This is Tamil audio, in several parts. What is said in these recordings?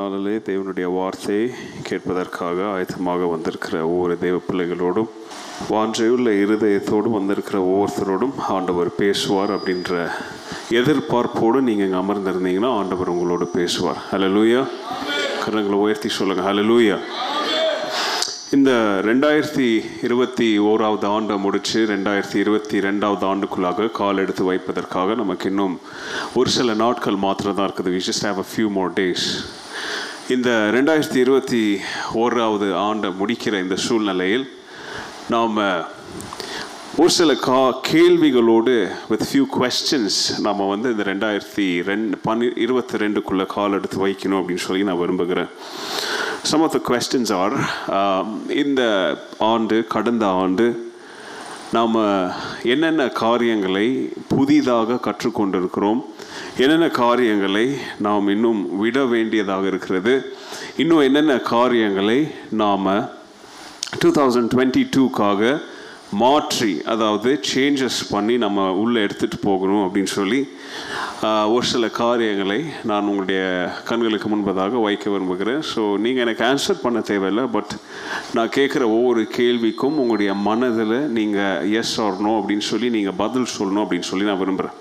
நாளிலே தேவனுடைய வார்த்தையை கேட்பதற்காக ஆயத்தமாக வந்திருக்கிற ஒவ்வொரு தேவ பிள்ளைகளோடும் வாஞ்சையுள்ள இருதயத்தோடும் வந்திருக்கிற ஒவ்வொருத்தரோடும் ஆண்டவர் பேசுவார் அப்படின்ற எதிர்பார்ப்போடு நீங்கள் இங்கே அமர்ந்திருந்தீங்கன்னா ஆண்டவர் உங்களோடு பேசுவார். ஹalleluya கரங்களை உயர்த்தி சொல்லுங்கள் ஹalleluya இந்த ரெண்டாயிரத்தி இருபத்தி ஓராவது ஆண்டை முடித்து ரெண்டாயிரத்தி இருபத்தி ரெண்டாவது ஆண்டுக்குள்ளாக கால் எடுத்து வைப்பதற்காக நமக்கு இன்னும் ஒரு சில நாட்கள் மாத்திரம் தான் இருக்குது. We just have a few more days இந்த ரெண்டாயிரத்தி இருபத்தி ஓராவது ஆண்டை முடிக்கிற இந்த சூழ்நிலையில் நாம் ஒரு சில கா கேள்விகளோடு வித் ஃபியூ கொஸ்டின்ஸ் நம்ம வந்து இந்த ரெண்டாயிரத்தி ரெண்டு பன்னி இருபத்தி ரெண்டுக்குள்ளே கால் எடுத்து வைக்கணும் அப்படின்னு சொல்லி நான் விரும்புகிறேன். Some of the questions are இந்த ஆண்டு கடந்த ஆண்டு நாம் என்னென்ன காரியங்களை புதிதாக கற்றுக்கொண்டிருக்கிறோம் என்னென்ன காரியங்களை நாம் இன்னும் விட வேண்டியதாக இருக்கிறது? இன்னும் என்னென்ன காரியங்களை நாம் டூ தௌசண்ட் டுவெண்ட்டி டூக்காக மாற்றி அதாவது சேஞ்சஸ் பண்ணி நம்ம உள்ளே எடுத்துகிட்டு போகணும் அப்படின்னு சொல்லி ஒரு சில காரியங்களை நான் உங்களுடைய கண்களுக்கு முன்பதாக வைக்க விரும்புகிறேன். ஸோ நீங்கள் எனக்கு ஆன்சர் பண்ண தேவையில்லை பட் நான் கேட்குற ஒவ்வொரு கேள்விக்கும் உங்களுடைய மனதில் நீங்கள் எஸ் ஆர் நோ அப்படின்னு சொல்லி நீங்கள் பதில் சொல்லணும் அப்படின்னு சொல்லி நான் விரும்புகிறேன்.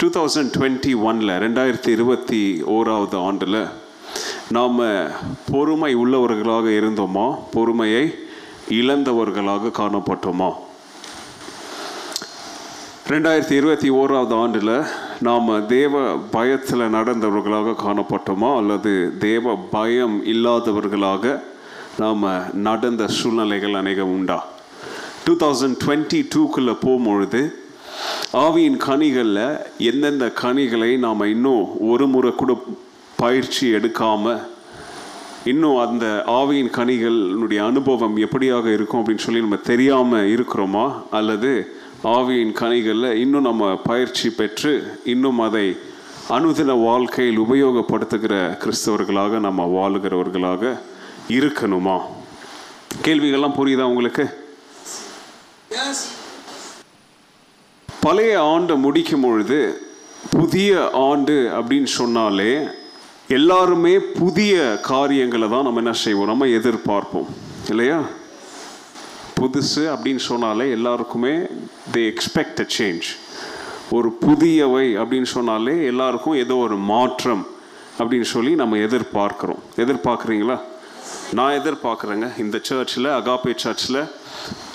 டூ தௌசண்ட் டுவெண்ட்டி ஒனில் ரெண்டாயிரத்தி இருபத்தி ஓராவது ஆண்டில் நாம் பொறுமை உள்ளவர்களாக இருந்தோமா? பொறுமையை இழந்தவர்களாக காணப்பட்டோமா? ரெண்டாயிரத்தி இருபத்தி ஓராவது ஆண்டில் நாம் தேவ பயத்தில் நடந்தவர்களாக காணப்பட்டோமா? அல்லது தேவ பயம் இல்லாதவர்களாக நாம் நடந்த சூழ்நிலைகள் அநேகம் உண்டா? டூ தௌசண்ட் டுவெண்ட்டி டூக்குள்ளே போகும்பொழுது ஆவியின் கனிகளில் எந்தெந்த கனிகளை நாம் இன்னும் ஒரு முறை கூட பயிற்சி எடுக்காமல் இன்னும் அந்த ஆவியின் கனிகளினுடைய அனுபவம் எப்படியாக இருக்கும் அப்படின்னு சொல்லி நம்ம தெரியாமல் இருக்கிறோமா? அல்லது ஆவியின் கனிகளில் இன்னும் நம்ம பயிற்சி பெற்று இன்னும் அதை அனுதின வாழ்க்கையில் உபயோகப்படுத்துகிற கிறிஸ்தவர்களாக நம்ம வாழுகிறவர்களாக இருக்கணுமா? கேள்விகள்லாம் புரியுதா உங்களுக்கு? பழைய ஆண்டை முடிக்கும் பொழுது புதிய ஆண்டு அப்படின்னு சொன்னாலே எல்லாருமே புதிய காரியங்களை தான் நம்ம என்ன செய்வோம்? நம்ம எதிர்பார்ப்போம். இல்லையா? புதுசு அப்படின்னு சொன்னாலே எல்லாருக்குமே தே எக்ஸ்பெக்ட் அ சேஞ்ச் ஒரு புதியவை அப்படின்னு சொன்னாலே எல்லாருக்கும் ஏதோ ஒரு மாற்றம் அப்படின்னு சொல்லி நம்ம எதிர்பார்க்குறோம். எதிர்பார்க்குறீங்களா? நான் எதிர்பார்க்குறேங்க. இந்த சர்ச்சில் அகாபே சர்ச்சில்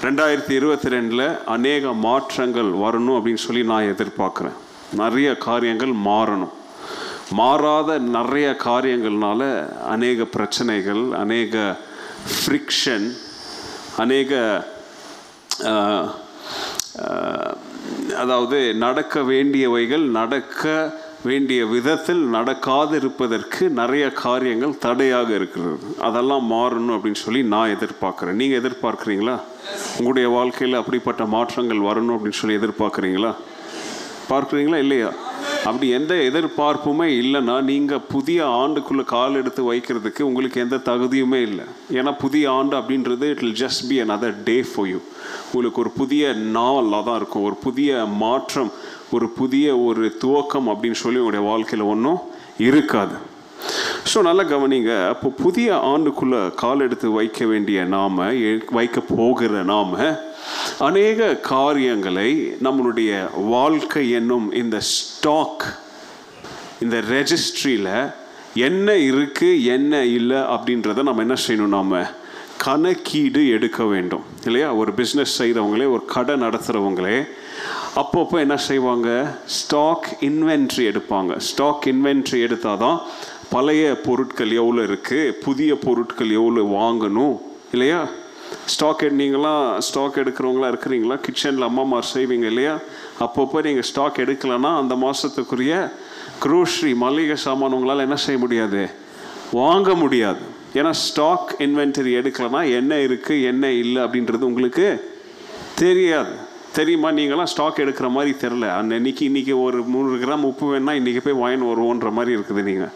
ரெண்டாயிரத்தி இருபத்தி ரெண்டில் அநேக மாற்றங்கள் வரணும் அப்படின்னு சொல்லி நான் எதிர்பார்க்குறேன். நிறைய காரியங்கள் மாறணும். மாறாத நிறைய காரியங்கள்னால அநேக பிரச்சனைகள் அநேக ஃப்ரிக்ஷன் அநேக அதாவது நடக்க வேண்டியவைகள் நடக்க வேண்டிய விதத்தில் நடக்காதிருப்பதற்கு நிறைய காரியங்கள் தடையாக இருக்கிறது. அதெல்லாம் மாறணும் அப்படின்னு சொல்லி நான் எதிர்பார்க்குறேன். நீங்கள் எதிர்பார்க்குறீங்களா? உங்களுடைய வாழ்க்கையில் அப்படிப்பட்ட மாற்றங்கள் வரணும் அப்படின்னு சொல்லி எதிர்பார்க்குறீங்களா? பார்க்குறீங்களா? இல்லையா? அப்படி எந்த எதிர்பார்ப்புமே இல்லைன்னா நீங்கள் புதிய ஆண்டுக்குள்ளே கால் எடுத்து வைக்கிறதுக்கு உங்களுக்கு எந்த தகுதியுமே இல்லை. ஏன்னா புதிய ஆண்டு அப்படின்றது it will just be another day for you உங்களுக்கு ஒரு புதிய நாளாக தான் இருக்கும். ஒரு புதிய மாற்றம் ஒரு புதிய ஒரு துவக்கம் அப்படின்னு சொல்லி உங்களுடைய வாழ்க்கையில் ஒன்றும் இருக்காது. ஸோ நல்லா கவனிங்க. அப்போ புதிய ஆண்டுக்குள்ளே கால் எடுத்து வைக்க வேண்டிய நாம் எ- வைக்க போகிற நாம் அநேக காரியங்களை நம்மளுடைய வாழ்க்கை என்னும் இந்த ஸ்டாக் இந்த ரெஜிஸ்ட்ரியில் என்ன இருக்குது என்ன இல்லை அப்படின்றத நம்ம என்ன செய்யணும்? நாம கணக்கீடு எடுக்க வேண்டும். இல்லையா? ஒரு பிஸ்னஸ் செய்கிறவங்களே ஒரு கடை நடத்துகிறவங்களே அப்பப்போ என்ன செய்வாங்க? ஸ்டாக் இன்வென்ட்ரி எடுப்பாங்க. ஸ்டாக் இன்வென்ட்ரி எடுத்தால் தான் பழைய பொருட்கள் எவ்வளோ இருக்குது புதிய பொருட்கள் எவ்வளோ வாங்கணும் இல்லையா? ஸ்டாக் நீங்களாம் ஸ்டாக் எடுக்கிறவங்களா இருக்கிறீங்களா? கிச்சனில் அம்மாமார் செய்வீங்க இல்லையா? அப்பப்போ நீங்கள் ஸ்டாக் எடுக்கலைன்னா அந்த மாதத்துக்குரிய க்ரோஷ்ரி மளிகை சாமான் உங்களால் என்ன செய்ய முடியாது? வாங்க முடியாது. ஏன்னா ஸ்டாக் இன்வென்டரி எடுக்கலைன்னா என்ன இருக்குது என்ன இல்லை அப்படின்றது உங்களுக்கு தெரியாது. தெரியுமா நீங்களாம் ஸ்டாக் எடுக்கிற மாதிரி தெரில அன்னைக்கு இன்றைக்கி ஒரு மூணு கிராம் உப்பு வேணால் இன்றைக்கி போய் வாயின் வருவோன்ற மாதிரி இருக்குது நீங்கள்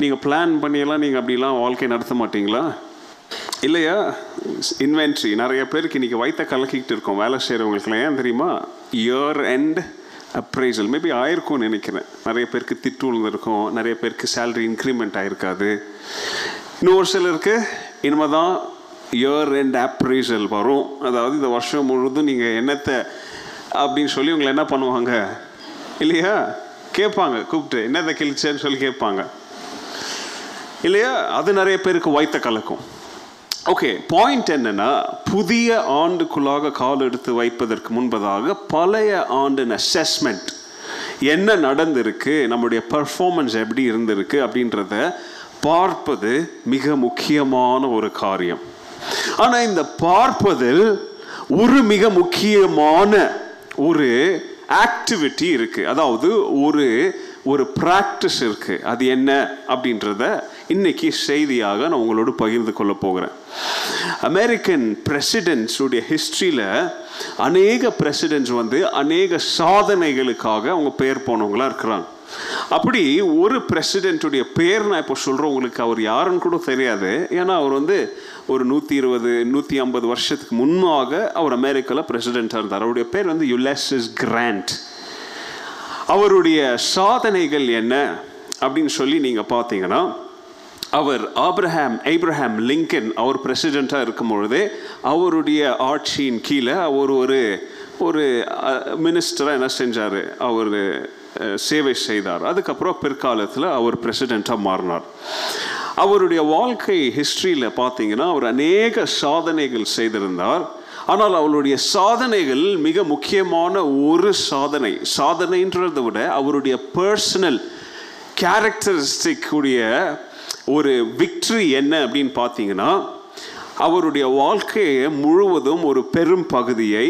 நீங்கள் பிளான் பண்ணியெல்லாம் நீங்கள் அப்படிலாம் வாழ்க்கை நடத்த மாட்டிங்களா? இல்லையா? இன்வென்ட்ரி நிறைய பேருக்கு இன்றைக்கி வயிற்ற கலக்கிக்கிட்டு இருக்கோம். வேலை செய்கிறவங்களுக்குலாம் ஏன் தெரியுமா? இயர் எண்ட் அப்ரைசல் மேபி ஆயிருக்கும்னு நினைக்கிறேன். நிறைய பேருக்கு திட்டு விழுந்திருக்கும். நிறைய பேருக்கு சேலரி இன்க்ரிமெண்ட் ஆயிருக்காது. இன்னும் ஒரு சிலருக்கு இனிமே தான் இயர் அண்ட் அப்ரைசல் வரும். அதாவது இந்த வருஷம் முழுதும் நீங்கள் என்னத்தை அப்படின்னு சொல்லி உங்களை என்ன பண்ணுவாங்க? இல்லையா? கேட்பாங்க கூப்பிட்டு என்னத்தை கிழிச்சேன்னு சொல்லி கேட்பாங்க. இல்லையா? அது நிறைய பேருக்கு வைத்த கலக்கும். ஓகே பாயிண்ட் என்னென்னா புதிய ஆண்டுக்குள்ளாக கால் எடுத்து வைப்பதற்கு முன்பதாக பழைய ஆண்டின் அசஸ்மெண்ட் என்ன நடந்திருக்கு? நம்முடைய பர்ஃபார்மன்ஸ் எப்படி இருந்திருக்கு? அப்படின்றத பார்ப்பது மிக முக்கியமான ஒரு காரியம். ஆனால் இந்த பார்ப்பதில் ஒரு மிக முக்கியமான ஒரு ஆக்டிவிட்டி இருக்கு. அதாவது ஒரு ஒரு ப்ராக்டிஸ் இருக்கு. அது என்ன அப்படின்றத இன்னைக்கு செய்தியாக நான் உங்களோடு பகிர்ந்து கொள்ள போகிறேன். அமெரிக்கன் பிரசிடென்ட்ஸுடைய ஹிஸ்ட்ரியில் அநேக பிரசிடென்ட்ஸ் வந்து அநேக சாதனைகளுக்காக அவங்க பெயர் போனவங்களாக இருக்கிறாங்க. அப்படி ஒரு பிரசிடென்ட்டுடைய பேர் நான் இப்போ சொல்கிறேன் உங்களுக்கு அவர் யாருன்னு கூட தெரியாது. ஏன்னா அவர் வந்து ஒரு நூற்றி இருபது நூற்றி ஐம்பது வருஷத்துக்கு முன்னாக அவர் அமெரிக்காவில் பிரசிடெண்ட்டாக இருந்தார். அவருடைய பேர் வந்து யுலெசஸ் கிராண்ட் அவருடைய சாதனைகள் என்ன அப்படின்னு சொல்லி நீங்கள் பார்த்தீங்கன்னா அவர் ஆப்ரஹாம் ஐப்ரஹாம் லிங்கன் அவர் பிரசிடெண்ட்டாக இருக்கும் பொழுதே அவருடைய ஆட்சியின் கீழே அவர் ஒரு ஒரு மினிஸ்டராக என்ன செஞ்சார்? அவர் சேவை செய்தார். அதுக்கப்புறம் பிற்காலத்தில் அவர் பிரசிடெண்ட்டாக மாறினார். அவருடைய வாழ்க்கை ஹிஸ்ட்ரியில் பார்த்தீங்கன்னா அவர் அநேக சாதனைகள் செய்திருந்தார். ஆனால் அவருடைய சாதனைகள் மிக முக்கியமான ஒரு சாதனை. சாதனைன்றதை விட அவருடைய பர்சனல் கேரக்டரிஸ்டிக் உடைய ஒரு விக்ட்ரி என்ன அப்படின்னு பார்த்தீங்கன்னா அவருடைய வாழ்க்கையை முழுவதும் ஒரு பெரும் பகுதியை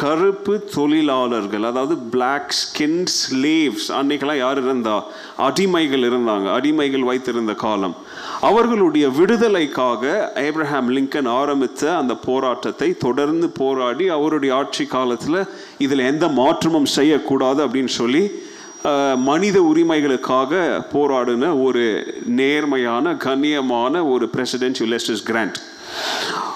கருப்பு தொழிலாளர்கள் அதாவது பிளாக் ஸ்கின் ஸ்லேவ்ஸ் அன்னைக்கெல்லாம் யார் இருந்தா? அடிமைகள் இருந்தாங்க. அடிமைகள் வைத்திருந்த காலம். அவர்களுடைய விடுதலைக்காக ஏப்ரஹாம் லிங்கன் ஆரம்பித்த அந்த போராட்டத்தை தொடர்ந்து போராடி அவருடைய ஆட்சி காலத்தில் இதில் எந்த மாற்றமும் செய்யக்கூடாது அப்படின்னு சொல்லி மனித உரிமைகளுக்காக போராடின ஒரு நேர்மையான கண்ணியமான ஒரு பிரசிடென்ட் யுலெஸ்டஸ் கிராண்ட்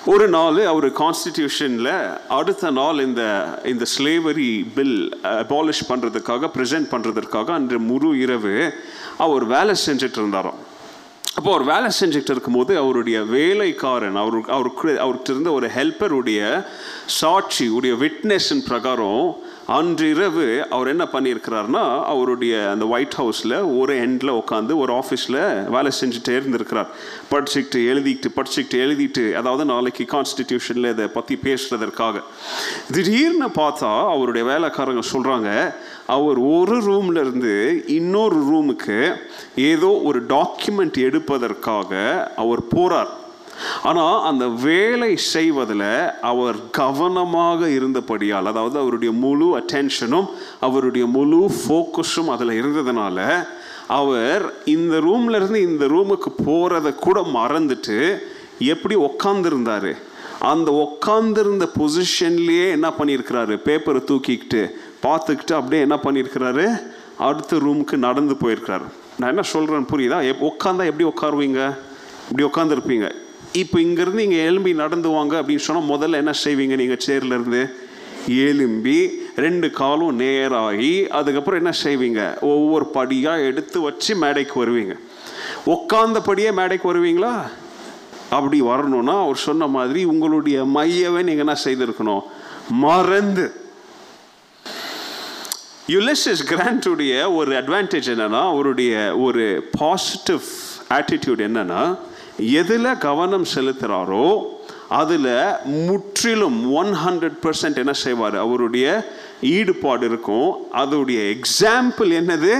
ஒரு நாள் அவர் கான்ஸ்டிடியூஷனில் அடுத்த நாள் இந்த இந்த ஸ்லேவரி பில் அபாலிஷ் uh, பண்ணுறதுக்காக ப்ரெசென்ட் பண்ணுறதுக்காக அன்று முழு இரவு அவர் வேலை செஞ்சுட்டு இருந்தாராம். அப்போ அவர் வேலை செஞ்சுக்கிட்டு இருக்கும்போது அவருடைய வேலைக்காரன் அவரு அவருக்கு அவர்கிட்ட இருந்த ஒரு ஹெல்ப்பருடைய சாட்சி உடைய விட்னஸின் பிரகாரம் அன்றிரவு அவர் என்ன பண்ணியிருக்கிறாருன்னா அவருடைய அந்த ஒயிட் ஹவுஸில் ஒரு எண்டில் உட்காந்து ஒரு ஆஃபீஸில் வேலை செஞ்சுட்டே இருந்திருக்கிறார். படிச்சுக்கிட்டு எழுதிக்கிட்டு படிச்சுக்கிட்டு எழுதிட்டு அதாவது நாளைக்கு கான்ஸ்டிடியூஷனில் இதை பற்றி பேசுகிறதற்காக திடீர்னு பார்த்தா அவருடைய வேலைக்காரங்க சொல்கிறாங்க அவர் ஒரு ரூம்ல இருந்து இன்னொரு ரூமுக்கு ஏதோ ஒரு டாக்குமெண்ட் எடுப்பதற்காக அவர் போறார். ஆனால் அந்த வேலை செய்வதில் அவர் கவனமாக இருந்தபடியால் அதாவது அவருடைய முழு அட்டென்ஷனும் அவருடைய முழு ஃபோக்கஸும் அதில் இருந்ததுனால அவர் இந்த ரூம்லேருந்து இந்த ரூமுக்கு போகிறத கூட மறந்துட்டு எப்படி உக்காந்துருந்தாரு? அந்த உக்காந்துருந்த பொசிஷன்லேயே என்ன பண்ணியிருக்கிறாரு? பேப்பரை தூக்கிக்கிட்டு பார்த்துக்கிட்டு அப்படியே என்ன பண்ணியிருக்கிறாரு? அடுத்த ரூமுக்கு நடந்து போயிருக்கிறாரு. நான் என்ன சொல்கிறேன்னு புரியுதா? எப் உட்காந்தா எப்படி உட்காருவீங்க இப்படி உட்காந்துருப்பீங்க இப்போ இங்கேருந்து இங்கே எலும்பி நடந்து வாங்க அப்படின்னு சொன்னால் முதல்ல என்ன செய்வீங்க நீங்கள் சேர்லேருந்து எலும்பி ரெண்டு காலும் நேராகி அதுக்கப்புறம் என்ன செய்வீங்க? ஒவ்வொரு படியாக எடுத்து வச்சு மேடைக்கு வருவீங்க. உட்காந்தபடியே மேடைக்கு வருவீங்களா? அப்படி வரணும்னா அவர் சொன்ன மாதிரி உங்களுடைய மையவே நீங்கள் என்ன செய்திருக்கணும்? மறந்து யுலெசஸ் கிராண்டுடைய ஒரு அட்வான்டேஜ் என்னென்னா அவருடைய ஒரு பாசிட்டிவ் ஆட்டிடியூட் என்னென்னா எதில் கவனம் செலுத்துகிறாரோ அதில் முற்றிலும் ஒன் ஹண்ட்ரட் பர்சன்ட் என்ன செய்வார்? அவருடைய ஈடுபாடு இருக்கும். அதோடைய எக்ஸாம்பிள் என்னது?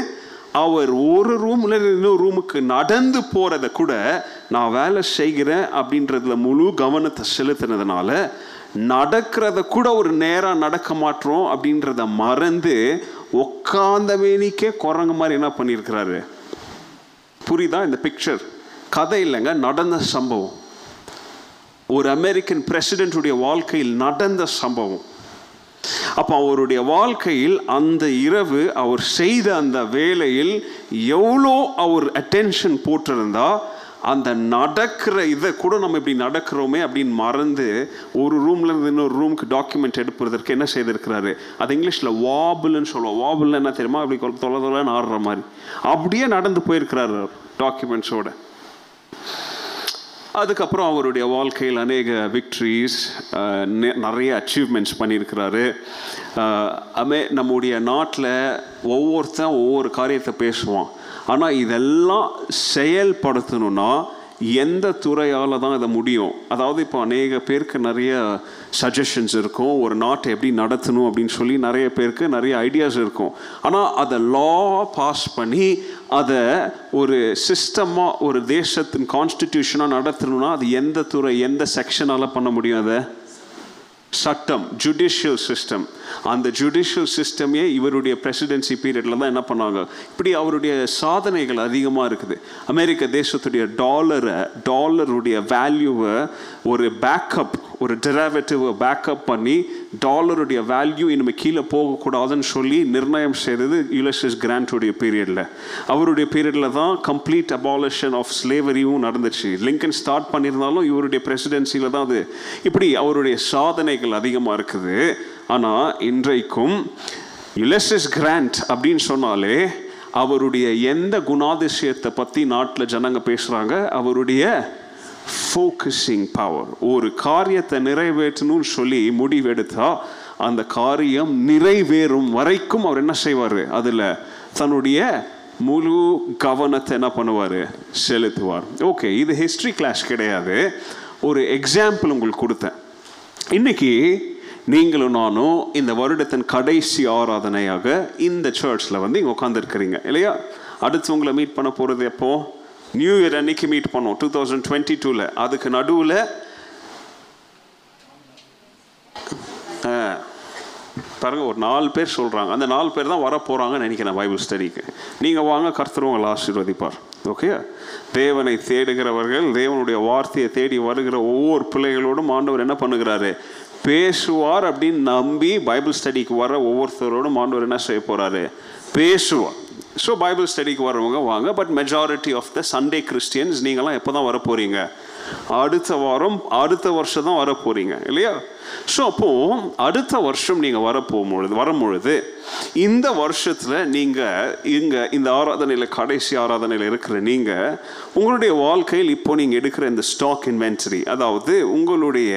அவர் ஒரு ரூமில் இன்னொரு ரூமுக்கு நடந்து போகிறத கூட நான் வேலை செய்கிறேன் அப்படின்றதுல முழு கவனத்தை செலுத்தினதுனால நடக்கிறத கூட ஒரு நேராக நடக்க மாட்டோம் அப்படின்றத மறந்து உட்காந்த வேணிக்கே குரங்கு மாதிரி என்ன பண்ணியிருக்கிறாரு? புரியுதா இந்த பிக்சர் கதை இல்லைங்க நடந்த சம்பவம். ஒரு அமெரிக்கன் பிரசிடென்ட்டுடைய வாழ்க்கையில் நடந்த சம்பவம். அப்போ அவருடைய வாழ்க்கையில் அந்த இரவு அவர் செய்த அந்த வேலையில் எவ்வளோ அவர் அட்டென்ஷன் போட்டிருந்தா அந்த நடக்கிற இதை கூட நம்ம இப்படி நடக்கிறோமே அப்படின்னு மறந்து ஒரு ரூம்ல இருந்து இன்னொரு ரூமுக்கு டாக்குமெண்ட் எடுப்பதற்கு என்ன செய்திருக்கிறாரு? அது இங்கிலீஷில் வாபுல்னு சொல்லுவோம். வாபிள்னு என்ன தெரியுமா? அப்படி தொலை தொலைன்னு ஆடுற மாதிரி. அப்படியே நடந்து போயிருக்கிறாரு டாக்குமெண்ட்ஸோட அதுக்கப்புறம் அவருடைய வாழ்க்கையில் அநேக விக்ட்ரிஸ் நிறைய அச்சீவ்மெண்ட்ஸ் பண்ணியிருக்கிறாரு. அமே நம்முடைய நாட்டில் ஒவ்வொருத்தன் ஒவ்வொரு காரியத்தை பேசுவான். ஆனால் இதெல்லாம் செயல்படுத்தணும்னா எந்த துறையால் தான் இதை முடியும்? அதாவது இப்போ அநேக பேருக்கு நிறைய சஜஷன்ஸ் இருக்கும். ஒரு நாட்டை எப்படி நடத்தணும் அப்படின்னு சொல்லி நிறைய பேருக்கு நிறைய ஐடியாஸ் இருக்கும். ஆனால் அதை லா பாஸ் பண்ணி அதை ஒரு சிஸ்டமாக ஒரு தேசத்தின் கான்ஸ்டிடியூஷனாக நடத்தணும்னா அது எந்த துறை எந்த செக்ஷனால் பண்ண முடியும் அதை? சட்டம் ஜுடிஷியல் சிஸ்டம் அந்த ஜுடிஷியல் சிஸ்டமே இவருடைய பிரசிடென்சி பீரியடில் தான் என்ன பண்ணாங்க இப்படி அவருடைய சாதனைகள் அதிகமாக இருக்குது. அமெரிக்க தேசத்துடைய டாலரை டாலருடைய வேல்யூவை ஒரு பேக்கப் ஒரு டெராவேட்டிவை பேக்கப் பண்ணி டாலருடைய வேல்யூ இனிமேல் கீழே போகக்கூடாதுன்னு சொல்லி நிர்ணயம் செய்தது யுலசஸ் கிராண்டோடைய பீரியடில் அவருடைய பீரியடில் தான் கம்ப்ளீட் அபாலிஷன் ஆஃப் ஸ்லேவரியும் நடந்துச்சு. லிங்கன் ஸ்டார்ட் பண்ணியிருந்தாலும் இவருடைய பிரசிடென்சியில் தான் அது. இப்படி அவருடைய சாதனைகள் அதிகமாக இருக்குது. ஆனால் இன்றைக்கும் யுலசஸ் கிராண்ட் அப்படின்னு சொன்னாலே அவருடைய எந்த குணாதிசயத்தை பற்றி நாட்டில் ஜனங்க பேசுகிறாங்க அவருடைய ஃபோக்கஸிங் பவர் ஒரு காரியத்தை நிறைவேற்றணும்னு சொல்லி முடிவெடுத்தா அந்த காரியம் நிறைவேறும் வரைக்கும் அவர் என்ன செய்வார்? அதில் தன்னுடைய முழு கவனத்தை என்ன பண்ணுவார்? செலுத்துவார். ஓகே இது ஹிஸ்ட்ரி கிளாஸ் கிடையாது. ஒரு எக்ஸாம்பிள் உங்களுக்கு கொடுத்தேன். இன்னைக்கு நீங்களும் நானும் இந்த வருடத்தின் கடைசி ஆராதனையாக இந்த சர்ச்சில் வந்து இங்கே உட்காந்துருக்கிறீங்க இல்லையா? அடுத்து உங்களை மீட் பண்ண போகிறது எப்போது நியூ இயர் அன்னைக்கு மீட் பண்ணோம் டூ தௌசண்ட் டுவெண்ட்டி டூவில் அதுக்கு நடுவில் பாருங்க ஒரு நாலு பேர் சொல்கிறாங்க அந்த நாலு பேர் தான் வர போகிறாங்கன்னு நினைக்கிறேன் பைபிள் ஸ்டடிக்கு நீங்கள் வாங்க கர்த்தர் உங்களை ஆசீர்வதிப்பார். ஓகே தேவனை தேடுகிறவர்கள் தேவனுடைய வார்த்தையை தேடி வருகிற ஒவ்வொரு பிள்ளைகளோடும் ஆண்டவர் என்ன பண்ணுகிறாரு? பேசுவார் அப்படின்னு நம்பி பைபிள் ஸ்டடிக்கு வர ஒவ்வொருத்தரோடும் ஆண்டவர் என்ன செய்ய போகிறாரு பேசுவார். ஸோ பைபிள் ஸ்டடிக்கு வரவங்க வாங்க but majority of the Sunday Christians நீங்களாம் எப்போ தான் வரப்போகிறீங்க அடுத்த வாரம் அடுத்த வருஷம் தான் வரப்போகிறீங்க இல்லையா? ஸோ அப்போது அடுத்த வருஷம் நீங்கள் வர போகும்பொழுது வரும்பொழுது இந்த வருஷத்தில் நீங்கள் இங்கே இந்த ஆராதனையில் கடைசி ஆராதனையில் இருக்கிற நீங்கள் உங்களுடைய வாழ்க்கையில் இப்போ நீங்கள் எடுக்கிற இந்த ஸ்டாக் இன்வென்ட்ரி அதாவது உங்களுடைய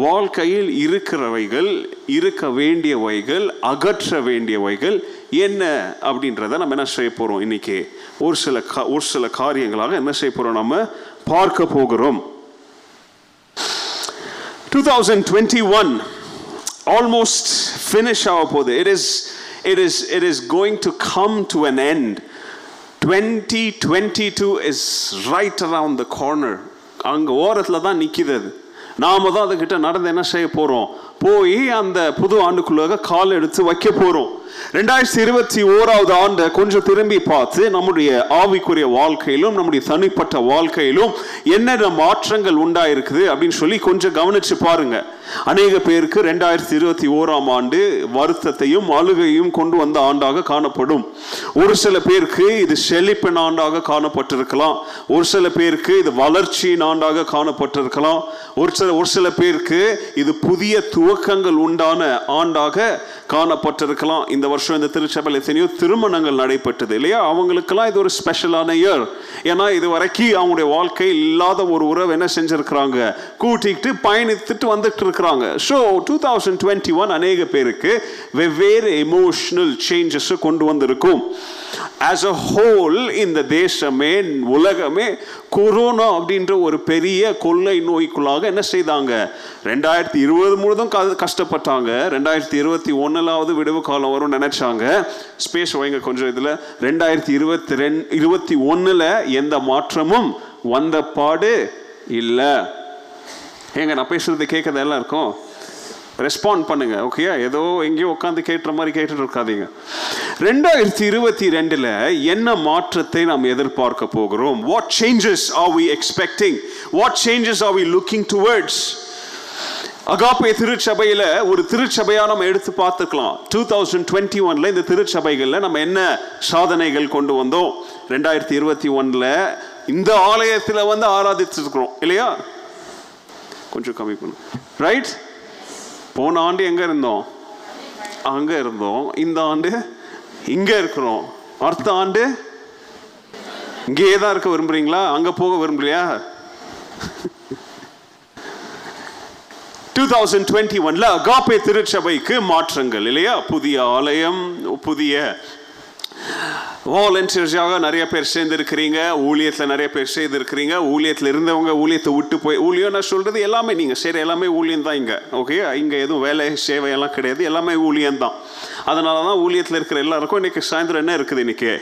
வாழ்க்கையில் இருக்கிறவைகள் இருக்க வேண்டியவைகள் அகற்ற வேண்டியவைகள் என்ன அப்படின்றத நம்ம என்ன செய்ய போகிறோம் இன்றைக்கி ஒரு சில கா ஒரு சில காரியங்களாக என்ன செய்ய போகிறோம் நம்ம பார்க்க போகிறோம். Two thousand twenty one almost finish ஆக போகுது. It is it is it is going to come to an end twenty twenty two is right around the corner அங்கே ஓரத்தில் தான் நிற்கிது அது. நாம் தான் அதுக்கிட்ட நடந்து என்ன செய்ய போகிறோம் போய் அந்த புது ஆண்டுக்குள்ளாக கால் எடுத்து வைக்க போகிறோம் ரெண்டாயிரத்தி இருபத்தி ஓராவது ஆண்டை கொஞ்சம் திரும்பி பார்த்து நம்முடைய ஆவிக்குரிய வாழ்க்கையிலும் நம்முடைய தனிப்பட்ட வாழ்க்கையிலும் என்னென்ன மாற்றங்கள் உண்டாயிருக்குது அப்படின்னு சொல்லி கொஞ்சம் கவனிச்சு பாருங்க. அநேக பேருக்கு ரெண்டாயிரத்தி இருபத்தி ஓராம் ஆண்டு வருத்தத்தையும் அழுகையும் கொண்டு வந்த ஆண்டாக காணப்படும். ஒரு சில பேருக்கு இது செழிப்பின் ஆண்டாக காணப்பட்டிருக்கலாம். ஒரு சில பேருக்கு இது வளர்ச்சியின் ஆண்டாக காணப்பட்டிருக்கலாம். ஒரு சில ஒரு சில பேருக்கு இது புதிய துவக்கங்கள் உண்டான ஆண்டாக காணப்பட்டிருக்கலாம் இந்த வருஷம் இந்த திருச்சபையில் எத்தனையோ திருமணங்கள் நடைபெற்றது இல்லையா? அவங்களுக்கெல்லாம் இது ஒரு ஸ்பெஷலான இயர் ஏன்னா இது வரைக்கும் அவங்களுடைய வாழ்க்கை இல்லாத ஒரு உறவு என்ன செஞ்சுருக்கிறாங்க? கூட்டிக்கிட்டு பயணித்துட்டு வந்துட்டு இருக்கிறாங்க. So two thousand twenty one அநேக பேருக்கு வெவ்வேறு எமோஷனல் சேஞ்சஸ் கொண்டு வந்திருக்கும். ஆஸ் அ ஹோல் இந்த தேசமே உலகமே கொரோனா அப்படின்ற ஒரு பெரிய கொள்ளை நோய்க்குள்ளாக என்ன செய்தாங்க? ரெண்டாயிரத்தி இருபது முழுதும் கஷ்டப்பட்டாங்க. ரெண்டாயிரத்தி இருபத்தி ஒன்னுலாவது விடுவு காலம் வரும்னு நினைச்சாங்க. ஸ்பேஸ் வைங்க கொஞ்சம் இதில். ரெண்டாயிரத்தி இருபத்தி ரெண் இருபத்தி ஒன்றில் எந்த மாற்றமும் வந்த பாடு இல்லை. ஏங்க நான் பேசுறது கேட்கறது எல்லாம் இருக்கும்? ரெஸ்பாண்ட் பண்ணுங்க ஓகே ஏதோ எங்கேயோ உட்காந்து கேட்டுற மாதிரி கேட்டுட்டு இருக்காதீங்க. ரெண்டாயிரத்தி இருபத்தி ரெண்டுல என்ன மாற்றத்தை நாம் எதிர்பார்க்க போகிறோம்? What changes are we expecting what changes are we looking towards Agape திருச்சபையில் ஒரு திருச்சபையாக நம்ம எடுத்து பார்த்துக்கலாம். டூ தௌசண்ட் டுவெண்ட்டி ஒன்ல இந்த திருச்சபைகளில் நம்ம என்ன சாதனைகள் கொண்டு வந்தோம்? ரெண்டாயிரத்தி இருபத்தி ஒன்ல இந்த ஆலயத்தில் வந்து ஆராதிச்சிருக்கிறோம் இல்லையா? கொஞ்சம் கம்மி பண்ணும் ரைட் போன ஆண்டு எங்க இருந்தோம்? அங்க இருந்தோம். இந்த ஆண்டு இங்க இருக்கிறோம். அடுத்த ஆண்டு இங்கேயே தான் இருக்க விரும்புறீங்களா? அங்க போக விரும்பலையா? டூ தௌசண்ட் டுவெண்ட்டி ஒன்ல அகாப்பே திருச்சபைக்கு மாற்றங்கள் இல்லையா? புதிய ஆலயம் புதிய வாலண்டியர்ஸாக நிறைய பேர் சேர்ந்துருக்கிறீங்க. ஊழியத்தில் நிறைய பேர் சேர்ந்துருக்கிறீங்க. ஊழியத்தில் இருந்தவங்க ஊழியத்தை விட்டு போய் ஊழியம் நான் சொல்கிறது எல்லாமே நீங்கள் சரி எல்லாமே ஊழியம் தான் இங்கே. ஓகே இங்கே எதுவும் வேலை சேவையெல்லாம் கிடையாது. எல்லாமே ஊழியம் தான். அதனால தான் ஊழியத்தில் இருக்கிற எல்லாருக்கும் இன்றைக்கி சாயந்தரம் என்ன இருக்குது இன்றைக்கி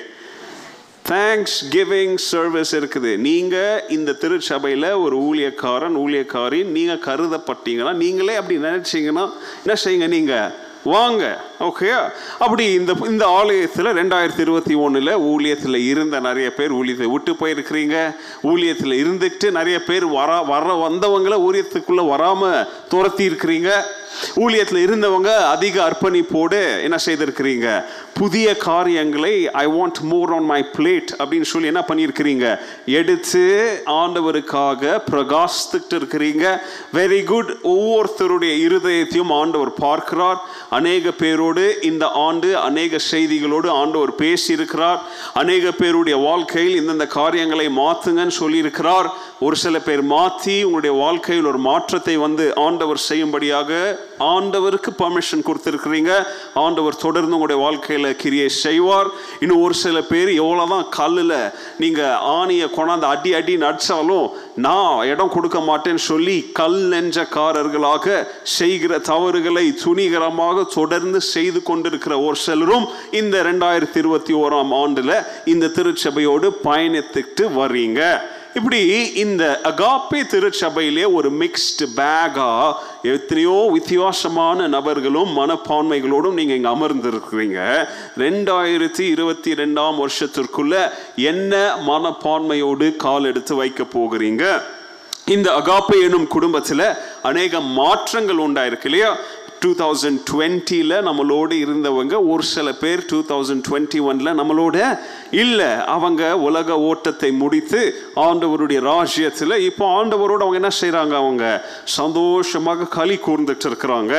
தேங்க்ஸ் கிவிங் சர்வீஸ் இருக்குது. நீங்கள் இந்த திருச்சபையில் ஒரு ஊழியக்காரன் ஊழியக்காரி நீங்கள் கருதப்பட்டீங்கன்னா நீங்களே அப்படி நினச்சிங்கன்னா என்ன செய்யுங்க நீங்கள் வாங்க ஓகே அப்படி இந்த இந்த ஆலயத்தில் ரெண்டாயிரத்தி இருபத்தி ஒன்றில் ஊழியத்தில் இருந்த நிறைய பேர் ஊழியத்தை விட்டு போயிருக்கிறீங்க. ஊழியத்தில் இருந்துட்டு நிறைய பேர் வர வர வந்தவங்கள ஊழியத்துக்குள்ளே வராமல் துரத்தி இருக்கிறீங்க. ஊழியத்தில் இருந்தவங்க அதிக அர்ப்பணிப்போடு என்ன செய்திருக்கிறீங்க? புதிய காரியங்களை I want more on my plate அப்படின்னு சொல்லி என்ன பண்ணியிருக்கிறீங்க? எடுத்து ஆண்டவருக்காக பிரகாசித்துட்டு இருக்கிறீங்க. வெரி குட் ஒவ்வொருத்தருடைய இருதயத்தையும் ஆண்டவர் பார்க்கிறார். அநேக பேரோடு இந்த ஆண்டு அநேக செய்திகளோடு ஆண்டவர் பேசியிருக்கிறார். அநேக பேருடைய வாழ்க்கையில் இந்தந்த காரியங்களை மாற்றுங்கன்னு சொல்லியிருக்கிறார். ஒரு சில பேர் மாற்றி உங்களுடைய வாழ்க்கையில் ஒரு மாற்றத்தை வந்து ஆண்டவர் செய்யும்படியாக ஆண்டவருக்கு பர்மிஷன் கொடுத்துருக்குறீங்க. ஆண்டவர் தொடர்ந்து உங்களுடைய வாழ்க்கையில் கிரியை செய்வார். இன்னும் ஒரு சில பேர் எவ்வளோதான் கல்லில் நீங்கள் ஆணியை கொண்டாந்து அடி அடி நடிச்சாலும் நான் இடம் கொடுக்க மாட்டேன்னு சொல்லி கல் நெஞ்சக்காரர்களாக செய்கிற தவறுகளை துணிகரமாக தொடர்ந்து செய்து கொண்டிருக்கிற ஒரு சிலரும் இந்த ரெண்டாயிரத்தி இருபத்தி ஓராம் ஆண்டில் இந்த திருச்சபையோடு பயணித்துட்டு வர்றீங்க. இப்படி இந்த அகாப்பே திருச்சபையிலே ஒரு மிக்ஸ்டு பேகா எத்தனையோ வித்தியாசமான நபர்களும் மனப்பான்மைகளோடும் நீங்க இங்க அமர்ந்திருக்கிறீங்க. ரெண்டாயிரத்தி இருபத்தி ரெண்டாம் வருஷத்திற்குள்ள என்ன மனப்பான்மையோடு கால் எடுத்து வைக்க போகிறீங்க? இந்த அகாப்பை எனும் குடும்பத்தில் அநேக மாற்றங்கள் உண்டாயிருக்கு இல்லையா? டூ தௌசண்ட் டுவெண்ட்டியில் நம்மளோடு இருந்தவங்க ஒரு சில பேர் டூ தௌசண்ட் டுவெண்ட்டி ஒனில் நம்மளோட இல்லை அவங்க உலக ஓட்டத்தை முடித்து ஆண்டவருடைய ராஜ்யத்தில் இப்போ ஆண்டவரோடு அவங்க என்ன செய்கிறாங்க அவங்க? சந்தோஷமாக களி கூர்ந்துட்டு இருக்கிறாங்க.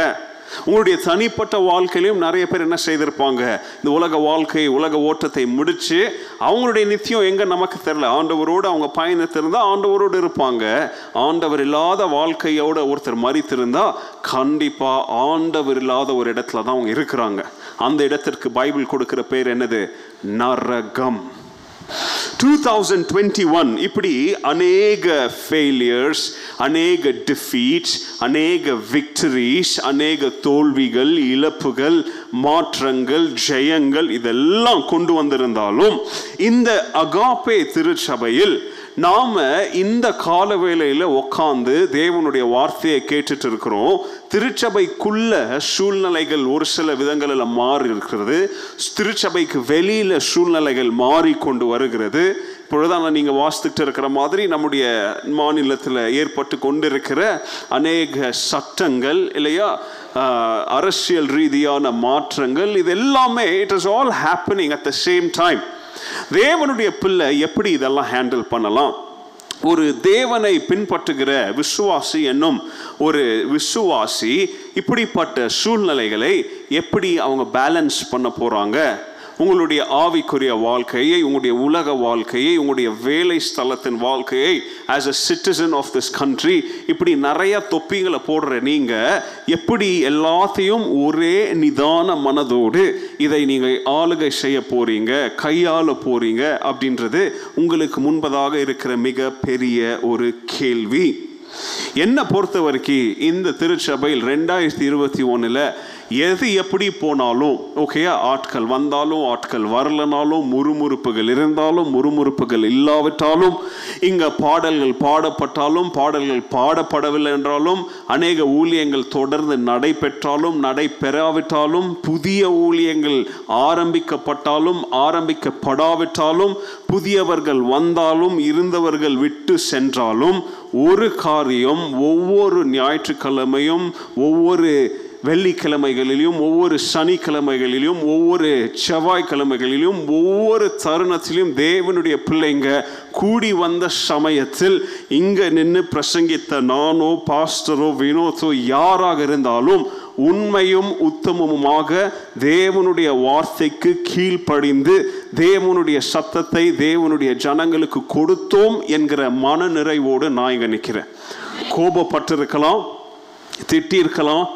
உங்களுடைய தனிப்பட்ட வாழ்க்கையிலும் நிறைய பேர் என்ன செய்திருப்பாங்க? இந்த உலக வாழ்க்கை உலக ஓட்டத்தை முடித்து அவங்களுடைய நித்தியம் எங்கே நமக்கு தெரில ஆண்டவரோடு அவங்க பயணத்திருந்தால் ஆண்டவரோடு இருப்பாங்க. ஆண்டவர் இல்லாத வாழ்க்கையோட ஒருத்தர் மறித்திருந்தால் கண்டிப்பாக ஆண்டவர் இல்லாத ஒரு இடத்துல தான் அவங்க இருக்கிறாங்க. அந்த இடத்திற்கு பைபிள் கொடுக்குற பேர் என்னது? நரகம். 2021 இப்படி அநேக ஃபெயிலியர்ஸ் அநேக டிஃபீட்ஸ் அநேக விக்டரிஸ் அநேக தோல்விகள் இழப்புகள் மாற்றங்கள் ஜெயங்கள் இதெல்லாம் கொண்டு வந்திருந்தாலும் இந்த அகாப்பே திருச்சபையில் நாம் இந்த கால வேளையில் உட்காந்து தேவனுடைய வார்த்தையை கேட்டுட்டு இருக்கிறோம். திருச்சபைக்குள்ள சூழ்நிலைகள் ஒரு சில விதங்களில் மாறி இருக்கிறது. திருச்சபைக்கு வெளியில் சூழ்நிலைகள் மாறிக்கொண்டு வருகிறது. இப்பொழுதான் நீங்கள் வாசித்துட்டு இருக்கிற மாதிரி நம்முடைய மாநிலத்தில் ஏற்பட்டு கொண்டிருக்கிற அநேக சட்டங்கள் இல்லையா? அரசியல் ரீதியான மாற்றங்கள் இது எல்லாமே it is all happening at the same time தேவனுடைய பிள்ளை எப்படி இதெல்லாம் ஹேண்டில் பண்ணலாம்? ஒரு தேவனை பின்பற்றுகிற விசுவாசி என்னும் ஒரு விசுவாசி இப்படிப்பட்ட சூழ்நிலைகளை எப்படி அவங்க பேலன்ஸ் பண்ண போகிறாங்க உங்களுடைய ஆவிக்குரிய வாழ்க்கையை உங்களுடைய உலக வாழ்க்கையை உங்களுடைய வேலை ஸ்தலத்தின் வாழ்க்கையை as a citizen of this country இப்படி நிறைய தொப்பிகளை போடுற நீங்க எப்படி எல்லாத்தையும் ஒரே நிதான மனதோடு இதை நீங்கள் ஆளுகை செய்ய போறீங்க கையாள போறீங்க அப்படின்றது உங்களுக்கு முன்பதாக இருக்கிற மிக பெரிய ஒரு கேள்வி. என்னை பொறுத்த வரைக்கும் இந்த திருச்சபையில் ரெண்டாயிரத்தி இருபத்தி ஒன்றில் எது எப்படி போனாலும் ஓகேயா ஆட்கள் வந்தாலும் ஆட்கள் வரலனாலும் முறுமுறுப்புகள் இருந்தாலும் முறுமுறுப்புகள் இல்லாவிட்டாலும் இங்கே பாடல்கள் பாடப்பட்டாலும் பாடல்கள் பாடப்படவில்லை என்றாலும் அநேக ஊழியங்கள் தொடர்ந்து நடைபெற்றாலும் நடைபெறாவிட்டாலும் புதிய ஊழியங்கள் ஆரம்பிக்கப்பட்டாலும் ஆரம்பிக்கப்படாவிட்டாலும் புதியவர்கள் வந்தாலும் இருந்தவர்கள் விட்டு சென்றாலும் ஒரு காரியம் ஒவ்வொரு ஞாயிற்றுக்கிழமையும் ஒவ்வொரு வெள்ளிக்கிழமைகளிலும் ஒவ்வொரு சனிக்கிழமைகளிலும் ஒவ்வொரு செவ்வாய்க்கிழமைகளிலும் ஒவ்வொரு தருணத்திலும் தேவனுடைய பிள்ளைங்க கூடி வந்த சமயத்தில் இங்கே நின்று பிரசங்கித்த நானோ பாஸ்டரோ வினோத்தோ யாராக இருந்தாலும் உண்மையும் உத்தமமுமாக தேவனுடைய வார்த்தைக்கு கீழ்ப்படிந்து தேவனுடைய சத்தத்தை தேவனுடைய ஜனங்களுக்கு கொடுத்தோம் என்கிற மன நிறைவோடு நான் இங்கே நிற்கிறேன் கோபப்பட்டிருக்கலாம் திட்டிருக்கலாம்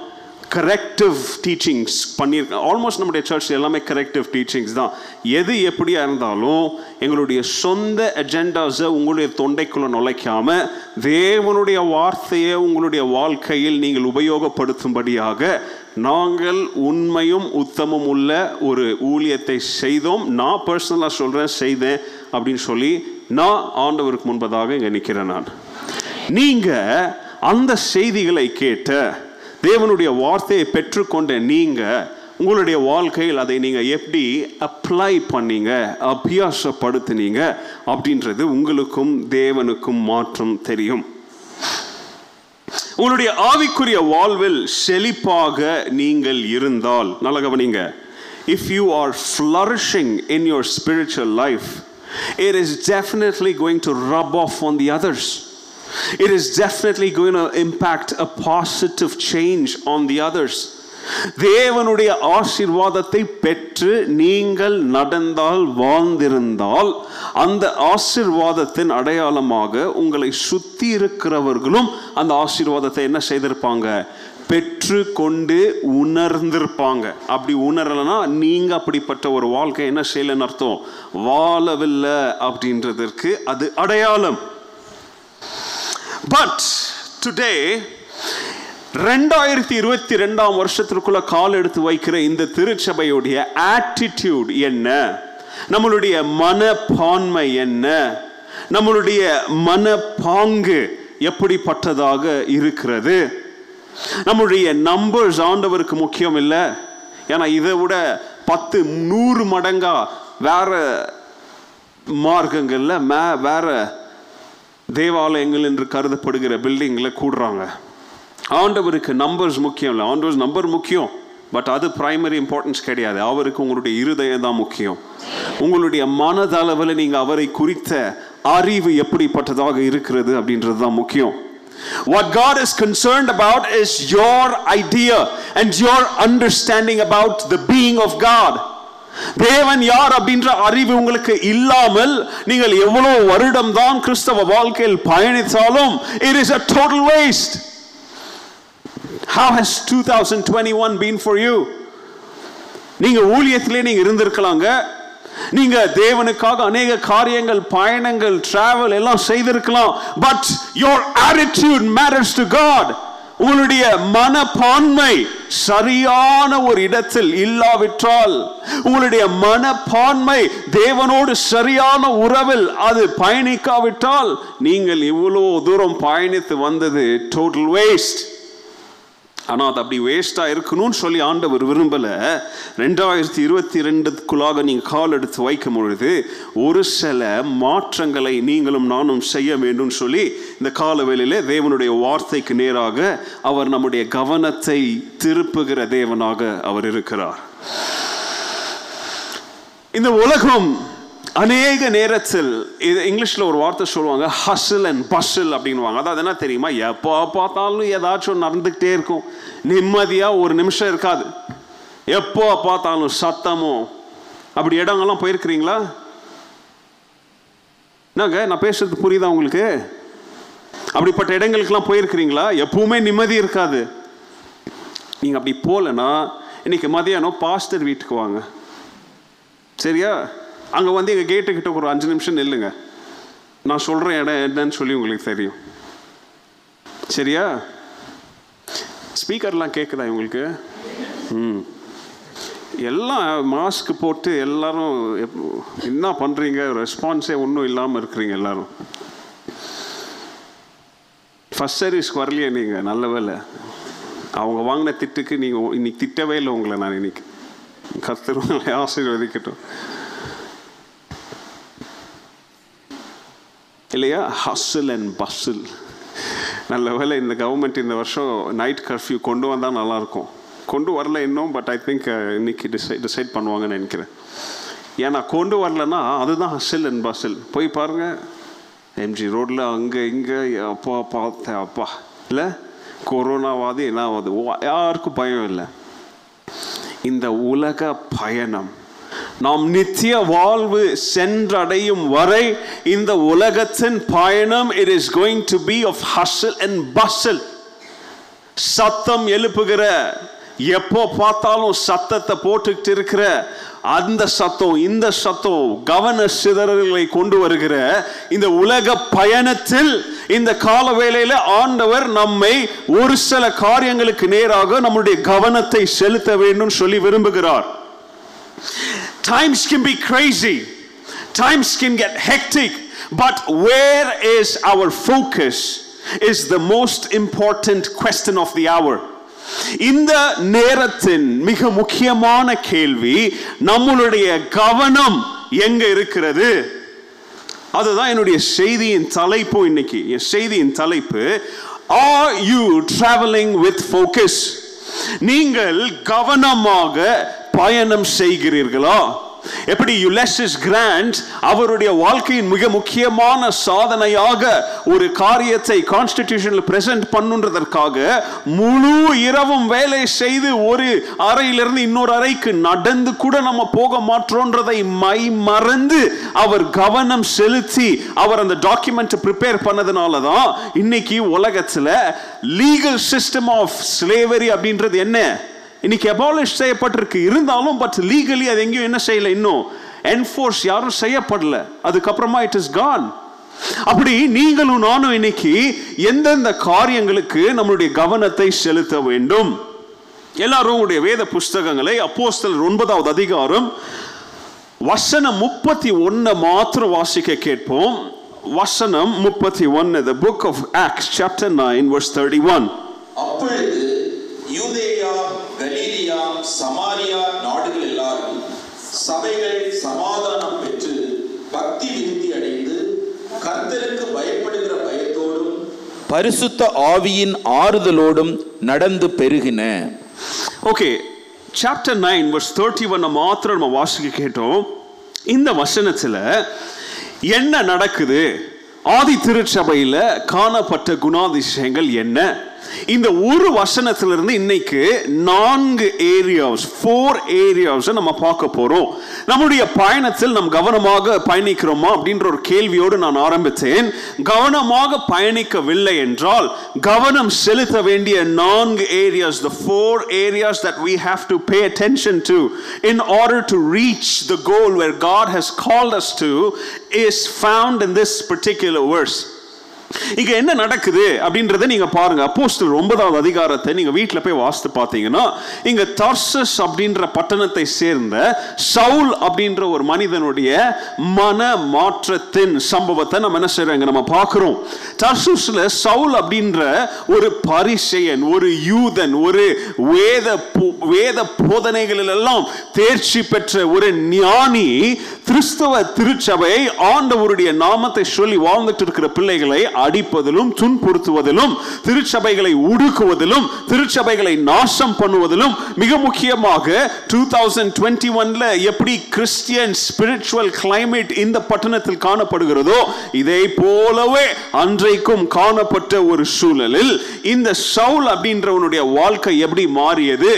கரெக்டிவ் டீச்சிங்ஸ் பண்ணியிருக்கேன் ஆல்மோஸ்ட் நம்முடைய சர்ச் எல்லாமே கரெக்டிவ் டீச்சிங்ஸ் தான். எது எப்படியாக இருந்தாலும் எங்களுடைய சொந்த அஜெண்டாஸை உங்களுடைய தொண்டைக்குள்ளே நுழைக்காம தேவனுடைய வார்த்தையை உங்களுடைய வாழ்க்கையில் நீங்கள் உபயோகப்படுத்தும்படியாக நாங்கள் உண்மையும் உத்தமும் உள்ள ஒரு ஊழியத்தை செய்தோம். நான் பர்சனலாக சொல்கிறேன் செய்தேன் அப்படின்னு சொல்லி நான் ஆண்டவருக்கு முன்பதாக இங்கே நிற்கிறேன் நான். நீங்கள் அந்த செய்திகளை கேட்ட தேவனுடைய வார்த்தையை பெற்றுக்கொண்ட நீங்கள் உங்களுடைய வாழ்க்கையில் அதை நீங்கள் எப்படி அப்ளை பண்ணீங்க அபியாசப்படுத்தினீங்க அப்படின்றது உங்களுக்கும் தேவனுக்கும் மாற்றம் தெரியும். உங்களுடைய ஆவிக்குரிய வாழ்வில் செழிப்பாக நீங்கள் இருந்தால் நல்ல கவனிங்க. If you are flourishing in your spiritual life it is definitely going to rub off on the others It is definitely going to impact a positive change on the others. தேவனுடைய ஆசீர்வாதத்தை பெற்று நீங்கள் நடந்தால் வாழ்ந்திருந்தால் அந்த ஆசிர்வாதத்தின் அடையாளமாக உங்களை சுத்தி இருக்கிறவர்களும் அந்த ஆசீர்வாதத்தை என்ன செய்திருப்பாங்க? பெற்று கொண்டு உணர்ந்திருப்பாங்க. அப்படி உணரலைன்னா நீங்க அப்படிப்பட்ட ஒரு வாழ்க்கை என்ன செய்யலன்னு அர்த்தம்? வாழவில்லை அப்படின்றதற்கு அது அடையாளம். பட் டுடே ரெண்டாயிரத்தி இருபத்தி ரெண்டாம் வருஷத்திற்குள்ள கால் எடுத்து வைக்கிற இந்த திருச்சபையுடைய ஆட்டிடியூட் என்ன? நம்மளுடைய மனப்பான்மை என்ன? நம்மளுடைய மனப்பாங்கு எப்படிப்பட்டதாக இருக்கிறது? நம்மளுடைய நம்பர்ஸ் ஆண்டவருக்கு முக்கியம் இல்லை. ஏன்னா இதை விட பத்து நூறு மடங்கா வேற மார்க்கங்களில் மே வேற தேவாலயங்கள் என்று கருதப்படுகிற பில்டிங்கில் கூடுறாங்க. ஆண்டவருக்கு நம்பர்ஸ் முக்கியம் இல்லை. ஆண்டவர்ஸ் நம்பர் முக்கியம். பட் அது பிரைமரி இம்பார்ட்டன்ஸ் கிடையாது. அவருக்கு உங்களுடைய இருதயம் தான் முக்கியம். உங்களுடைய மனதளவில் நீங்கள் அவரை குறித்த அறிவு எப்படிப்பட்டதாக இருக்கிறது அப்படின்றது தான் முக்கியம். What God is concerned about is your idea and your understanding about the being of God. தேவன் யார் அப்படின்ற அறிவு உங்களுக்கு இல்லாமல் நீங்கள் எவ்வளவு வருடம் தான் கிறிஸ்தவ வாழ்க்கையில் பயணித்தாலும் it is a total to How has 2021 been for you? நீங்க ஊழியத்திலே நீங்க இருந்திருக்கலாங்க. நீங்க தேவனுக்காக அநேக காரியங்கள் பயணங்கள் டிராவல் எல்லாம் செய்திருக்கலாம். But your attitude matters to God உங்களுடைய மனப்பான்மை சரியான ஒரு இடத்தில் இல்லாவிட்டால் உங்களுடைய மனப்பான்மை தேவனோடு சரியான உறவில் அது பயணிக்காவிட்டால் நீங்கள் இவ்வளோ தூரம் பயணித்து வந்தது டோட்டல் வேஸ்ட் ஆனால் அது அப்படி வேஸ்ட்டாக இருக்கணும்னு சொல்லி ஆண்டவர் விரும்பலை. ரெண்டாயிரத்தி இருபத்தி ரெண்டுக்குள்ளாக நீங்கள் கால் எடுத்து வைக்கும் பொழுது ஒரு சில மாற்றங்களை நீங்களும் நானும் செய்ய வேண்டும் சொல்லி இந்த கால வேளையிலே தேவனுடைய வார்த்தைக்கு நேராக அவர் நம்முடைய கவனத்தை திருப்புகிற தேவனாக அவர் இருக்கிறார். இந்த உலகம் அநேக நேரத்தில் இது இங்கிலீஷில் ஒரு வார்த்தை சொல்லுவாங்க ஹசில் அண்ட் பஸ்ஸில் அப்படின்வாங்க அதாவது என்ன தெரியுமா? எப்போ பார்த்தாலும் ஏதாச்சும் நடந்துக்கிட்டே இருக்கும். நிம்மதியாக ஒரு நிமிஷம் இருக்காது. எப்போ பார்த்தாலும் சத்தமும் அப்படி இடங்கள்லாம் போயிருக்கிறீங்களா? என்னங்க நான் பேசுறது புரியுதா உங்களுக்கு? அப்படிப்பட்ட இடங்களுக்கெல்லாம் போயிருக்கிறீங்களா? எப்பவுமே நிம்மதி இருக்காது. நீங்கள் அப்படி போகலன்னா இன்னைக்கு மதியானம் பாஸ்டர் வீட்டுக்கு வாங்க. சரியா? அங்கே வந்து எங்கள் கேட்டுக்கிட்ட ஒரு அஞ்சு நிமிஷம் நில்லுங்க. நான் சொல்கிற இடம் என்னன்னு சொல்லி உங்களுக்கு தெரியும். சரியா? ஸ்பீக்கர்லாம் கேட்குதா உங்களுக்கு ம். எல்லாம் மாஸ்க் போட்டு எல்லாரும் எப்- என்ன பண்ணுறீங்க ரெஸ்பான்ஸே ஒன்றும் இல்லாமல் இருக்கிறீங்க எல்லாரும். ஃபஸ்ட் சர்வீஸ்க்கு வரலையே நீங்கள் நல்ல வேலை அவங்க வாங்கின திட்டுக்கு நீங்கள் இன்னைக்கு திட்டவே இல்லை உங்களை நான் இன்னைக்கு. கர்த்தர் உங்களை ஆசீர்வதிக்கட்டும். இல்லையா? ஹஸ்ஸில் அண்ட் பஸ்ஸில் நல்ல வேலை இந்த கவர்மெண்ட் இந்த வருஷம் நைட் கர்ஃப்யூ கொண்டு வந்தால் நல்லாயிருக்கும். கொண்டு வரல இன்னும் பட் ஐ திங்க் இன்னைக்கு டிசைட் டிசைட் பண்ணுவாங்கன்னு நினைக்கிறேன். ஏன்னா கொண்டு வரலன்னா அதுதான் ஹசில் அண்ட் பஸில் போய் பாருங்கள் எம்ஜி ரோட்டில் அங்கே இங்கே அப்பா பார்த்தேன் அப்பா. இல்லை? கொரோனாவாது என்ன ஆகுது யாருக்கும் பயம் இல்லை. இந்த உலக பயணம். நாம் நித்திய வாழ்வு சென்றடையும் வரை இந்த உலகத்தின் பயணம் it is going to be of hustle and bustle சத்தம் எழுப்புகிற எப்போ பார்த்தாலும் சத்தத்தை போட்டுக்கிட்டு இருக்கிற அந்த சத்தம் இந்த சத்தம் கவன சிதறல்களை கொண்டு வருகிற இந்த உலக பயணத்தில் இந்த கால வேளையில ஆண்டவர் நம்மை ஒரு சில காரியங்களுக்கு நேராக நம்முடைய கவனத்தை செலுத்த வேண்டும் சொல்லி விரும்புகிறார். Times can be crazy. Times can get hectic. But where is our focus? Is the most important question of the hour. இந்த நேரத்தின் மிக முக்கியமான கேள்வி நம்மளுடைய கவனம் எங்க இருக்கிறது அதுதான் என்னுடைய செய்தியின் தலைப்பு இன்னைக்கு என் செய்தியின் தலைப்பு are you travelling with focus நீங்கள் கவனமாக பயணம் செய்கிறீர்களா? எப்படி யுலெசிஸ் கிராண்ட் அவருடைய வாழ்க்கையின் மிக முக்கியமான சாதனையாக ஒரு காரியத்தை கான்ஸ்டிடியூஷனில் பிரசன்ட் பண்ணுன்றதற்காக முழு இரவும் வேலை செய்து ஒரு அறையிலிருந்து இன்னொரு அறைக்கு நடந்து கூட நம்ம போக மாற்றோன்றதை மை மறந்து அவர் கவனம் செலுத்தி அவர் அந்த டாக்குமெண்ட் ப்ரிப்பேர் பண்ணதுனால தான் இன்னைக்கு உலகத்தில் லீகல் சிஸ்டம் ஆஃப் ஸ்லேவரி அப்படின்றது என்ன? இன்னைக்கு அபாலிஷ் செய்யப்பட்டிருக்கு. இருந்தாலும் பட் லீகலி அது எங்கேயும் என்ன செய்யல இன்னும். என்ஃபோர்ஸ் யாரும் செய்யப்படல. அதுக்கப்புறமா இட் இஸ் கான் அப்படி நீங்களும் நானும் இன்னைக்கு எந்தெந்த காரியங்களுக்கு நம்மளுடைய கவனத்தை செலுத்த வேண்டும்? எல்லாரும் உங்களுடைய வேத புஸ்தகங்களை அப்போஸ்தல் ஒன்பதாவது அதிகாரம் வசனம் முப்பத்தி ஒன்னை மாத்திரம் வாசிக்க கேட்போம். வசனம் முப்பத்தி ஒன்னு the book of Acts chapter nine verse thirty one அப்பொழுது யூதேயா கலீலியா சமாரியா நாடுகள் எல்லாரும் சபைகள் சமாதானம் பெற்று பக்தி விருத்தி அடைந்து கர்த்தருக்கு பயப்படுகிற பயத்தோடும் பரிசுத்த ஆவியின் ஆறுதலோடும் நடந்து பெருகின. Okay chapter nine verse thirty ஒன்னை மாத்திரம் நம்ம வாசிக்க கேட்டோம். இந்த வசனத்தில் என்ன நடக்குது? ஆதி திருச்சபையில் காணப்பட்ட குணாதிசயங்கள் என்ன? இந்த ஒரு வசனத்திலிருந்து இன்னைக்கு நான்கு ஏரியாஸ் ஃபோர் ஏரியாஸ் நம்ம பார்க்க போறோம். நம்முடைய பயணத்தில் நம் கவனமாக பயணிக்கிறோமா அப்படின்ற ஒரு கேள்வியோடு நான் ஆரம்பித்தேன். கவனமாக பயணிக்கவில்லை என்றால் கவனம் செலுத்த வேண்டிய நான்கு areas the four areas that we have to pay attention to in order to reach the goal where God has called us to is found in this particular verse இங்க என்ன நடக்குது அப்படின்றத நீங்க பாருங்க. அப்போஸ்தலர் ஒன்பதாவது அதிகாரத்தை நீங்க வீட்ல போய் வாசித்து பார்த்தீங்கன்னா இங்க தர்சஸ் அப்படின்ற பட்டணத்தை சேர்ந்த சவுல் அப்படின்ற ஒரு மனிதனுடைய மன மாற்றத்தின் சம்பவத்தை நம்ம என்ன செய்றோம்? நம்ம பார்க்கிறோம். தர்சுஸ்ல சவுல் அப்படின்ற ஒரு பரிசெயன் ஒரு யூதன் ஒரு வேத போ- வேத போதனைகளில் எல்லாம் தேர்ச்சி பெற்ற ஒரு ஞானி கிறிஸ்தவ திருச்சபை ஆண்டவருடைய நாமத்தை சொல்லி வாழ்ந்துட்டு இருக்கிற பிள்ளைகளை அடிப்பதிலும் துன்புறுத்துவதிலும் திருச்சபைகளை உடுக்குவதிலும் திருச்சபைகளை நாசம் பண்ணுவதிலும் மிக முக்கியமாக டூ தௌசண்ட் டுவெண்ட்டி ஒன்ல எப்படி கிறிஸ்டியன் ஸ்பிரிச்சுவல் கிளைமேட் இந்த பட்டணத்தில் காணப்படுகிறதோ இதை போலவே அன்றைக்கும் காணப்பட்ட ஒரு சூழலில் இந்த சவுல் அப்படின்றவனுடைய வாழ்க்கை எப்படி மாறியது?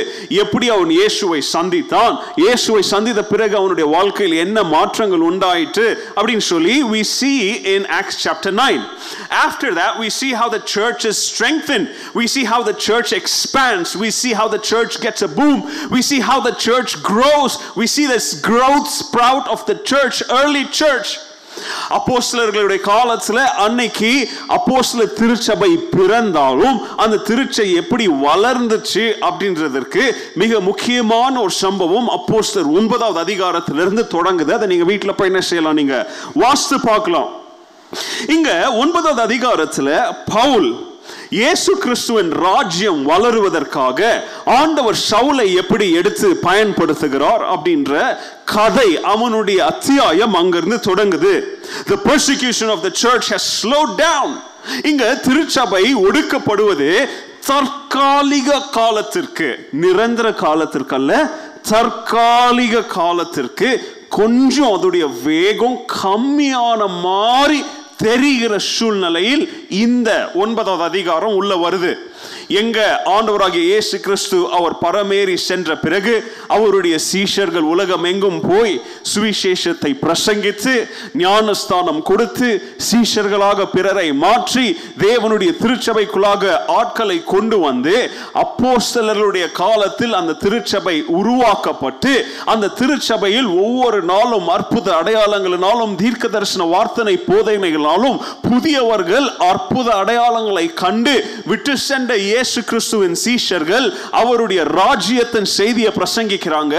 எப்படி அவன் இயேசுவை சந்தித்தான்? இயேசுவை சந்தித்த பிறகு அவனுடைய வாழ்க்கையில் என்ன மாற்றங்கள் உண்டாயிற்று? அப்படின்னு சொல்லி we see in Acts chapter 9 after that we see how the church is strengthened we see how the church expands we see how the church gets a boom we see how the church grows we see this growth sprout of the church early church அப்போஸ்தலர்களுடைய காலத்துல அன்னைக்கு அப்போஸ்தல திருச்சபை பிறந்தாலும் அந்த திருச்சை எப்படி வளர்ந்துச்சு அப்படின்றதற்கு மிக முக்கியமான ஒரு சம்பவம் அப்போஸ்தலர் ஒன்பதாவது அதிகாரத்திலிருந்து தொடங்குது அதை நீங்க வீட்டில் போய் என்ன செய்யலாம் நீங்க வாஸ்து பார்க்கலாம் இங்க ஒன்பதாவது அதிகாரத்துல பவுல் இயேசு கிறிஸ்துவின் ராஜ்யம் வளருவதற்காக ஆண்டவர் சவுலை எப்படி எடுத்து பயன்படுத்துகிறார் அப்படின்ற கதை அவனுடைய அத்தியாயம் அங்கிருந்து தொடங்குது. The persecution of the church has slowed down. இங்க திருச்சபை ஒடுக்கப்படுவது தற்காலிக தற்காலிக காலத்திற்கு நிரந்தர காலத்திற்கு அல்ல தற்காலிக காலத்திற்கு கொஞ்சம் அதோடைய வேகம் கம்மியான மாதிரி தெரிகிற சூழ்நிலையில் இந்த ஒன்பதாவது அதிகாரம் உள்ள வருது. எங்க ஆண்டவராகிய இயேசு கிறிஸ்து அவர் பரமேறி சென்ற பிறகு அவருடைய சீஷர்கள் உலகம் எங்கும் போய் சுவிசேஷத்தை பிரசங்கித்து ஞானஸ்தானம் கொடுத்து சீஷர்களாக பிறரை மாற்றி தேவனுடைய திருச்சபைக்குள்ளாக ஆட்களை கொண்டு வந்து அப்போஸ்தலர்களுடைய காலத்தில் அந்த திருச்சபை உருவாக்கப்பட்டு அந்த திருச்சபையில் ஒவ்வொரு நாளும் அற்புத அடையாளங்களினாலும் தீர்க்க தரிசன வார்த்தனை போதனைகளாலும் புதியவர்கள் அற்புத அடையாளங்களை கண்டு விட்டு சென்ற இயேசு கிறிஸ்துவின் சீஷர்கள் அவருடைய ராஜ்யத்தின் செய்தியை பிரசங்கிக்கிறாங்க.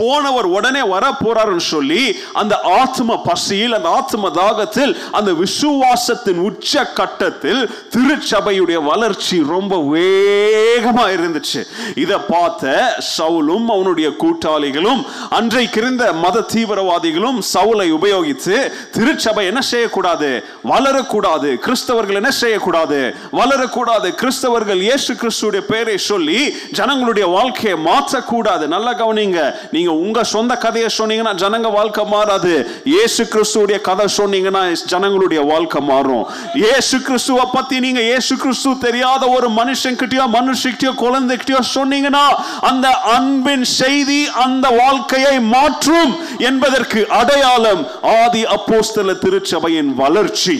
போனவர் உடனே வர போறாருன்னு சொல்லி அந்த ஆத்ம பசியில் அந்த ஆத்ம தாகத்தில் அந்த விசுவாசத்தின் உச்ச கட்டத்தில் திருச்சபையுடைய வளர்ச்சி ரொம்ப வேகமா இருந்துச்சு. இதை பார்த்த சவுலும் அவனுடைய கூட்டாளிகளும் அன்றைக்கு இருந்த மத தீவிரவாதிகளும் சவுலை உபயோகித்து திருச்சபை என்ன செய்யக்கூடாது? வளரக்கூடாது. கிறிஸ்தவர்கள் என்ன செய்யக்கூடாது? வளரக்கூடாது. கிறிஸ்தவர்கள் இயேசு கிறிஸ்துடைய பெயரை சொல்லி ஜனங்களுடைய வாழ்க்கையை மாற்றக்கூடாது. நல்லா கவனிங்க. நீங்க உங்க சொந்த கதையை சொன்னீங்கன்னா ஜனங்க வாழ்க்கை மாறாது. இயேசு கிறிஸ்துடைய கதை சொன்னீங்கன்னா ஜனங்களுடைய வாழ்க்கை மாறும். இயேசு கிறிஸ்துவை பத்தி நீங்க இயேசு கிறிஸ்து தெரியாத ஒரு மனுஷன்கிட்டயோ மனுஷக்கிட்டயோ குழந்தைகிட்டயோ சொன்னீங்கன்னா அந்த அன்பின் செய்தி அந்த வாழ்க்கையை மாற்றும் என்பதற்கு அடையாளம் ஆதி அப்போஸ்தல திருச்சபையின் வளர்ச்சி.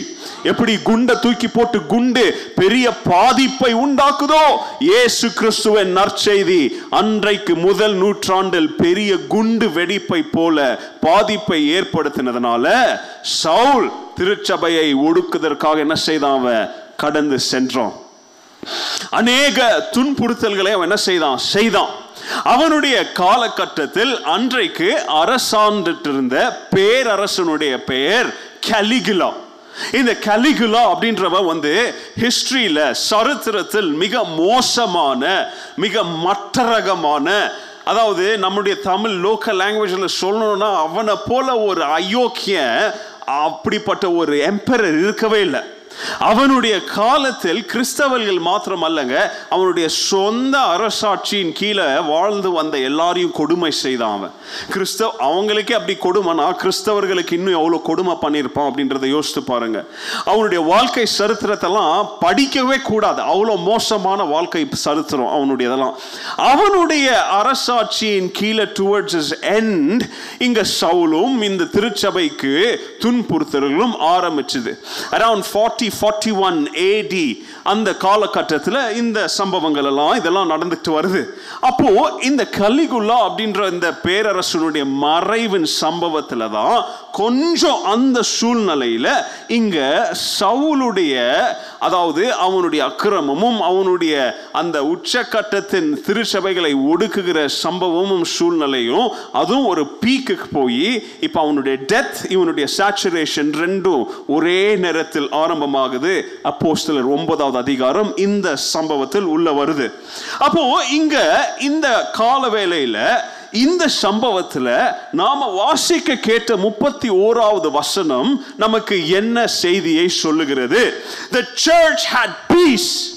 எப்படி குண்டை தூக்கி போட்டு குண்டு பெரிய பாதிப்பை உண்டாக்குதோ? ஏசு கிறிஸ்துவின் நற்செய்தி. அன்றைக்கு முதல் நூற்றாண்டில் பெரிய குண்டு வெடிப்பை போல பாதிப்பை ஏற்படுத்தினதுனால சவுல் திருச்சபையை ஒடுக்குவதற்காக என்ன செய்தான் அவன்? கடந்து சென்றோம் அநேக துன்புறுத்தல்களை அவன் என்ன செய்தான்? செய்தான். அவனுடைய காலகட்டத்தில் அன்றைக்கு அரசாண்டுட்டு இருந்த பேரரசனுடைய பெயர் கலிகுலா. இந்த கலிகுலா அப்படின்றவன் வந்து ஹிஸ்டரியில சரித்திரத்தில் மிக மோசமான மிக மட்டரகமான அதாவது நம்முடைய தமிழ் லோக்கல் லாங்குவேஜில் சொல்லணும்னா அவனை போல ஒரு அயோக்கியன் அப்படிப்பட்ட ஒரு எம்பரர் இருக்கவே இல்லை. அவனுடைய காலத்தில் கிறிஸ்தவர்கள் மாத்திரம் அல்லங்க அவனுடைய சொந்த அரசாட்சியின் கீழே வாழ்ந்து வந்த எல்லாரையும் கொடுமை செய்தான் அவன். கிறிஸ்தவ அவங்களுக்கே அப்படி கொடுமைனா கிறிஸ்தவர்களுக்கு இன்னும் எவ்வளோ கொடுமை பண்ணியிருப்பான் அப்படின்றத யோசித்து பாருங்க. அவனுடைய வாழ்க்கை சரித்திரத்தெல்லாம் படிக்கவே கூடாது. அவ்வளோ மோசமான வாழ்க்கை சரித்திரம் அவனுடையதெல்லாம். அவனுடைய அரசாட்சியின் கீழே டுவர்ட்ஸ் இஸ் எண்ட் இங்க சவுலும் இந்த திருச்சபைக்கு துன்புறுத்தல்களும் ஆரம்பிச்சது. Around forty forty one AD அந்த காலகட்டத்தில் இந்த சம்பவங்கள் எல்லாம் இதெல்லாம் நடந்துட்டு வருது. அப்போ இந்த கலிகுல்லா அப்படின்ற இந்த பேரரசனுடைய மறைவின் சம்பவத்தில் தான் கொஞ்சம் அந்த சூழ்நிலையில் இங்கே சவுலுடைய அதாவது அவனுடைய அக்கிரமமும் அவனுடைய அந்த உச்சக்கட்டத்தின் திருச்சபைகளை ஒடுக்குகிற சம்பவமும் சூழ்நிலையும் அதுவும் ஒரு பீக்குக்கு போய் இப்போ அவனுடைய டெத் இவனுடைய சேச்சுரேஷன் ரெண்டும் ஒரே நேரத்தில் ஆரம்பமாகுது அப்போஸ்தலர் ஒன்பதாவது அதிகாரம் இந்த சம்பவத்தில் உள்ள வருது. அப்போ இங்க இந்த கால வேலையில இந்த சம்பவத்துல நாம வாசிக்க கேட்ட முப்பத்தி ஓராவது வசனம் நமக்கு என்ன செய்தியை சொல்லுகிறது? The church had peace.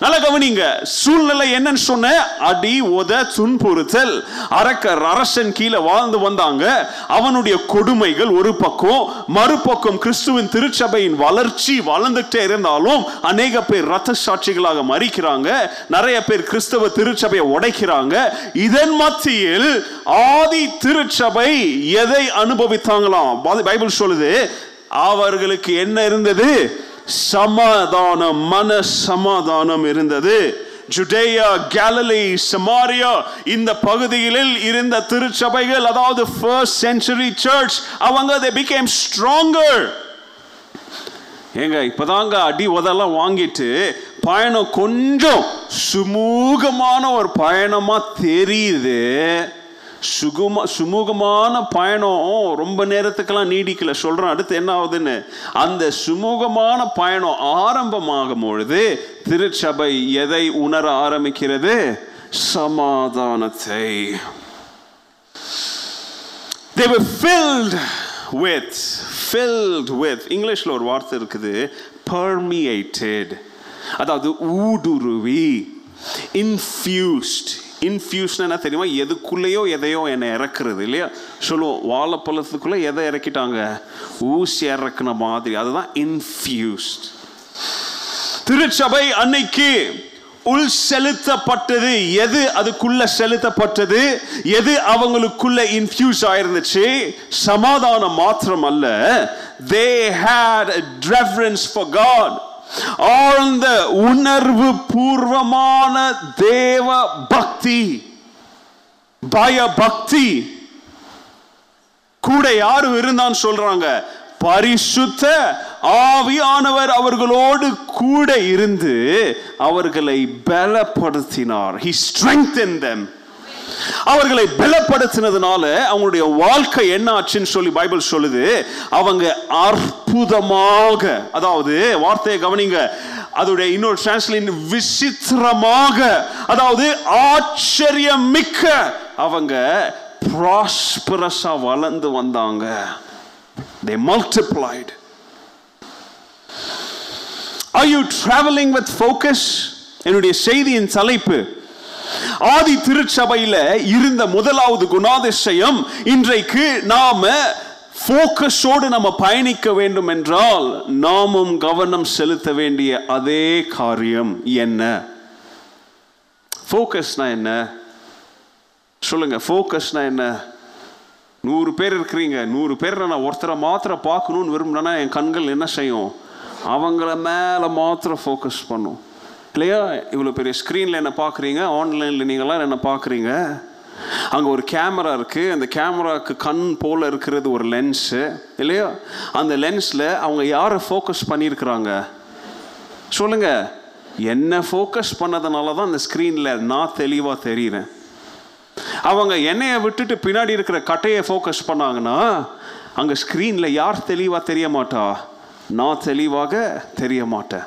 நல்ல கவனிங்க. சூழ்நிலை என்னன்னு சொன்ன அடி உத துன்புறுத்தல் அரக்கர் அரசன் கீழே வாழ்ந்து வந்தாங்க. அவனுடைய கொடுமைகள் ஒரு பக்கம் மறுபக்கம் கிறிஸ்துவின் திருச்சபையின் வளர்ச்சி வளர்ந்துட்டே இருந்தாலும் அநேக பேர் ரத்த சாட்சிகளாக மறிக்கிறாங்க நிறைய பேர் கிறிஸ்தவ திருச்சபையை உடைக்கிறாங்க. இதன் மத்தியில் ஆதி திருச்சபை எதை அனுபவித்தாங்களாம்? பைபிள் சொல்லுது அவர்களுக்கு என்ன இருந்தது? சமாதானம் மன சமாதானம் இருந்தது. ஜுடேயா கேலலி சமாரியா இந்த பகுதிகளில் இருந்த திருச்சபைகள் அதாவது ஃபர்ஸ்ட் சென்ச்சுரி சர்ச் அவங்க தே பிகேம் ஸ்ட்ராங்கர் ஏங்க இப்போதாங்க அடி உதெல்லாம் வாங்கிட்டு பயணம் கொஞ்சம் சுமூகமான ஒரு பயணமாக தெரியுது. சுகுமா சுமூகமான பயணம் ரொம்ப நேரத்துக்கெல்லாம் நீடிக்கல. சொல்கிறோம் அடுத்து என்ன ஆகுதுன்னு? அந்த சுமூகமான பயணம் ஆரம்பமாகும் பொழுது திருச்சபை எதை உணர ஆரம்பிக்கிறது? சமாதானத்தை. They were filled with filled with இங்கிலீஷில் ஒரு வார்த்தை இருக்குது permeated. அதாவது ஊடுருவி இன்ஃபியூஸ்ட் இன்ஃபியூஷன் என்ன தெரியுமா? எதுக்குள்ளேயோ எதையோ என்னை இறக்குறது இல்லையா? சொல்லுவோம் வாழைப்பழத்துக்குள்ளே எதை இறக்கிட்டாங்க? ஊசி இறக்குன மாதிரி. அதுதான் இன்ஃபியூஸ்ட் திருச்சபை அன்னைக்கு உள் செலுத்தப்பட்டது. எது அதுக்குள்ள செலுத்தப்பட்டது? எது அவங்களுக்குள்ள இன்ஃபியூஸ் ஆயிருந்துச்சு? சமாதானம் மாத்திரம் அல்ல. They had reference for God ஆழ்ந்த உணர்வு பூர்வமான தேவ பக்தி பய பக்தி. கூட யாரும் இருந்தான்னு சொல்றாங்க? பரிசுத்த ஆவியானவர் அவர்களோடு கூட இருந்து அவர்களை பலப்படுத்தினார். He strengthened தெம் அவர்களை பலப்படுத்தினதுனால அவங்களுடைய வாழ்க்கை என்ன ஆச்சுன்னு சொல்லி பைபிள் சொல்லுது. அவங்க அற்புதமாக அதாவது வார்த்தையை கவனிங்க. அதோடைய இன்னொரு டிரான்ஸ்லின் விசித்திரமாக அதாவது ஆச்சரியம் மிக்க அவங்க ப்ராஸ்பரஸா வளர்ந்து வந்தாங்க. தே multiplied. Are you traveling with focus? என்னுடைய செய்தியின் தலைப்பு ஆதி திருச்சபையில இருந்த முதலாவது குணாதிசயம் இன்றைக்கு நாம ஃபோக்கஸோடு நம்ம பயணிக்க வேண்டும் என்றால் நாமும் கவனம் செலுத்த வேண்டிய அதே காரியம் என்ன? ஃபோக்கஸ்னா என்ன? சொல்லுங்க ஃபோக்கஸ்னா என்ன? நூறு பேர் இருக்கிறீங்க நூறு பேர் நான் ஒருத்தரை மாத்திரை பார்க்கணும்னு விரும்புனா என் கண்கள் என்ன செய்யும்? அவங்கள மேலே மாத்திரம் ஃபோக்கஸ் பண்ணும். இல்லையா இவ்வளோ பெரிய ஸ்க்ரீனில் என்ன பார்க்குறீங்க? ஆன்லைனில் நீங்களாம் என்ன பார்க்குறீங்க? அங்கே ஒரு கேமரா இருக்குது அந்த கேமராவுக்கு கண் போல் இருக்கிறது ஒரு லென்ஸு இல்லையா? அந்த லென்ஸில் அவங்க யாரை ஃபோக்கஸ் பண்ணியிருக்கிறாங்க? சொல்லுங்க. என்ன ஃபோக்கஸ் பண்ணதுனால தான் அந்த ஸ்க்ரீனில் நான் தெளிவாக தெரியுறேன். அவங்க என்னையை விட்டுட்டு பின்னாடி இருக்கிற கட்டையை ஃபோக்கஸ் பண்ணாங்கன்னா அங்கே ஸ்க்ரீனில் யார் தெளிவாக தெரிய மாட்டா? நான் தெளிவாக தெரிய மாட்டேன்.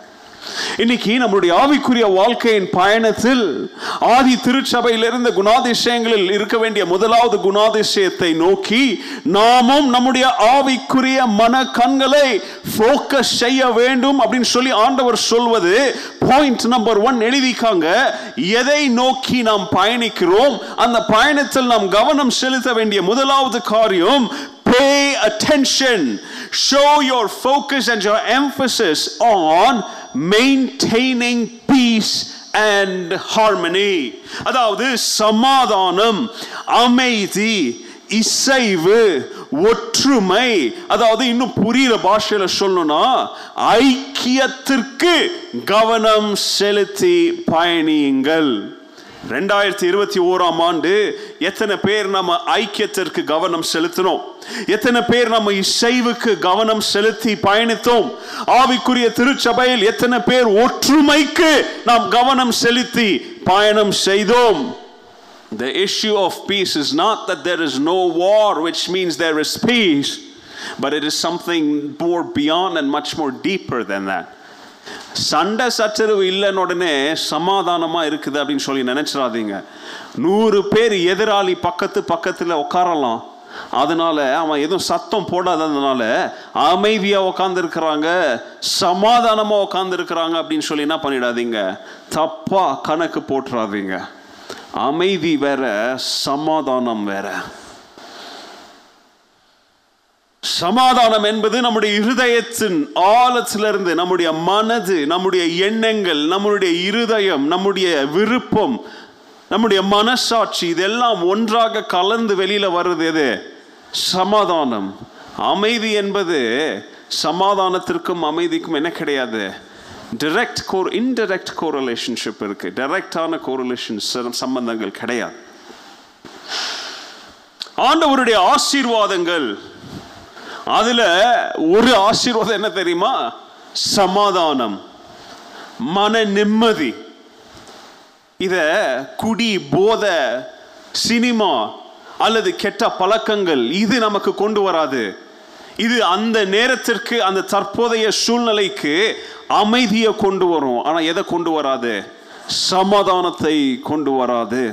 இன்னைக்கு நம்மளுடைய ஆவிக்குரிய வாழ்க்கையின் பயணத்தில் ஆதி திருச்சபையில் இருந்த குணாதிசயங்களில் இருக்க வேண்டிய முதலாவது குணாதிசயத்தை நோக்கி நாமும் நம்முடைய ஆவிக்குரிய மன கண்களை ஃபோக்கஸ் செய்ய வேண்டும் அப்படின்னு சொல்லி ஆண்டவர் சொல்வது பாயிண்ட் நம்பர் ஒன் எழுதிக்காங்க. எதை நோக்கி நாம் பயணிக்கிறோம்? அந்த பயணத்தில் நாம் கவனம் செலுத்த வேண்டிய முதலாவது காரியம் pay attention. Show your focus and your emphasis on maintaining peace and harmony அதாவது சமாதானம் அமைதி இசைவு ஒற்றுமை. அதாவது இன்னும் புரியுற பாஷையில சொல்லணும்னா ஐக்கியத்திற்கு கவனம் செலுத்தி பயணியுங்கள். ரெண்டாயிரத்தி இருபத்தி ஓராம் ஆண்டு எத்தனை பேர் நம்ம ஐக்கியத்திற்கு கவனம் செலுத்தினோம்? எத்தனை பேர் நம்ம இசைவுக்கு கவனம் செலுத்தி பயணித்தோம்? ஆவிக்குரிய திருச்சபையில் எத்தனை பேர் ஒற்றுமைக்கு நாம் கவனம் செலுத்தி பயணம் செய்தோம்? The issue of peace is not that there is no war, which means there is peace, but it is something more beyond and much more deeper than that. சண்டை சச்சரவு இல்லைன்னு உடனே சமாதானமாக இருக்குது அப்படின்னு சொல்லி நினச்சிடாதீங்க. நூறு பேர் எதிராளி பக்கத்து பக்கத்தில் உட்காரலாம். அதனால அவன் எதுவும் சத்தம் போடாததுனால அமைதியாக உட்கார்ந்து சமாதானமாக சமாதானமா அப்படின்னு சொல்லி என்ன பண்ணிடாதீங்க. தப்பாக கணக்கு போட்டுறாதீங்க. அமைதி வேற சமாதானம் வேற. சமாதானம் என்பது நம்முடைய இருதயத்தின் ஆழத்திலிருந்து நம்முடைய மனது நம்முடைய எண்ணங்கள் நம்முடைய இருதயம் நம்முடைய விருப்பம் நம்முடைய மனசாட்சி இதெல்லாம் ஒன்றாக கலந்து வெளியில வருது எது? சமாதானம். அமைதி என்பது சமாதானத்திற்கும் அமைதிக்கும் என்ன கிடையாது? டிரெக்ட் கோர் இன்டெரக்ட் கோரிலேஷன்ஷிப் இருக்கு. டைரக்டான கோரிலேஷன் சம்பந்தங்கள் கிடையாது. ஆண்டவருடைய ஆசீர்வாதங்கள் அதுல ஒரு ஆசீர்வாதம் என்ன தெரியுமா? சமாதானம் மன நிம்மதி. இத குடி போத சினிமா அல்லது கெட்ட பழக்கங்கள் இது நமக்கு கொண்டு வராது. இது அந்த நேரத்திற்கு அந்த தற்போதைய சூழ்நிலைக்கு அமைதியை கொண்டு வரும். ஆனால் எதை கொண்டு வராது? சமாதானத்தை கொண்டு வராது.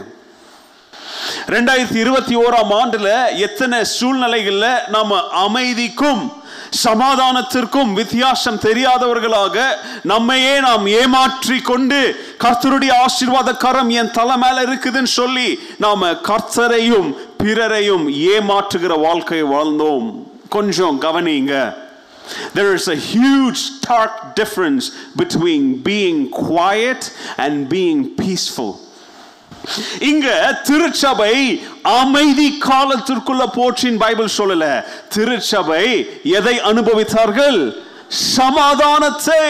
ரெண்டாயிரத்தி இருபத்தி ஓராம் ஆண்டுல எத்தனை சூழ்நிலைகள்ல நாம அமைதிக்கும் சமாதானத்திற்கும் வித்தியாசம் தெரியாதவர்களாக நம்மையே நாம் ஏமாற்றி கொண்டு கர்த்தருடைய ஆசீர்வாத கரம் என் தலை மேல இருக்குதுன்னு சொல்லி நாம கர்த்தரையும் பிறரையும் ஏமாற்றுகிற வாழ்க்கை வாழ்ந்தோம் கொஞ்சம் கவனிங்க There is a huge stark difference between being quiet and being peaceful. இங்க திருச்சபை அமைதி காலத்திற்குள்ள போற்றின் பைபிள் சொல்லல. திருச்சபை எதை அனுபவித்தார்கள்? சமாதானத்தை.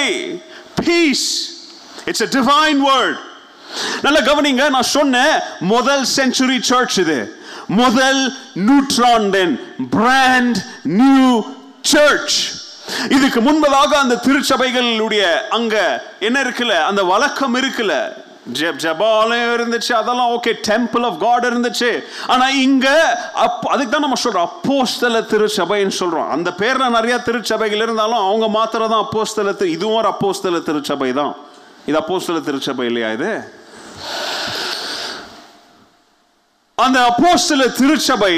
Peace it's a divine word நல்ல கவனிங்க நான் சொன்னேன் முதல் செஞ்சுரி சர்ச் இது. முதல் நியூட்ரான் பிராண்ட் நியூ சர்ச் இதுக்கு முன்பதாக அந்த திருச்சபைகளுடைய அங்க என்ன இருக்குல்ல? அந்த வழக்கம் இருக்குல்ல? ஜெப் ஜபாலயம் இருந்துச்சு அதெல்லாம் ஓகே டெம்பிள் ஆஃப் காட் இருந்துச்சு. ஆனா இங்க அப் அதுக்கு தான் நம்ம சொல்றோம் அப்போஸ்தல திருச்சபைன்னு சொல்றோம். அந்த பேர்ல நிறைய திருச்சபைகள் இருந்தாலும் அவங்க மாத்திரம் தான் அப்போஸ்தல திரு இதுவும் ஒரு அப்போஸ்தல திருச்சபை தான். இது அப்போஸ்தல திருச்சபை இல்லையா இது? அந்த அப்போஸ்தல திருச்சபை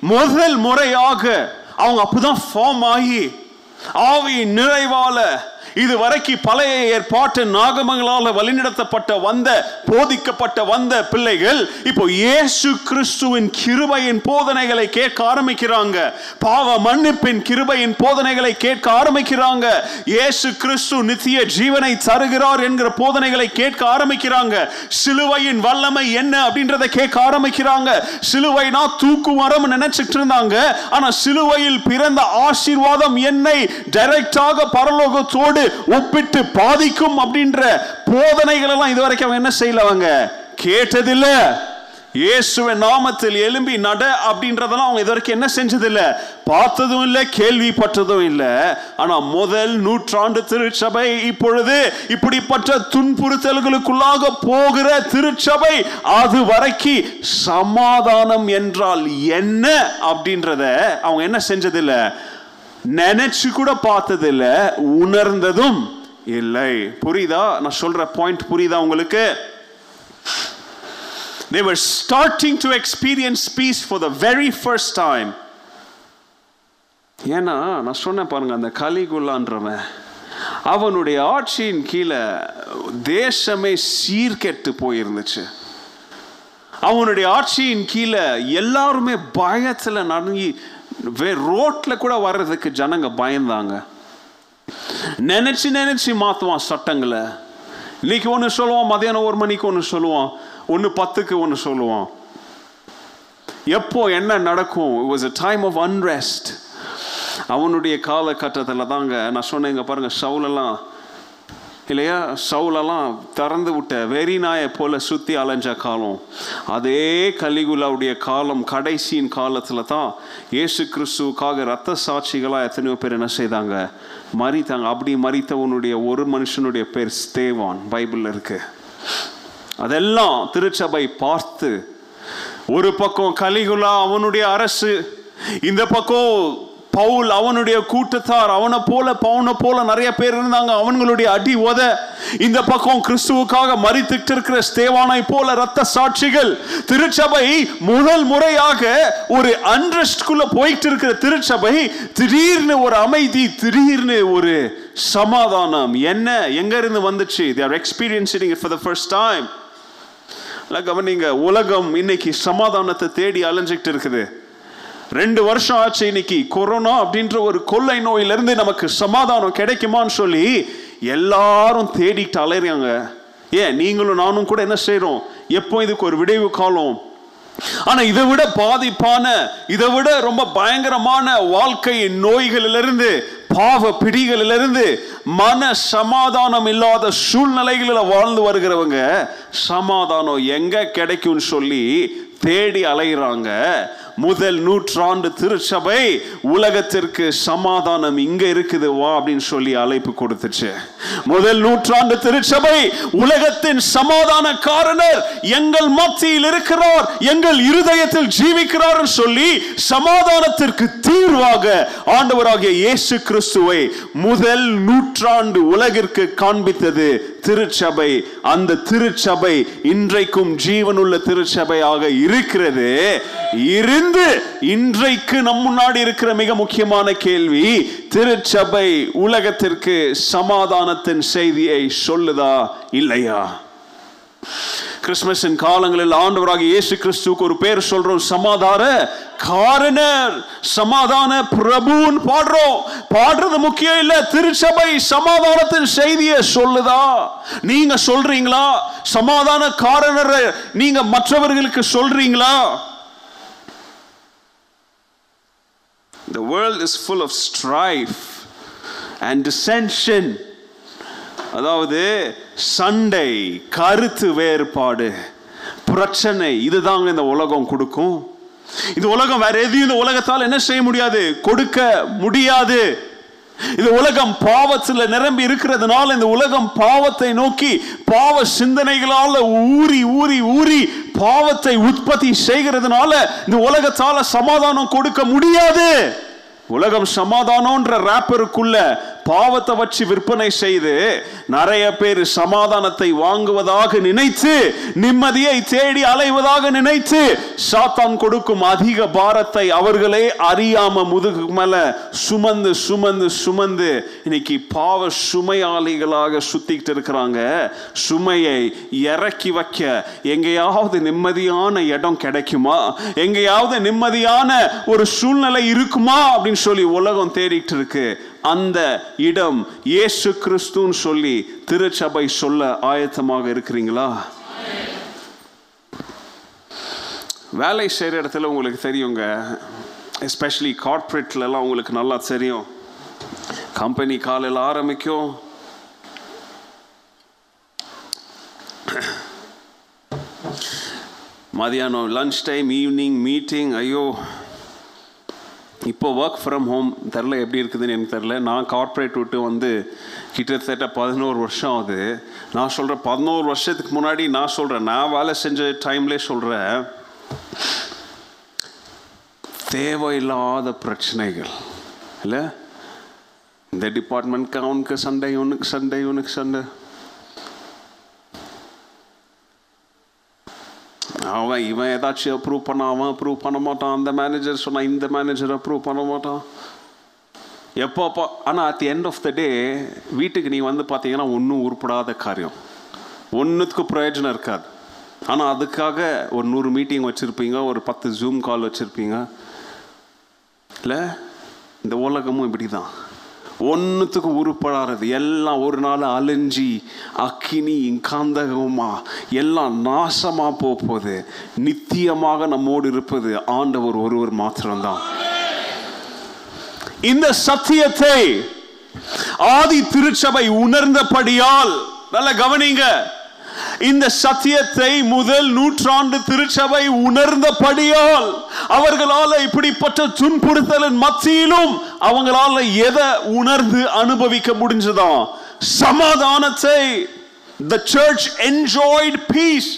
முதல் முறையாக அவங்க அப்பதான் ஃபார்ம் ஆகி ஆவி நிறைவால இது வரைக்கும் பழைய ஏற்பாட்டு நாகமங்களால் வழிநடத்தப்பட்ட வந்த போதிக்கப்பட்ட வந்த பிள்ளைகள் இப்போ இயேசு கிறிஸ்துவின் கிருபையின் போதனைகளை கேட்க ஆரம்பிக்கிறாங்க. பாவ மன்னிப்பின் கிருபையின் போதனைகளை கேட்க ஆரம்பிக்கிறாங்க. இயேசு கிறிஸ்து நித்திய ஜீவனை தருகிறார் என்கிற போதனைகளை கேட்க ஆரம்பிக்கிறாங்க. சிலுவையின் வல்லமை என்ன அப்படின்றத கேட்க ஆரம்பிக்கிறாங்க. சிலுவைனா தூக்கு மரம் நினைச்சிட்டு இருந்தாங்க. ஆனா சிலுவையில் பிறந்த ஆசீர்வாதம் என்னை டைரக்டாக பரலோகத்தோடு ஒப்பிட்டு பாதிக்கும் அப்படின்ற போதனைகள் எல்லாம் இதுவரைக்கும் அவங்க என்ன செய்யல அவங்க? கேட்டதில்ல. இயேசுவின் நாமத்தில் எலும்பி நட அப்படின்றதெல்லாம் அவங்க இதுவரைக்கும் என்ன செஞ்சதில்ல? பார்த்ததும் இல்லை கேள்விப்பட்டதும் இல்லை. ஆனா முதல் நூற்றாண்டு திருச்சபை இப்பொழுது இப்படிப்பட்ட துன்புறுத்தல்களுக்குள்ளாக போகிற திருச்சபை அது வரைக்கும் சமாதானம் என்றால் என்ன அப்படின்றத அவங்க என்ன செஞ்சதில்ல? நினைச்சு கூட பார்த்ததில்ல உணர்ந்ததும் இல்லை. புரியுதா? நான் சொல்ற பாயிண்ட் புரியுதா உங்களுக்கு? They were starting to experience peace for the very first time. ஏன்னா நான் சொன்னேன் பாருங்க அந்த கலிகுல்லான்றவன் அவனுடைய ஆட்சியின் கீழே தேசமே சீர்கெட்டு போயிருந்துச்சு. அவனுடைய ஆட்சியின் கீழே எல்லாருமே பயத்தில் நடுங்கி ரோட்டில் கூட வர்றதுக்கு ஜனங்க பயந்தாங்க. நினைச்சு நினைச்சு மாற்றுவான் சட்டங்களை. இன்னைக்கு ஒன்று சொல்லுவான் மதியானம் ஒரு மணிக்கு ஒன்று சொல்லுவான் ஒன்று பத்துக்கு ஒன்று சொல்லுவான். எப்போ என்ன நடக்கும்? It was a time of unrest அவனுடைய காலகட்டத்தில் தாங்க நான் சொன்னேங்க பாருங்கள் ஷவுலெல்லாம் இல்லையா சவுலெல்லாம் திறந்து விட்ட வெறி நாயை போல சுற்றி அலைஞ்ச காலம். அதே கலிகுலாவுடைய காலம் கடைசியின் காலத்தில் தான் இயேசு கிறிஸ்துவுக்காக ரத்த சாட்சிகளாக எத்தனையோ பேர் என்ன செய்தாங்க? மறித்தாங்க. அப்படி மறித்தவனுடைய ஒரு மனுஷனுடைய பேர் ஸ்தேவான். பைபிளில் இருக்கு. அதெல்லாம் திருச்சபை பார்த்து ஒரு பக்கம் கலிகுலா அவனுடைய அரசு இந்த பக்கம் பவுல் அவனுடைய கூட்டத்தார் அவனை போல பவுனை போல நிறைய பேர் இருந்தாங்க. அவங்களுடைய அடி உத. இந்த பக்கம் கிறிஸ்துவுக்காக மறித்துட்டு இருக்கிற ஸ்தேவானை போல ரத்த சாட்சிகள். திருச்சபை முதல் முறையாக ஒரு அன்ரெஸ்ட்குள்ள போயிட்டு இருக்கிற திருச்சபை திடீர்னு ஒரு அமைதி திடீர்னு ஒரு சமாதானம். என்ன? எங்க இருந்து வந்துச்சு? There are for the first time கவனிங்க. உலகம் இன்னைக்கு சமாதானத்தை தேடி அலைஞ்சிக்கிட்டு இருக்குது. ரெண்டு வருஷம் ஆச்சு இன்னைக்கு கொரோனா அப்படின்ற ஒரு கொள்ளை நோயிலிருந்து நமக்கு சமாதானம் கிடைக்குமான்னு சொல்லி எல்லாரும் தேடிட்டு அலையிறாங்க. ஏன்? நீங்களும் நானும் கூட என்ன செய்கிறோம் எப்போ இதுக்கு ஒரு விடைவு காலம்? ஆனா இதை விட பாதிப்பான இதை விட ரொம்ப பயங்கரமான வாழ்க்கையின் நோய்களிலிருந்து பாவ பிடிகளிலிருந்து மன சமாதானம் இல்லாத சூழ்நிலைகளில் வாழ்ந்து வருகிறவங்க சமாதானம் எங்க கிடைக்கும்னு சொல்லி தேடி அலைகிறாங்க முதல் நூற்றாண்டு திருச்சபை உலகத்திற்கு சமாதானம் இங்க இருக்குது வா அப்படின்னு சொல்லி அழைப்பு கொடுத்துச்சு. முதல் நூற்றாண்டு திருச்சபை உலகத்தின் சமாதான காரணர் எங்கள் மத்தியில் இருக்கிறார் எங்கள் இருதயத்தில் ஜீவிக்கிறார் சொல்லி சமாதானத்திற்கு தீர்வாக ஆண்டவராகிய இயேசு கிறிஸ்துவை முதல் நூற்றாண்டு உலகிற்கு காண்பித்தது திருச்சபை. அந்த திருச்சபை இன்றைக்கும் ஜீவனுள்ள திருச்சபையாக இருக்கிறது. இரு இருந்து இன்றைக்கு நம் முன்னாடி இருக்கிற மிக முக்கியமான கேள்வி திருச்சபை உலகத்திற்கு சமாதானத்தின் செய்தியை சொல்லுதா இல்லையா? கிறிஸ்துமஸின் காலங்களில் ஆண்டவராக இயேசு கிறிஸ்துவுக்கு ஒரு பேர் சொல்றோம் சமாதான காரணர் சமாதான பிரபுன்னு பாடுறோம். பாடுறது முக்கியம் இல்ல திருச்சபை சமாதானத்தின் செய்தியை சொல்லுதா? நீங்க சொல்றீங்களா? சமாதான காரணரை நீங்க மற்றவர்களுக்கு சொல்றீங்களா? The world is full of strife and dissension. அதாவது சண்டை கருத்து வேறுபாடு பிரச்சனை இதுதாங்க இந்த உலகம் கொடுக்கும். இந்த உலகம் வேற எதையும் இந்த உலகத்தால் என்ன செய்ய முடியாது? கொடுக்க முடியாது. இந்த உலகம் பாவத்தில் நிரம்பி இருக்கிறதுனால இந்த உலகம் பாவத்தை நோக்கி பாவ சிந்தனைகளால ஊறி ஊறி ஊறி பாவத்தை உற்பத்தி செய்கிறதுனால இந்த உலகத்தால சமாதானம் கொடுக்க முடியாது. உலகம் சமாதானம்ன்ற ரேப்பருக்குள்ள பாவத்தை வச்சு விற்பனை செய்து நிறைய பேர் சமாதானத்தை வாங்குவதாக நினைத்து நிம்மதியை தேடி அலைவதாக நினைத்து சாத்தான் கொடுக்கும் அதிக பாரத்தை அவர்களே அறியாம முதுகு மேல சுமந்து சுமந்து சுமந்து இன்னைக்கு பாவ சுமையாளிகளாக சுத்திக்கிட்டு இருக்கிறாங்க. சுமையை இறக்கி வைக்க எங்கேயாவது நிம்மதியான இடம் கிடைக்குமா? எங்கேயாவது நிம்மதியான ஒரு சூழ்நிலை இருக்குமா? அப்படின்னு சொல்லி உலகம் தேடிட்டு இருக்கு. அந்த இடம் இயேசு கிறிஸ்துன்னு சொல்லி திருச்சபை சொல்ல ஆயத்தமாக இருக்கிறீங்களா? வேலை செய்கிற இடத்துல உங்களுக்கு தெரியுங்க. எஸ்பெஷலி கார்ப்பரேட்லலாம் உங்களுக்கு நல்லா தெரியும். கம்பெனி காலையில் ஆரம்பிக்கும். மதியானம் லஞ்ச் டைம் ஈவினிங் மீட்டிங் ஐயோ. இப்போ ஒர்க் ஃப்ரம் ஹோம் தெரில எப்படி இருக்குதுன்னு எனக்கு தெரில நான் கார்ப்பரேட் விட்டு வந்து கிட்டத்தட்ட பதினோரு வருஷம் ஆகுது. நான் சொல்கிறேன் பதினோரு வருஷத்துக்கு முன்னாடி நான் சொல்கிறேன் நான் வேலை செஞ்ச டைம்லேயே சொல்கிறேன் தேவையில்லாத பிரச்சனைகள். இல்லை? இந்த டிபார்ட்மெண்ட்க்கு அவனுக்கு சண்டை இவனுக்கு சண்டை இவனுக்கு சண்டை. அவன் இவன் ஏதாச்சும் அப்ரூவ் பண்ண அவன் அப்ரூவ் பண்ண மாட்டான். அந்த மேனேஜர் சொன்னால் இந்த மேனேஜர் அப்ரூவ் பண்ண மாட்டான். எப்போ ஆனால் at the end of the day வீட்டுக்கு நீ வந்து பார்த்தீங்கன்னா ஒன்றும் உருப்படாத காரியம். ஒன்றுத்துக்கு பிரயோஜனம் இருக்காது. ஆனால் அதுக்காக ஒரு நூறு மீட்டிங் வச்சுருப்பீங்க ஒரு பத்து ஜூம் கால் வச்சுருப்பீங்க. இல்லை? இந்த உலகமும் இப்படி தான் ஒன்றுத்துக்கு உருப்படாறது எல்லாம் ஒரு நாள் அலைஞ்சி அக்கினி காந்தகமா எல்லாம் நாசமா போகுது நித்தியமாக நம்மோடு இருப்பது ஆண்டவர் ஒருவர் மாத்திரம்தான். இந்த சத்தியத்தை ஆதி திருச்சபை உணர்ந்தபடியால் நல்ல கவனிங்க. இந்த சத்தியத்தை முதல் நூற்றாண்டு திருச்சபை உணர்ந்தபடியால் அவர்களால இப்படிப்பட்ட துன்புறுத்தலின் மத்தியிலும் அவங்களால எதை உணர்ந்து அனுபவிக்க முடிஞ்சதா? சமாதானத்தை. த சர்ச் என்ஜாய்ட் பீஸ்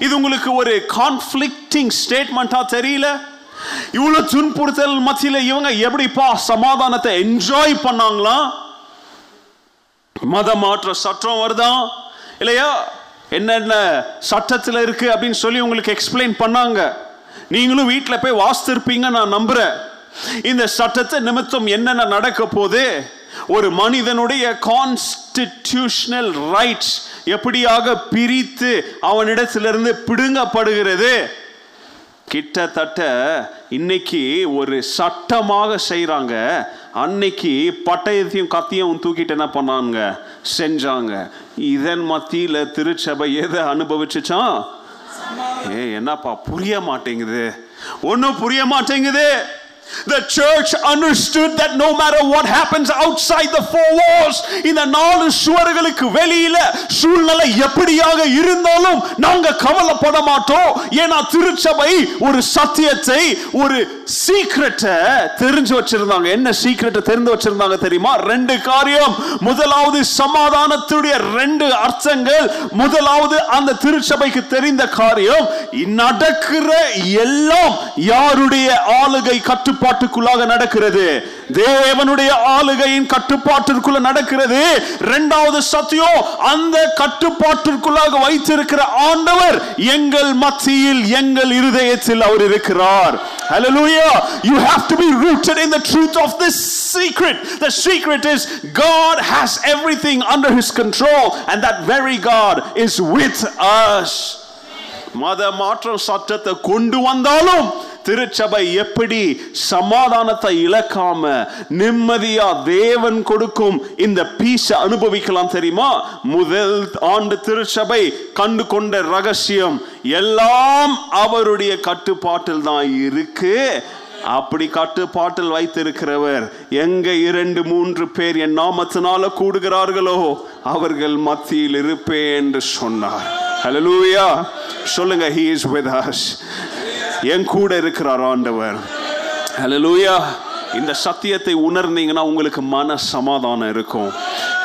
இது உங்களுக்கு ஒரு கான்ஃப்ளிக்டிங் ஸ்டேட்மெண்ட்டா தெரியல? இவ்வளவு துன்புறுத்தல் மத்தியில இவங்க எப்படிப்பா சமாதானத்தை என்ஜாய் பண்ணாங்களா? மத மாற்ற சட்டம் வருதான் இல்லையா? என்னென்ன சட்டத்தில் இருக்கு அப்படின்னு சொல்லி உங்களுக்கு எக்ஸ்பிளைன் பண்ணாங்க. நீங்களும் வீட்டில் போய் வாசித்திருப்பீங்க நான் நம்புறேன். இந்த சட்டத்தை நிமித்தம் என்னென்ன நடக்க போது ஒரு மனிதனுடைய கான்ஸ்டிடியூஷனல் ரைட்ஸ் எப்படியாக பிரித்து அவனிடத்திலிருந்து பிடுங்கப்படுகிறது? கிட்டத்தட்ட இன்னைக்கு ஒரு சட்டமாக செய்கிறாங்க அன்னைக்கு பட்டயத்தையும் கத்தியும் தூக்கிட்டு என்ன பண்ணாங்க செஞ்சாங்க இதன் மத்தியில் திருச்சபை எதை அனுபவிச்சுச்சான் ஏ என்னப்பா புரிய மாட்டேங்குது. ஒன்றும் புரிய மாட்டேங்குது. The church understood that no matter what happens outside the four walls, இந்த நாலு சுவர்களுக்கு வெளியில சூழ்நிலை எப்படியாக இருந்தாலும் நாங்க கவலைப்பட மாட்டோம். ஏன்னா திருச்சபை ஒரு சத்தியத்தை ஒரு சீக்ரெட்டை தெரிஞ்சு வச்சிருந்தாங்க. என்ன சீக்ரெட்டை தெரிந்து வச்சிருந்தாங்க தெரியுமா? ரெண்டு காரியம். முதலாவது சமாதானத்துடைய ரெண்டு அர்த்தங்கள். முதலாவது அந்த திருச்சபைக்கு தெரிந்த காரியம் நடக்கிற எல்லாம் யாருடைய ஆளுகை கட்டு கட்டுப்பாட்டுக்குள்ளாக நடக்கிறது தேவனுடைய ஆளுகையின் கட்டுப்பாட்டிற்குள்ள நடக்கிறது இரண்டாவது சத்தியம் அந்த கட்டுப்பாட்டிற்குள்ளாக வைத்திருக்கிற ஆண்டவர் எங்கள் மத்தியில் எங்கள் இருதயத்தில் அவர் இருக்கிறார் Hallelujah. You have to be rooted in the truth of this secret. The secret is God has everything under his control, and that very God is with us. மத மாற்றம் சட்டத்தை கொண்டு வந்தாலும் திருச்சபை எப்படி சமாதானத்தை இழக்காம நிம்மதியா தேவன் கொடுக்கும் இந்த பீச அனுபவிக்கலாம் தெரியுமா? முதல் ஆண்டு திருச்சபை கண்டு கொண்ட ரகசியம் எல்லாம் அவருடைய கட்டுப்பாட்டில் தான் இருக்கு. அப்படி கட்டுப்பாட்டில் வைத்திருக்கிறவர் எங்க இரண்டு மூன்று பேர் என் நாமத்தினால கூடுகிறார்களோ அவர்கள் மத்தியில் இருப்பேன் என்று சொன்னார். ஹalleluya சொல்லுங்க ஹீ இஸ் வித் என் கூட இருக்கிறார் ஆண்டவர். ஹalleluya இந்த சத்தியத்தை உணர்ந்தீங்கன்னா உங்களுக்கு மன சமாதானம் இருக்கும்.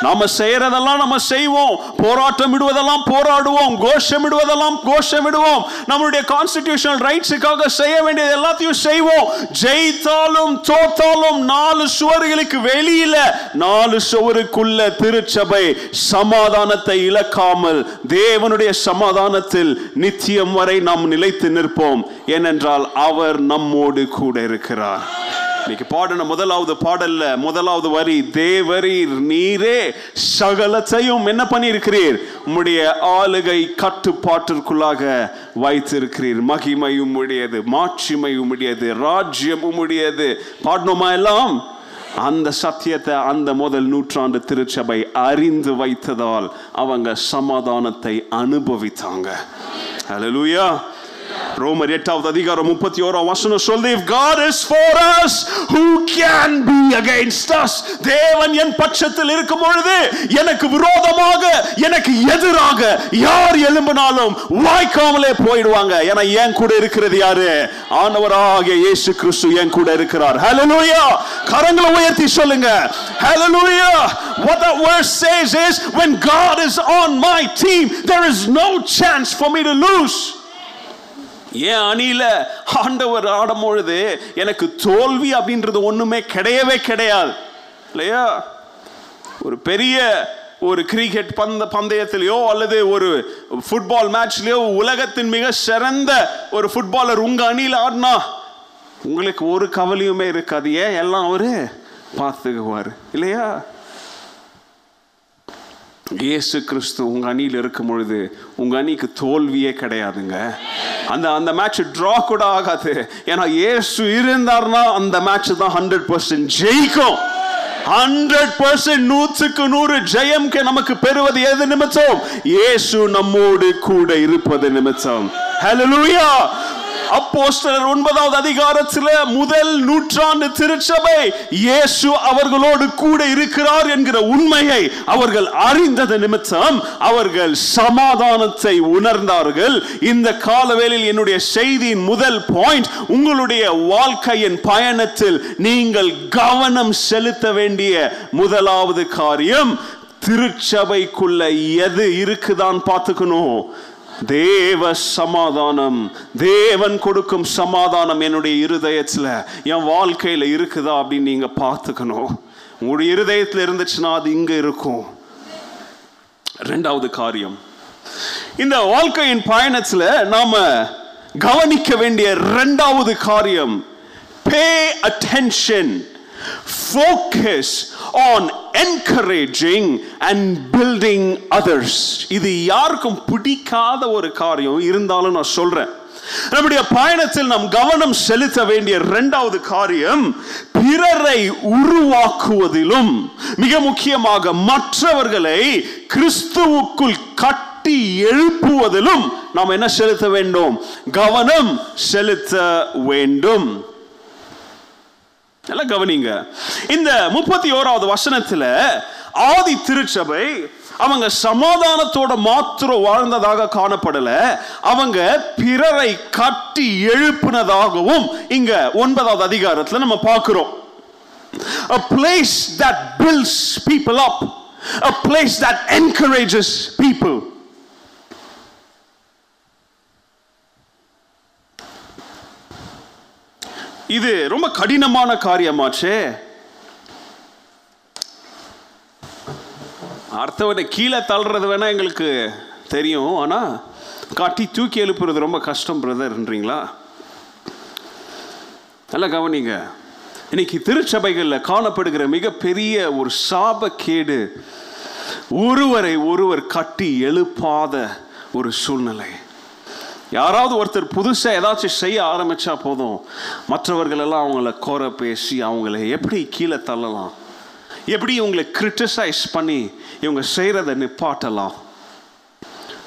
நாம செய்யறதெல்லாம் நம்ம செய்வோம். போராட்டம் விடுவதெல்லாம் போராடுவோம். கோஷம் விடுவதெல்லாம் கோஷம் விடுவோம் நம்மளுடைய கான்ஸ்டிடியூஷனல் ரைட்ஸுக்காக செய்ய வேண்டியது எல்லாத்தையும் செய்வோம். ஜெயித்தாலும் தோத்தாலும் நாலு சுவர்களுக்கு வெளியில நாலு சுவருக்குள்ள திருச்சபை சமாதானத்தை இழக்காமல் தேவனுடைய சமாதானத்தில் நித்தியம் வரை நாம் நிலைத்து நிற்போம். ஏனென்றால் அவர் நம்மோடு கூட இருக்கிறார். இன்னைக்கு பாடின முதலாவது பாடல்ல முதலாவது வரி தேவரீர் நீரே சகலத்தையும் என்ன பண்ணியிருக்கிறீர்? உம்முடைய ஆளுகை கட்டுப்பாட்டிற்குள்ளாக வைத்திருக்கிறீர். மகிமையும் உடையது மாட்சிமையும் உடையது ராஜ்யமும் உடையது பாடணுமா எல்லாம்? அந்த சத்தியத்தை அந்த முதல் நூற்றாண்டு திருச்சபை அறிந்து வைத்ததால் அவங்க சமாதானத்தை அனுபவித்தாங்க. ஹalleluya. ரோமர் எட்டாவது அதிகாரம் முப்பத்தி ஓராம் வசனம் சொல்லி if God is for us who can be against us? தேவன் என் பட்சத்தில் இருக்கும் பொழுது எனக்கு விரோதமாக எனக்கு எதிராக யார் எழும்பினாலும் வாய்க்காமலே போயிடுவாங்க. ஏன்னா என் கூட இருக்கிறது யாரு? ஆனவராக இயேசு கிறிஸ்து என் கூட இருக்கிறார். ஹalleluya கரங்களை உயர்த்தி சொல்லுங்க. ஹalleluya what that verse says is when God is on my team there is no chance for me to lose. ஏன் அணியில ஆண்டவர் ஆடும் பொழுது எனக்கு தோல்வி அப்படின்றது ஒண்ணுமே கிடையவே கிடையாது. இல்லையா? ஒரு பெரிய ஒரு கிரிக்கெட் பந்த பந்தயத்திலேயோ அல்லது ஒரு ஃபுட்பால் மேட்ச்லேயோ உலகத்தின் மிக சிறந்த ஒரு ஃபுட்பாலர் உங்க அணியில் ஆடினா உங்களுக்கு ஒரு கவலையுமே இருக்காது. ஏன்? எல்லாம் அவரு பார்த்துக்குவார். இல்லையா? இயேசு கிறிஸ்து உங்க அணியில் இருக்கும் பொழுது உங்க அணிக்கு தோல்வியே கிடையாதுங்க. அந்த அந்த மேட்ச் ட்ரா கூட ஆகாது. ஏன்னா இயேசு இருந்தார்னா அந்த மேட்ச் தான் ஹண்ட்ரட் பர்சன்ட் ஜெயிக்கும். ஹண்ட்ரட் பர்சன்ட் நூற்றுக்கு நூறு ஜெயம்க்கு நமக்கு பெறுவது எது நிமித்தம்? இயேசு நம்மோடு கூட இருப்பது நிமித்தம். லூயா அப்போஸ்டர் ஒன்பதாவது அதிகாரத்தில் முதல் நூற்றாண்டு திருச்சபை இயேசு அவர்களோடு கூட இருக்கிறார் என்கிற உண்மையை அவர்கள் அறிந்தது நிமித்தம் அவர்கள் சமாதானத்தை உணர்ந்தார்கள். இந்த காலவேளையில் என்னுடைய செய்தியின் முதல் பாயிண்ட் உங்களுடைய வாழ்க்கையின் பயணத்தில் நீங்கள் கவனம் செலுத்த வேண்டிய முதலாவது காரியம் திருச்சபைக்குள்ள எது இருக்குதான் பார்த்துக்கணும். தேவ சமாதானம். தேவன் கொடுக்கும் சமாதானம் என்னுடைய இருதயத்தில் என் வாழ்க்கையில் இருக்குதா அப்படின்னு நீங்கள் பார்த்துக்கணும். உங்களுடைய இருதயத்தில் இருந்துச்சுன்னா அது இங்கே இருக்கும். ரெண்டாவது காரியம். இந்த வாழ்க்கையின் பயணத்தில் நாம் கவனிக்க வேண்டிய ரெண்டாவது காரியம் pay attention focus on encouraging and building others. இது யாருக்கும் பிடிக்காத ஒரு காரியம். இருந்தாலும் நான் சொல்றேன். நம்முடைய பயணத்தில் நாம் கவனம் செலுத்த வேண்டிய இரண்டாவது காரியம் பிறரை உருவாக்குவதிலும். மிக முக்கியமாக மற்றவர்களை கிறிஸ்துவுக்குள் கட்டி எழுப்புவதிலும் நாம் என்ன செலுத்த வேண்டும்? கவனம் செலுத்த வேண்டும். நல்லா கவனிங்க. இந்த முப்பத்தி ஓராவது வசனத்துல ஆதி திருச்சபை அவங்க சமாதானத்தோட மாத்திரம் வாழ்ந்ததாக காணப்படல. அவங்க பிறரை கட்டி எழுப்பினதாகவும் இங்க ஒன்பதாவது அதிகாரத்துல நம்ம பார்க்கிறோம். A place that builds people up. A place that encourages people. இது ரொம்ப கடினமான காரியமாச்சே. அடுத்தவனை கீழே தள்ளுறது வேணா எங்களுக்கு தெரியும். ஆனால் காட்டி தூக்கி எழுப்புறது ரொம்ப கஷ்டம் பிரதர்ன்றீங்களா? நல்லா கவனிங்க. இன்னைக்கு திருச்சபைகளில் காணப்படுகிற மிகப்பெரிய ஒரு சாபக்கேடு ஒருவரை ஒருவர் கட்டி எழுப்பாத ஒரு சூழ்நிலை. யாராவது ஒருத்தர் புதுசாக ஏதாச்சும் செய்ய ஆரம்பித்தா போதும். மற்றவர்கள் எல்லாம் அவங்கள கோர பேசி அவங்கள எப்படி கீழே தள்ளலாம்? எப்படி இவங்களை கிரிட்டிசைஸ் பண்ணி இவங்க செய்கிறத நிப்பாட்டலாம்?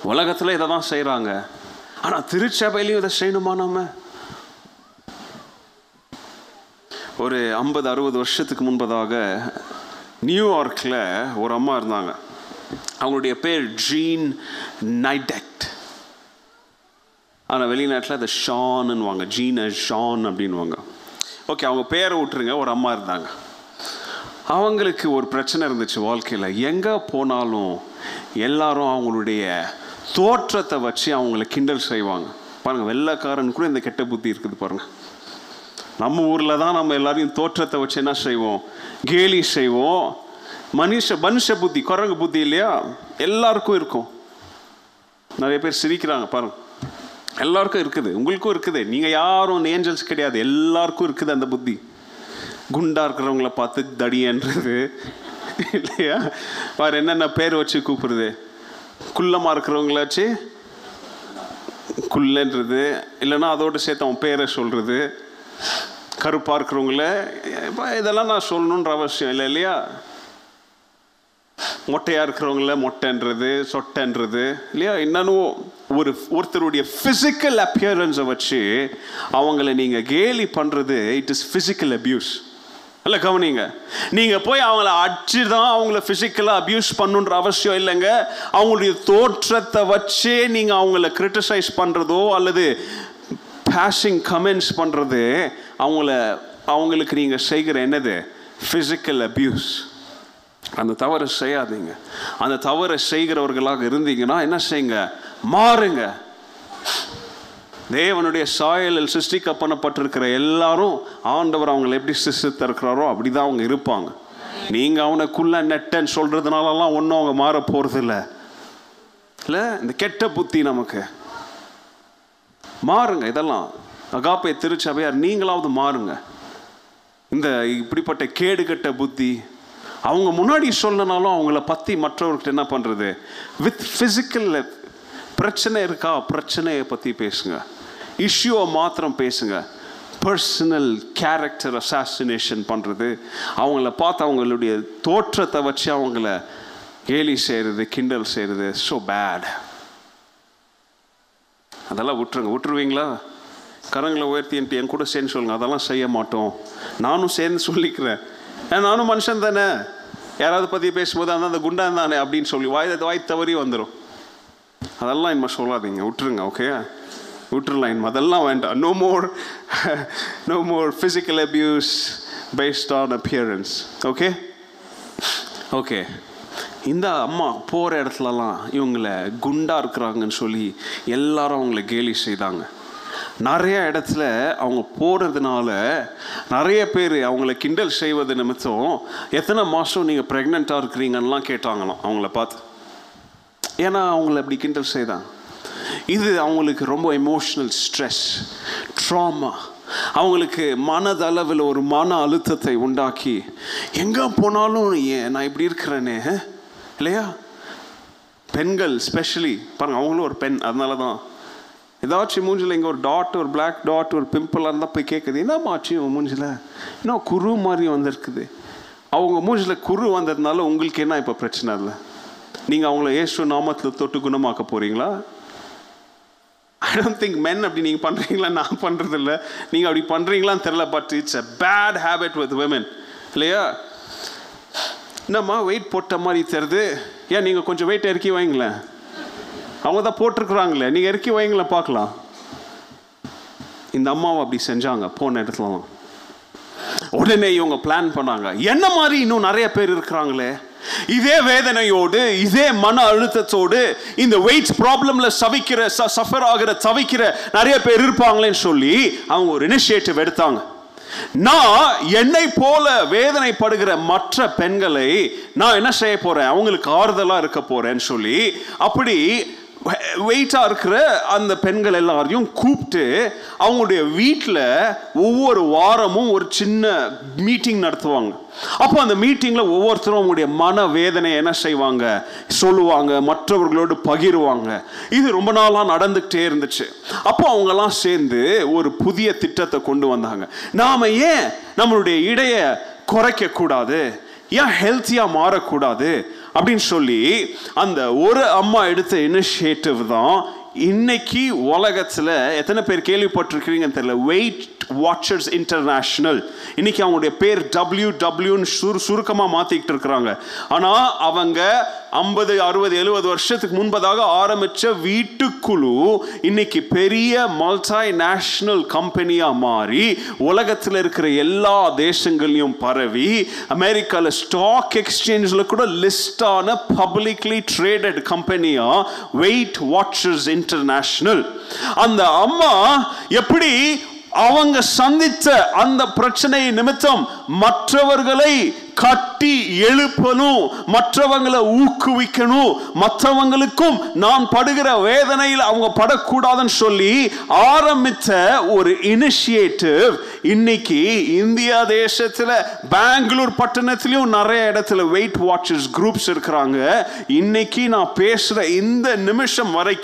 உலகத்தில் இதை தான் செய்கிறாங்க ஆனால் திருச்சபையிலையும் இதை செய்யணுமா நம்ம ஒரு ஐம்பது அறுபது வருஷத்துக்கு முன்பதாக நியூயார்க்கில் ஒரு அம்மா இருந்தாங்க. அவங்களுடைய பேர் ஜீன் நைடெக்ட். ஆனால் வெளிநாட்டில் அதை ஷான்னுவாங்க. ஜீன ஷான் அப்படின்வாங்க ஓகே அவங்க பேரை விட்டுருங்க. ஒரு அம்மா இருந்தாங்க. அவங்களுக்கு ஒரு பிரச்சனை இருந்துச்சு வாழ்க்கையில். எங்கே போனாலும் எல்லாரும் அவங்களுடைய தோற்றத்தை வச்சு அவங்கள கிண்டல் செய்வாங்க. பாருங்கள் வெள்ளைக்காரன் கூட இந்த கெட்ட புத்தி இருக்குது பாருங்கள் நம்ம ஊரில் தான் நம்ம எல்லாரையும் தோற்றத்தை வச்சு என்ன செய்வோம்? கேலி செய்வோம். மனுஷ மனுஷ புத்தி குரங்கு புத்தி இல்லையா? எல்லாருக்கும் இருக்கும். நிறைய பேர் சிரிக்கிறாங்க பாருங்கள் எல்லாருக்கும் இருக்குது. உங்களுக்கும் இருக்குது. நீங்கள் யாரும் ஏஞ்சல்ஸ் கிடையாது. எல்லாருக்கும் இருக்குது அந்த புத்தி. குண்டா இருக்கிறவங்கள பார்த்து தடியன்றது. இல்லையா? வேறு என்னென்ன பேர் வச்சு கூப்பிடுறது குள்ளமாக இருக்கிறவங்கள வச்சு குள்ளன்றது. இல்லைன்னா அதோடு சேர்த்து அவன் பேரை சொல்கிறது கருப்பாக இருக்கிறவங்கள இப்போ இதெல்லாம் நான் சொல்லணுன்ற அவசியம் இல்லை இல்லையா? மொட்டையாக இருக்கிறவங்கள மொட்டைன்றது சொட்டைன்றது இல்லையா? இன்னும் ஒரு ஒருத்தருடைய ஃபிசிக்கல் அப்பியரன்ஸை வச்சு அவங்கள நீங்கள் கேலி பண்ணுறது இட் இஸ் ஃபிசிக்கல் அப்யூஸ் இல்லை கவனிங்க. நீங்கள் போய் அவங்கள அடிச்சு தான் அவங்கள ஃபிசிக்கலாக அப்யூஸ் பண்ணுன்ற அவசியம் இல்லைங்க. அவங்களுடைய தோற்றத்தை வச்சே நீங்கள் அவங்கள கிரிட்டிசைஸ் பண்ணுறதோ அல்லது பேஷிங் கமெண்ட்ஸ் பண்ணுறது அவங்கள அவங்களுக்கு நீங்கள் செய்கிற என்னது? ஃபிசிக்கல் அப்யூஸ் அந்த தவறை செய்யாதீங்க. அந்த தவறை செய்கிறவர்களாக இருந்தீங்கன்னா என்ன செய்யுங்க? மாறுங்க. தேவனுடைய சாயலில் சிருஷ்டிக்கப்பண்ணப்பட்டிருக்கிற எல்லாரும் ஆண்டவர் அவங்களை எப்படி சிருஷ்டித்திருக்கிறாரோ அப்படி தான் அவங்க இருப்பாங்க. நீங்கள் அவனுக்குள்ள நெட்டன்னு சொல்கிறதுனாலலாம் ஒன்றும் அவங்க மாற போகிறது இல்லை இல்லை இந்த கெட்ட புத்தி நமக்கு. மாறுங்க இதெல்லாம். அகாப்பை திருச்சபையார் நீங்களாவது மாறுங்க. இந்த இப்படிப்பட்ட கேடு கெட்ட புத்தி அவங்க முன்னாடி சொல்லனாலும் அவங்கள பற்றி மற்றவர்கிட்ட என்ன பண்ணுறது வித் ஃபிசிக்கல் பிரச்சனை இருக்கா? பிரச்சனையை பற்றி பேசுங்க. இஷ்யூவை மாத்திரம் பேசுங்க. பர்சனல் கேரக்டர் அசாசினேஷன் பண்ணுறது அவங்கள பார்த்து அவங்களுடைய தோற்றத்தை வச்சு அவங்கள கேலி செய்கிறது கிண்டல் செய்கிறது ஸோ பேட் அதெல்லாம் விட்டுருங்க. விட்டுருவீங்களா? கரங்களை உயர்த்தின்ட்டு என் கூட சேர்ந்து சொல்லுங்க. அதெல்லாம் செய்ய மாட்டோம். நானும் சேர்ந்து சொல்லிக்கிறேன். நானும் மனுஷன் தானே? யாராவது பற்றி பேசும்போது அந்த அந்த குண்டான் தானே அப்படின்னு சொல்லி வாய் வாய் தவறி வந்துடும் அதெல்லாம் இனிமேல் சொல்லாதீங்க. விட்டுருங்க ஓகே விட்டுருலாம் இனிமே அதெல்லாம் வேண்டாம். No more no more physical abuse based on appearance okay okay இந்த அம்மா போகிற இடத்துலலாம் இவங்கள குண்டாக இருக்கிறாங்கன்னு சொல்லி எல்லாரும் அவங்கள கேலி செய்தாங்க. நிறைய இடத்துல அவங்க போகிறதுனால நிறைய பேர் அவங்கள கிண்டல் செய்வது நிமித்தம் எத்தனை மாதம் நீங்கள் ப்ரெக்னெண்ட்டாக இருக்கிறீங்கன்னெலாம் கேட்டாங்களாம். அவங்கள பார்த்து. ஏன்னா அவங்கள அப்படி கிண்டல் செய்தான். இது அவங்களுக்கு ரொம்ப எமோஷ்னல் ஸ்ட்ரெஸ் ட்ராமா அவங்களுக்கு மனதளவில் ஒரு மன அழுத்தத்தை உண்டாக்கி எங்கே போனாலும் ஏன் நான் இப்படி இருக்கிறேனே? இல்லையா? பெண்கள் ஸ்பெஷலி பாருங்கள் அவங்களும் ஒரு பெண் அதனால தான் ஏதாச்சும் மூஞ்சில் இங்கே ஒரு டாட் ஒரு பிளாக் டாட் ஒரு பிம்பிளாக இருந்தால் போய் கேட்குது என்னமாச்சு உன் மூஞ்சில்? இன்னும் குரு மாதிரி வந்திருக்குது? அவங்க மூஞ்சில் குரு வந்ததுனால உங்களுக்கு என்ன இப்போ பிரச்சனை இல்லை நீங்கள் அவங்கள ஏசு நாமத்தில் தொட்டு குணமாக்க போகிறீங்களா ஐ டோன்ட் திங்க் மென் அப்படி நீங்கள் பண்ணுறீங்களா நான் பண்ணுறதில்ல நீங்கள் அப்படி பண்ணுறீங்களான்னு தெரில but it's a bad habit with women இல்லையா? என்னம்மா வெயிட் போட்ட மாதிரி தெரியுது. ஏன் நீங்கள் கொஞ்சம் வெயிட் இறக்கி வைங்களேன். அவங்க தான் போட்டிருக்குறாங்களே. நீங்கள் இறக்கி வைங்களேன் பார்க்கலாம். இந்த அம்மாவை அப்படி செஞ்சாங்க போன இடத்துலலாம். உடனே இவங்க பிளான் பண்ணாங்க. என்ன மாதிரி இன்னும் நிறைய பேர் இருக்கிறாங்களே? இதே வேதனையோடு இதே மன அழுத்தத்தோடு இந்த வெயிட் ப்ராப்ளம்ல சவிக்கிற சஃபர் ஆகிற தவிக்கிற நிறைய பேர் இருப்பாங்களேன்னு சொல்லி அவங்க ஒரு இனிஷியேட்டிவ் எடுத்தாங்க. நான் என்னை போல வேதனைப்படுகிற மற்ற பெண்களை நான் என்ன செய்ய போறேன்? அவங்களுக்கு ஆறுதலா இருக்க போறேன்னு சொல்லி அப்படி வெயிட்டாக இருக்கிற அந்த பெண்கள் எல்லாரையும் கூப்பிட்டு அவங்களுடைய வீட்டில் ஒவ்வொரு வாரமும் ஒரு சின்ன மீட்டிங் நடத்துவாங்க. அப்போ அந்த மீட்டிங்கில் ஒவ்வொருத்தரும் அவங்களுடைய மன வேதனை என்ன செய்வாங்க? சொல்லுவாங்க மற்றவர்களோடு பகிர்வாங்க. இது ரொம்ப நாளாக நடந்துக்கிட்டே இருந்துச்சு. அப்போ அவங்கெல்லாம் சேர்ந்து ஒரு புதிய திட்டத்தை கொண்டு வந்தாங்க. நாம் ஏன் நம்மளுடைய இடையை குறைக்கக்கூடாது? ஏன் ஹெல்த்தியாக மாறக்கூடாது? அப்படின்னு சொல்லி அந்த ஒரு அம்மா எடுத்த இனிஷியேட்டிவ் தான் இன்னைக்கு உலகத்தில் எத்தனை பேர் கேள்விப்பட்டிருக்கிறீங்கன்னு தெரியல? வெயிட் வாட்சர்ஸ் இன்டர்நேஷனல் இன்னைக்கு அவங்களுடைய பேர் டபிள்யூ டபிள்யூன்னு சுரு சுருக்கமாக மாற்றிக்கிட்டு இருக்கிறாங்க. ஆனால் அவங்க ஐம்பது அறுபது எழுபது வருஷத்துக்கு முன்பதாக ஆரம்பித்த வீட்டுக்குழு இன்னைக்கு பெரிய மல்டை நேஷனல் கம்பெனியாக மாறி உலகத்தில் இருக்கிற எல்லா தேசங்களையும் பரவி அமெரிக்காவில் ஸ்டாக் எக்ஸ்சேஞ்சில் கூட லிஸ்டான பப்ளிக்லி ட்ரேடட் கம்பெனியாக வெயிட் வாட்சர்ஸ் இன்டர்நேஷனல் அந்த அம்மா எப்படி அவங்க சந்தித்த அந்த பிரச்சனை நிமித்தம் மற்றவர்களை கட்டி எழுப்பணும் மற்றவங்களை ஊக்குவிக்கணும் மற்றவங்களுக்கும் நான் படுகிற வேதனையில் அவங்க படக்கூடாதுன்னு சொல்லி ஆரம்பித்த ஒரு இனிஷியேட்டிவ் இன்னைக்கு இந்தியா தேசத்தில் பெங்களூர் பட்டணத்திலையும் நிறைய இடத்துல வெயிட் வாட்சர்ஸ் குரூப்ஸ் இருக்கிறாங்க. இன்னைக்கு நான் பேசுகிற இந்த நிமிஷம் வரைக்கும்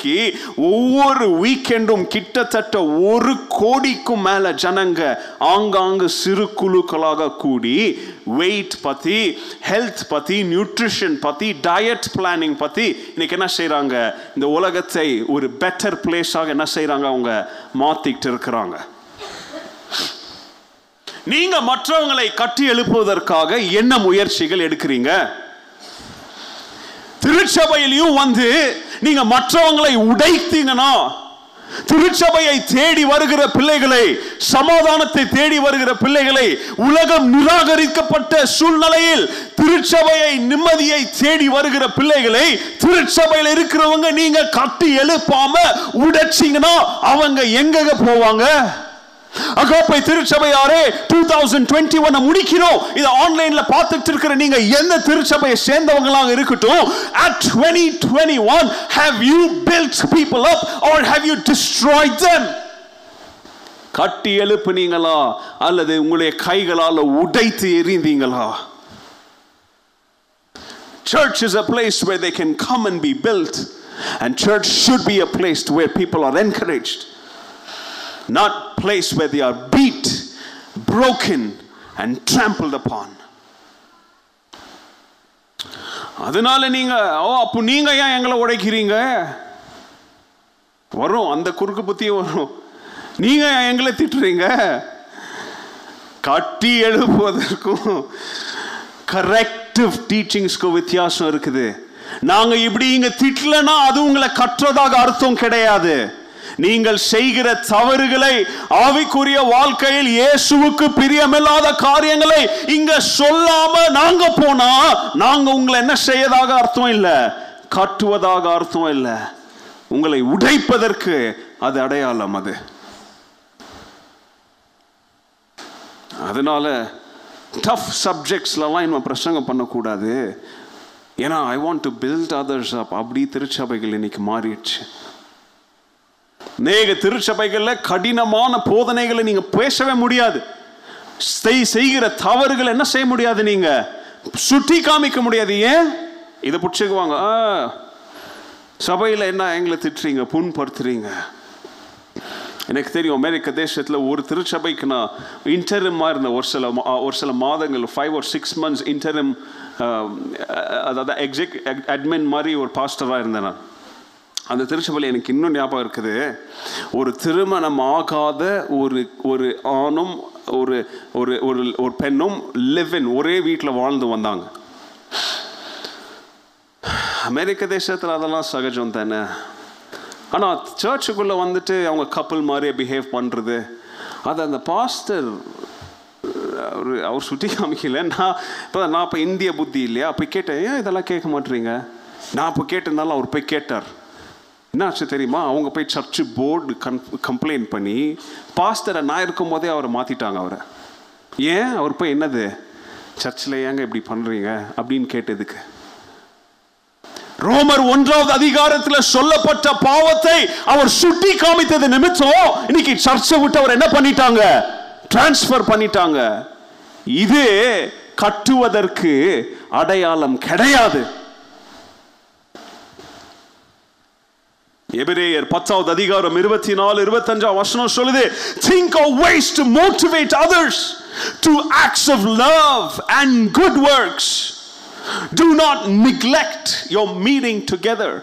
ஒவ்வொரு வீக்கெண்டும் கிட்டத்தட்ட ஒரு கோடிக்கும் மேலே ஜனங்க ஆங்காங்கு சிறு குழுக்களாக கூடி வெயிட் பற்றி ஹெல்த் பற்றி நியூட்ரிஷன் பற்றி டயட் பிளானிங் பற்றி இன்றைக்கி என்ன செய்கிறாங்க இந்த உலகத்தை ஒரு பெட்டர் பிளேஸாக என்ன செய்கிறாங்க அவங்க மாற்றிக்கிட்டு இருக்கிறாங்க. நீங்க மற்றவங்களை கட்டி எழுப்புவதற்காக என்ன முயற்சிகள் எடுக்கிறீங்க? திருச்சபையிலையும் வந்து நீங்க மற்றவங்களை உடைத்தீங்கன்னா திருச்சபையை தேடி வருகிற பிள்ளைகளை சமாதானத்தை தேடி வருகிற பிள்ளைகளை உலகம் நிராகரிக்கப்பட்ட சூழ்நிலையில் திருச்சபையை நிம்மதியை தேடி வருகிற பிள்ளைகளை திருச்சபையில் இருக்கிறவங்க நீங்க கட்டி எழுப்பாம உடைச்சிங்கன்னா அவங்க எங்க போவாங்க? அகோப்பை திருச்சபையாரே டூ தௌசண்ட் டுவெண்ட்டி ஒன் முடிக்கிறோம் இது ஆன்லைன்ல பார்த்துட்டு இருக்கிற நீங்க எந்த திருச்சபையை சேர்ந்தவங்களாக இருக்கட்டும் at 2021 have you built people up or have you destroyed them கட்டி எழுப்புனீங்களா அல்லது உங்களுடைய கைகளால் உடைத்து எறிந்தீங்களா Church is a place where they can come and be built. And church should be a place where people are encouraged. Not place where they are beat, broken, and trampled upon. அதனால நீங்க ஓ அப்போ நீங்க ஏன் எங்களை உடைக்கிறீங்க? வரும் அந்த குறுக்கு புத்தியும் வரும். நீங்க ஏன் எங்களை திட்டுறீங்க? கட்டி எழுப்புவதற்கும் கரெக்டிவ் டீச்சிங்ஸ்க்கும் வித்தியாசம் இருக்குது. நாங்க இப்படி இங்க திட்டலன்னா அது உங்களை கற்றதாக அர்த்தம் கிடையாது. நீங்கள் செய்கிற தவறுகளை ஆவிக்குரிய வாழ்க்கையில் இயேசுவுக்கு பிரியமில்லாத காரியங்களை இங்க சொல்லாம நாங்க போனா நாங்க உங்களை என்ன செய்யதாக அர்த்தம் இல்ல? கட்டுவதாக அர்த்தம் இல்ல. உங்களை உடைப்பதற்கு அது அடையாளம் அது. அதனால டஃப் சப்ஜெக்ட்ஸ்லலாம் இன்னும் பிரசங்கம் பண்ணக்கூடாது. ஏன்னா I want to build others up அப்படி திருச்சபைகள் இன்னைக்கு மாறிடுச்சு. நேக திருச்சபைகள்ல கடினமான போதனைகளை நீங்க பேசவே முடியாது. செய்- செய்கிற தவறுகள் என்ன செய்ய முடியாது நீங்க? சுட்டி காமிக்க முடியாது. ஏன்? இதை பிடிச்சிக்குவாங்க. ஆ, சபையில என்ன எங்களை திட்டுறீங்க? புண்படுத்துறீங்க. எனக்கு தெரியும் அமெரிக்க தேசத்தில் ஒரு திருச்சபைக்கு நான் இன்டர்மாக இருந்த ஒரு சில மா- ஒரு சில மாதங்கள் ஃபைவ் ஒரு சிக்ஸ் மந்த்ஸ் இன்டர்ம் அதாவது எக்ஸிக் அட்மின் மாதிரி ஒரு பாஸ்டராக இருந்தேன் நான். அந்த திருச்சபையில் எனக்கு இன்னும் ஞாபகம் இருக்குது. ஒரு திருமணம் ஆகாத ஒரு ஒரு ஆணும் ஒரு ஒரு ஒரு ஒரு பெண்ணும் லிவ் ஒரே வீட்டில் வாழ்ந்து வந்தாங்க. அமெரிக்க தேசத்தில் அதெல்லாம் சகஜம் தானே. ஆனால் சர்ச்சுக்குள்ளே வந்துட்டு அவங்க கப்பல் மாதிரியே பிஹேவ் பண்ணுறது அது அந்த பாஸ்டர் அவர் அவர் சுட்டி காமிக்கல. நான் இப்போ நான் இப்போ இந்திய புத்தி இல்லையா? அப்போ கேட்டேன் ஏன் இதெல்லாம் கேட்க மாட்டேறீங்க நான் இப்போ கேட்டிருந்தாலும் அவர் போய் கேட்டார். என்னாச்சு தெரியுமா? அவங்க போய் சர்ச்சு போர்டு கன் கம்ப்ளைண்ட் பண்ணி பாஸ்டரை நான் இருக்கும் போதே அவரை மாற்றிட்டாங்க அவரை. ஏன்? அவர் போய் என்னது? சர்ச்சில் ஏங்க இப்படி பண்ணுறீங்க அப்படின்னு கேட்டதுக்கு. ரோமர் ஒன்றாவது அதிகாரத்தில் சொல்லப்பட்ட பாவத்தை அவர் சுட்டி காமித்தது நிமித்தம் இன்னைக்கு சர்ச்சை விட்டு அவர் என்ன பண்ணிட்டாங்க? டிரான்ஸ்ஃபர் பண்ணிட்டாங்க. இது கட்டுவதற்கு அடையாளம் கிடையாது. எபிரேயர் பத்தாவது அதிகாரம் இருபத்தி நாலு இருபத்தஞ்சாம் வசனம் சொல்லுது think of ways to motivate others to acts of love and good works. Do not neglect your meeting together.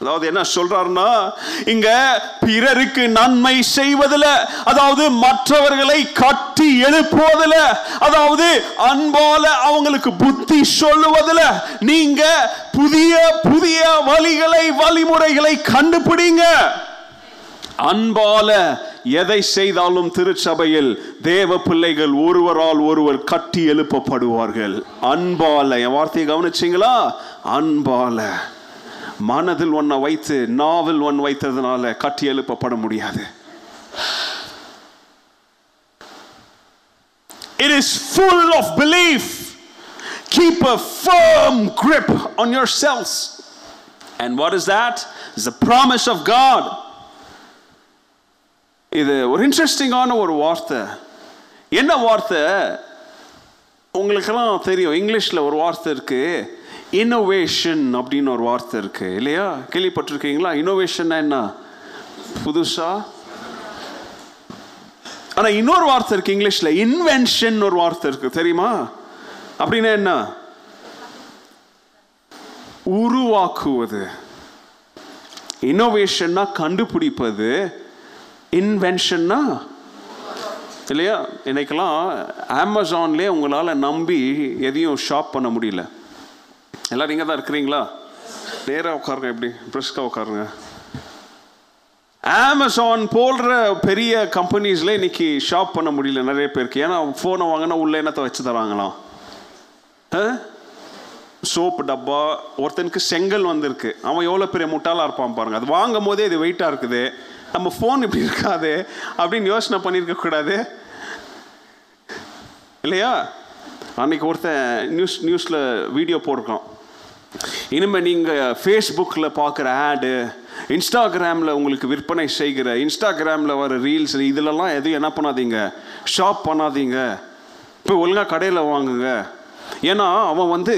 அதாவது என்ன சொல்றாருன்னா இங்க பிறருக்கு நன்மை செய்வதில் அதாவது மற்றவர்களை கட்டி எழுப்புவதில் அதாவது அன்பால அவங்களுக்கு புத்தி சொல்லுவதில் நீங்க புதிய புதிய வழிகளை வழிமுறைகளை கண்டுபிடிங்க. அன்பால எதை செய்தாலும் திருச்சபையில் தேவ பிள்ளைகள் ஒருவரால் ஒருவர் கட்டி எழுப்பப்படுவார்கள். அன்பால என் வார்த்தையை கவனிச்சிங்களா? அன்பால. மனதில் ஒன்றை வைத்து நாவில் ஒன் வைத்ததுனால கட்டி எழுப்பப்பட முடியாது. It is full of belief. Keep a firm grip on yourselves. And what is that? It's the promise of God. இது ஒரு இன்ட்ரெஸ்டிங்கான ஒரு வார்த்தை. என்ன வார்த்தை? உங்களுக்கெல்லாம் தெரியும் இங்கிலீஷில் ஒரு வார்த்தை இருக்கு. இன்னோவேஷன் அப்படின்னு ஒரு வார்த்தை இருக்கு இல்லையா? கேள்விப்பட்டிருக்கீங்களா? இன்னோவேஷன் என்ன? புதுசா? ஆனால் இன்னொரு வார்த்தை இருக்கு இங்கிலீஷில் இன்வென்ஷன் ஒரு வார்த்தை இருக்கு தெரியுமா? அப்படின்னா என்ன? உருவாக்குவது. இன்னோவேஷன்னா கண்டுபிடிப்பது. இன்வென்ஷன்னா இல்லையா? இன்னைக்கெல்லாம் அமேசான்லேயே உங்களால் நம்பி எதையும் ஷாப் பண்ண முடியல. எல்லோரும் இங்கே தான் இருக்கிறீங்களா? நேராக உட்காருங்க எப்படி? ப்ரெஸ்க்காக உட்காருங்க. அமேசான் போடுற பெரிய கம்பெனிஸ்ல இன்னைக்கு ஷாப் பண்ண முடியல நிறைய பேருக்கு. ஏன்னா ஃபோனை வாங்கினா உள்ள என்னத்தை வச்சு தராங்களாம்? சோப்பு டப்பா ஒருத்தனுக்கு செங்கல் வந்திருக்கு. அவன் எவ்வளோ பெரிய முட்டாளாக இருப்பான் பாருங்கள் அது வாங்கும் போதே இது வெயிட்டாக இருக்குது. நம்ம ஃபோன் இப்படி இருக்காது அப்படின்னு யோசனை பண்ணியிருக்கக்கூடாது இல்லையா? அன்னைக்கு ஒருத்தன் நியூஸ் நியூஸில் வீடியோ போட்டிருக்கான். இனிமேல் நீங்கள் ஃபேஸ்புக்கில் பார்க்குற ஆடு இன்ஸ்டாகிராமில் உங்களுக்கு விற்பனை செய்கிற இன்ஸ்டாகிராமில் வர ரீல்ஸ் இதிலெல்லாம் எதுவும் என்ன பண்ணாதீங்க. ஷாப் பண்ணாதீங்க. இப்போ ஒழுங்காக கடையில் வாங்குங்க. ஏன்னா அவன் வந்து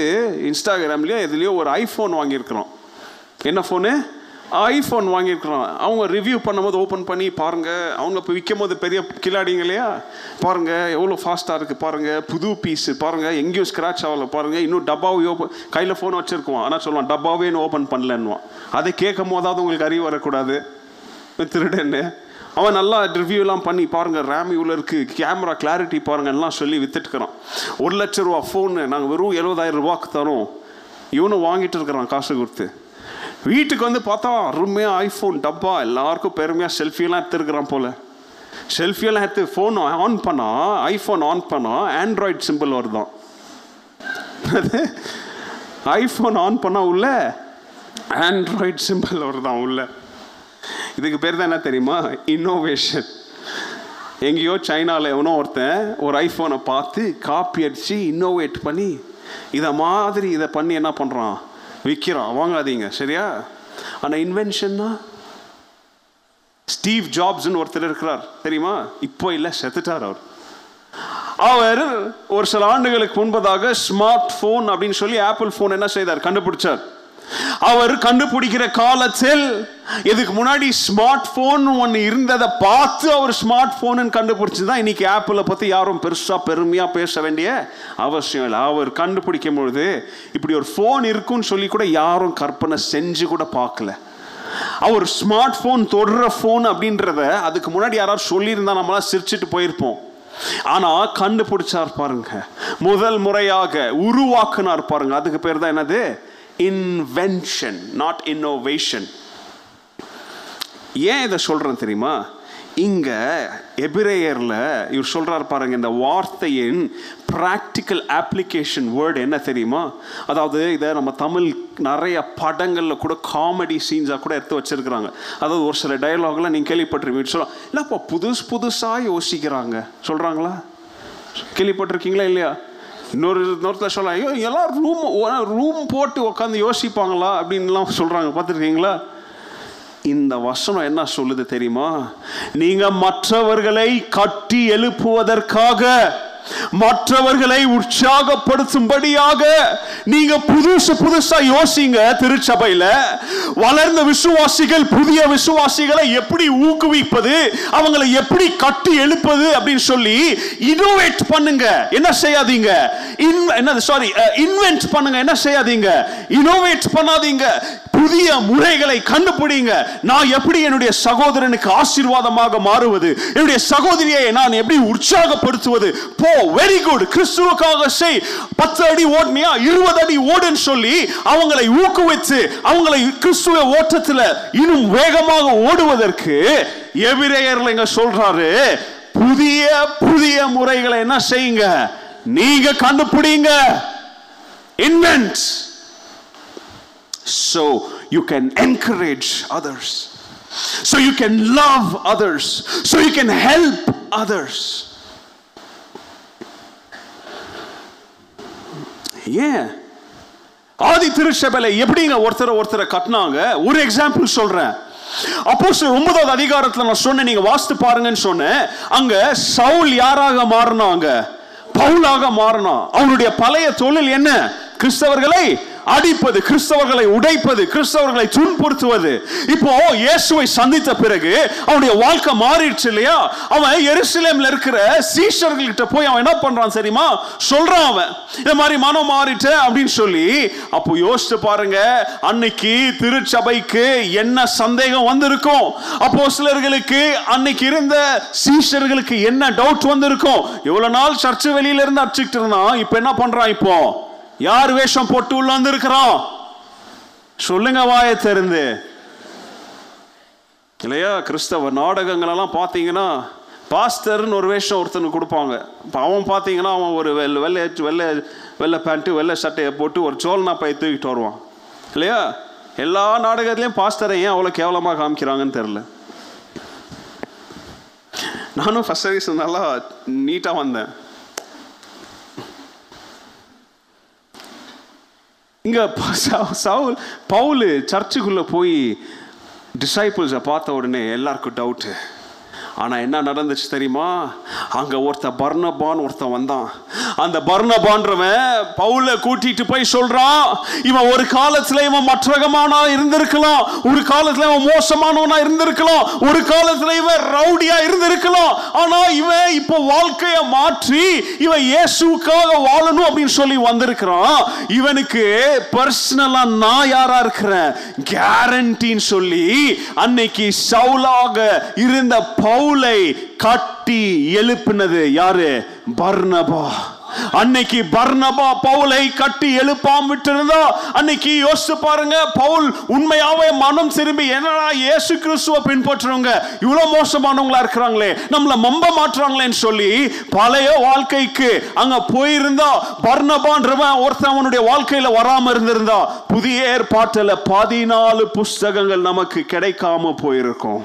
இன்ஸ்டாகிராம்லேயோ எதுலேயோ ஒரு ஐஃபோன் வாங்கியிருக்கிறான். என்ன ஃபோனு ஐஃபோன் வாங்கியிருக்கிறான். அவங்க ரிவ்யூ பண்ணும்போது ஓப்பன் பண்ணி பாருங்கள் அவங்க இப்போ விற்கும் போது பெரிய கில்லாடிங்க இல்லையா? பாருங்கள் எவ்வளோ ஃபாஸ்ட்டாக இருக்குது பாருங்கள் புது பீஸு பாருங்கள் எங்கேயும் ஸ்க்ராட்ச் ஆகலை பாருங்கள் இன்னும் டப்பாவே ஓப்பன் கையில் ஃபோன் வச்சுருக்குவான். ஆனால் சொல்லுவான் டப்பாவே இன்னும் ஓப்பன் பண்ணலன்னுவான். அதை கேட்கும் போதாவது உங்களுக்கு அறிவு வரக்கூடாது. திருடன்னு. அவன் நல்லா ரிவ்யூலாம் பண்ணி பாருங்கள் ரேம் இவ்வளோ இருக்குது கேமரா கிளாரிட்டி பாருங்கள் எல்லாம் சொல்லி வித்துட்டுக்கிறான் ஒரு லட்ச ரூபா ஃபோனு நாங்கள் வெறும் எழுபதாயிரம் ரூபாய்க்கு தரோம். இவனும் வாங்கிட்டு இருக்கிறான் காசு கொடுத்து. வீட்டுக்கு வந்து பார்த்தா அருமையாக ஐஃபோன் டப்பா எல்லாருக்கும் பெருமையாக செல்ஃபியெல்லாம் எடுத்துருக்குறான் போல். செல்ஃபியெல்லாம் எடுத்து ஃபோன் ஆன் பண்ணால் ஐஃபோன் ஆன் பண்ணால் ஆண்ட்ராய்ட் சிம்பிள் வருதான். ஐஃபோன் ஆன் பண்ணால் உள்ள ஆண்ட்ராய்ட் சிம்பிள் வருதான் உள்ள. இதுக்கு பேர் தான் என்ன தெரியுமா? இன்னோவேஷன் எங்கேயோ சைனாவில் எவனோ ஒருத்தன் ஒரு ஐஃபோனை பார்த்து காப்பி அடித்து இன்னோவேட் பண்ணி இதை மாதிரி இதை பண்ணி என்ன பண்ணுறான் விற்கிறான் வாங்காதீங்க. சரியா? ஆனால் இன்வென்ஷன்னா ஸ்டீவ் ஜாப்ஸ்னு ஒருத்தர் இருக்கிறார். தெரியுமா? இப்போ இல்லை செத்துட்டார் அவர். அவர் ஒரு சில ஆண்டுகளுக்கு முன்பதாக ஸ்மார்ட் ஃபோன் அப்படின்னு சொல்லி ஆப்பிள் ஃபோன் என்ன செய்தார்? கண்டுபிடிச்சார். அவர் கண்டுபிடிக்கிற காலத்தில் இதுக்கு முன்னாடி ஸ்மார்ட் ஃபோன் ஒன்று இருந்ததை பார்த்து அவர் ஸ்மார்ட் ஃபோனு கண்டுபிடிச்சி தான் இன்றைக்கி ஆப்பிளை பற்றி யாரும் பெருசாக பெருமையாக பேச வேண்டிய அவசியம் இல்லை. அவர் கண்டுபிடிக்கும் பொழுது இப்படி ஒரு ஃபோன் இருக்குன்னு சொல்லி கூட யாரும் கற்பனை செஞ்சு கூட பார்க்கல. அவர் ஸ்மார்ட் ஃபோன் தொடுற ஃபோன் அப்படின்றத அதுக்கு முன்னாடி யாராவது சொல்லியிருந்தா நம்மளாம் சிரிச்சிட்டு போயிருப்போம். ஆனா கண்டுபிடிச்சார் பாருங்க. முதல் முறையாக உருவாக்குனார் பாருங்க. அதுக்கு பேர் தான் என்னது? இன்வென்ஷன் நாட் இன்னோவேஷன் ஏன் இதை சொல்கிறேன் தெரியுமா? இங்கே எபிரேயரில் இவர் சொல்கிறார் பாருங்க இந்த வார்த்தையின் ப்ராக்டிக்கல் அப்ளிகேஷன் வேர்டு என்ன தெரியுமா? அதாவது இதை நம்ம தமிழ் நிறைய படங்களில் கூட காமெடி சீன்ஸாக கூட எடுத்து வச்சிருக்கிறாங்க. அதாவது ஒரு சில டயலாக்லாம் நீங்கள் கேள்விப்பட்டிருப்பீங்க. சொல்லலாம் இல்லைப்பா புதுசு புதுசாக யோசிக்கிறாங்க. சொல்கிறாங்களா கேள்விப்பட்டிருக்கீங்களா இல்லையா? இன்னொரு இன்னொருத்தர் சொல்லலாம் ஐயோ எல்லாம் ரூம் ரூம் போட்டு உட்காந்து யோசிப்பாங்களா? அப்படின்லாம் சொல்கிறாங்க பார்த்துருக்கீங்களா? இந்த வசனம் என்ன சொல்லுது தெரியுமா? நீங்க மற்றவர்களை கட்டி எழுப்புவதற்காக மற்றவர்களை உற்சாகப்படுத்தும்படியாக நீங்க புதுசு புதுசா யோசிங்க திருச்சபையில. வளர்ந்த விசுவாசிகள் புதிய விசுவாசிகளை எப்படி ஊக்குவிப்பது அவங்களை எப்படி கட்டி எழுப்பது அப்படின்னு சொல்லி இனோவேட் பண்ணுங்க. என்ன செய்யாதீங்க. என்னது சாரி இன்வென்ட் பண்ணுங்க. என்ன செய்யாதீங்க. இனோவேட் பண்ணாதீங்க. புதிய முறைகளை கண்டுபிடிங்க. நான் எப்படி என்னுடைய சகோதரனுக்கு ஆசீர்வாதமாக மாறுவது? என்னுடைய சகோதரியை நான் எப்படி உற்சாகப்படுத்துவது? ஓ வெரி குட் கிறிஸ்துவுக்காக செய். பத்து அடி ஓடுனியா? இருபது அடி ஓடுன்னு சொல்லி அவங்களை ஊக்குவித்து அவங்களை கிறிஸ்துவ ஓட்டத்தில் இன்னும் வேகமாக ஓடுவதற்கு எபிரேயர்ல இங்க சொல்றாரு புதிய புதிய முறைகளை என்ன செய்யுங்க? நீங்க கண்டுபிடிங்க. Invent so you can encourage others. So you can love others. So you can help others. ஏன்? ஆதி திருச்சபையில எப்படிங்க ஒருத்தரை ஒருத்தரை கட்டினாங்க? ஒரு எக்ஸாம்பிள் சொல்றேன். அப்போ ஒன்பதாவது அதிகாரத்துல நான் சொன்னேன் நீங்க வாசித்து பாருங்கன்னு சொன்னேன். அங்க சவுல் யாராக மாறினாங்க? பவுலாக மாறினான். அவனுடைய பழைய தொழில் என்ன? கிறிஸ்தவர்களை அடிப்பது கிறிஸ்தவர்களை உடைப்பது கிறிஸ்தவர்களை துன்புறுத்துவது. இப்போ இயேசுவை சந்தித்த பிறகு அவனுடைய வாழ்க்கை மாறிடுச்சு இல்லையா? அவன் எருசலேம்ல இருக்கிற சீஷர்கள்கிட்ட போய் அவன் என்ன பண்றான் தெரியுமா? சொல்றான் அவன். இந்த மாதிரி மனம் மாறிட்ட அப்படின்னு சொல்லி அப்போ யோசிச்சு பாருங்க அன்னைக்கு திருச்சபைக்கு என்ன சந்தேகம் வந்திருக்கும்? அப்போ சிலர்களுக்கு அன்னைக்கு இருந்த சீஷர்களுக்கு என்ன டவுட் வந்திருக்கும்? இவ்வளவு நாள் சர்ச்சு வெளியில இருந்து அடிச்சுக்கிட்டு இருந்தான் இப்போ என்ன பண்றான் இப்போ? யார் வேஷம் போட்டு உள்ள வந்திருக்கிறோம் சொல்லுங்க வாய தெரிந்து இல்லையா கிறிஸ்தவ நாடகங்களெல்லாம் பார்த்தீங்கன்னா பாஸ்டர்னு ஒரு வேஷம் ஒருத்தனுக்கு கொடுப்பாங்க. இப்போ அவன் பார்த்தீங்கன்னா அவன் ஒரு வெள்ளை வெள்ளை வெள்ளை வெள்ளை பேண்ட்டு வெள்ளை சட்டையை போட்டு ஒரு சோல்னா பை தூக்கிட்டு வருவான். இல்லையா? எல்லா நாடகத்துலேயும் பாஸ்டரை ஏன் அவ்வளோ கேவலமாக காமிக்கிறாங்கன்னு தெரில நானும் ஃபஸ்ட் சர்வீஸ் நல்லா நீட்டாக வந்தேன். இங்கே ப- சவு- சவுல் பவுல் சர்ச்சுக்குள்ளே போய் டிசைபிள்ஸை பார்த்த உடனே எல்லாருக்கும் டவுட்டு ஆனா என்ன நடந்துச்சு தெரியுமா? அங்க ஒருத்த பர்ணபான் ஒருத்தன் வந்தான். அந்த பர்ணபான்றவன் பவுல கூட்டிட்டு போய் சொல்றான் இவன் ஒரு காலத்துல இவன் மற்றகமானா இருந்திருக்கலாம் ஒரு காலத்துல இவன் மோசமானவனா இருந்திருக்கலாம் ஒரு காலத்துல இவன் ரவுடியா இருந்திருக்கலாம் ஆனா இவன் இப்போ வாழ்க்கையை மாற்றி இவன் இயேசுக்காக வாழணும் அப்படின்னு சொல்லி வந்திருக்கிறான். இவனுக்கு பர்சனலா நான் யாரா இருக்கிறேன்? கேரண்டின்னு சொல்லி அன்னைக்கு சவுலாக இருந்த பவுல் பவுலை கட்டி எழுப்பினது யாரு? பர்ணபா. அன்னைக்கு பர்ணபா பவுலை கட்டி எழுப்பாம விட்டிருந்தா அன்னைக்கு யோசிச்சு பாருங்க பவுல் உண்மையாவே மனம் திரும்பி என்னடா இயேசு கிறிஸ்துவ பின்பற்றுறவங்க இவ்வளவு மோசமானவங்களா இருக்கிறாங்களே நம்மள மம்ப மாற்றுறாங்களேன்னு சொல்லி பழைய வாழ்க்கைக்கு அங்க போயிருந்தா பர்ணபான்றவன் ஒருத்தன் அவனுடைய வாழ்க்கையில வராம இருந்திருந்தா புதிய ஏற்பாட்டுல பதினாலு புஸ்தகங்கள் நமக்கு கிடைக்காம போயிருக்கும்.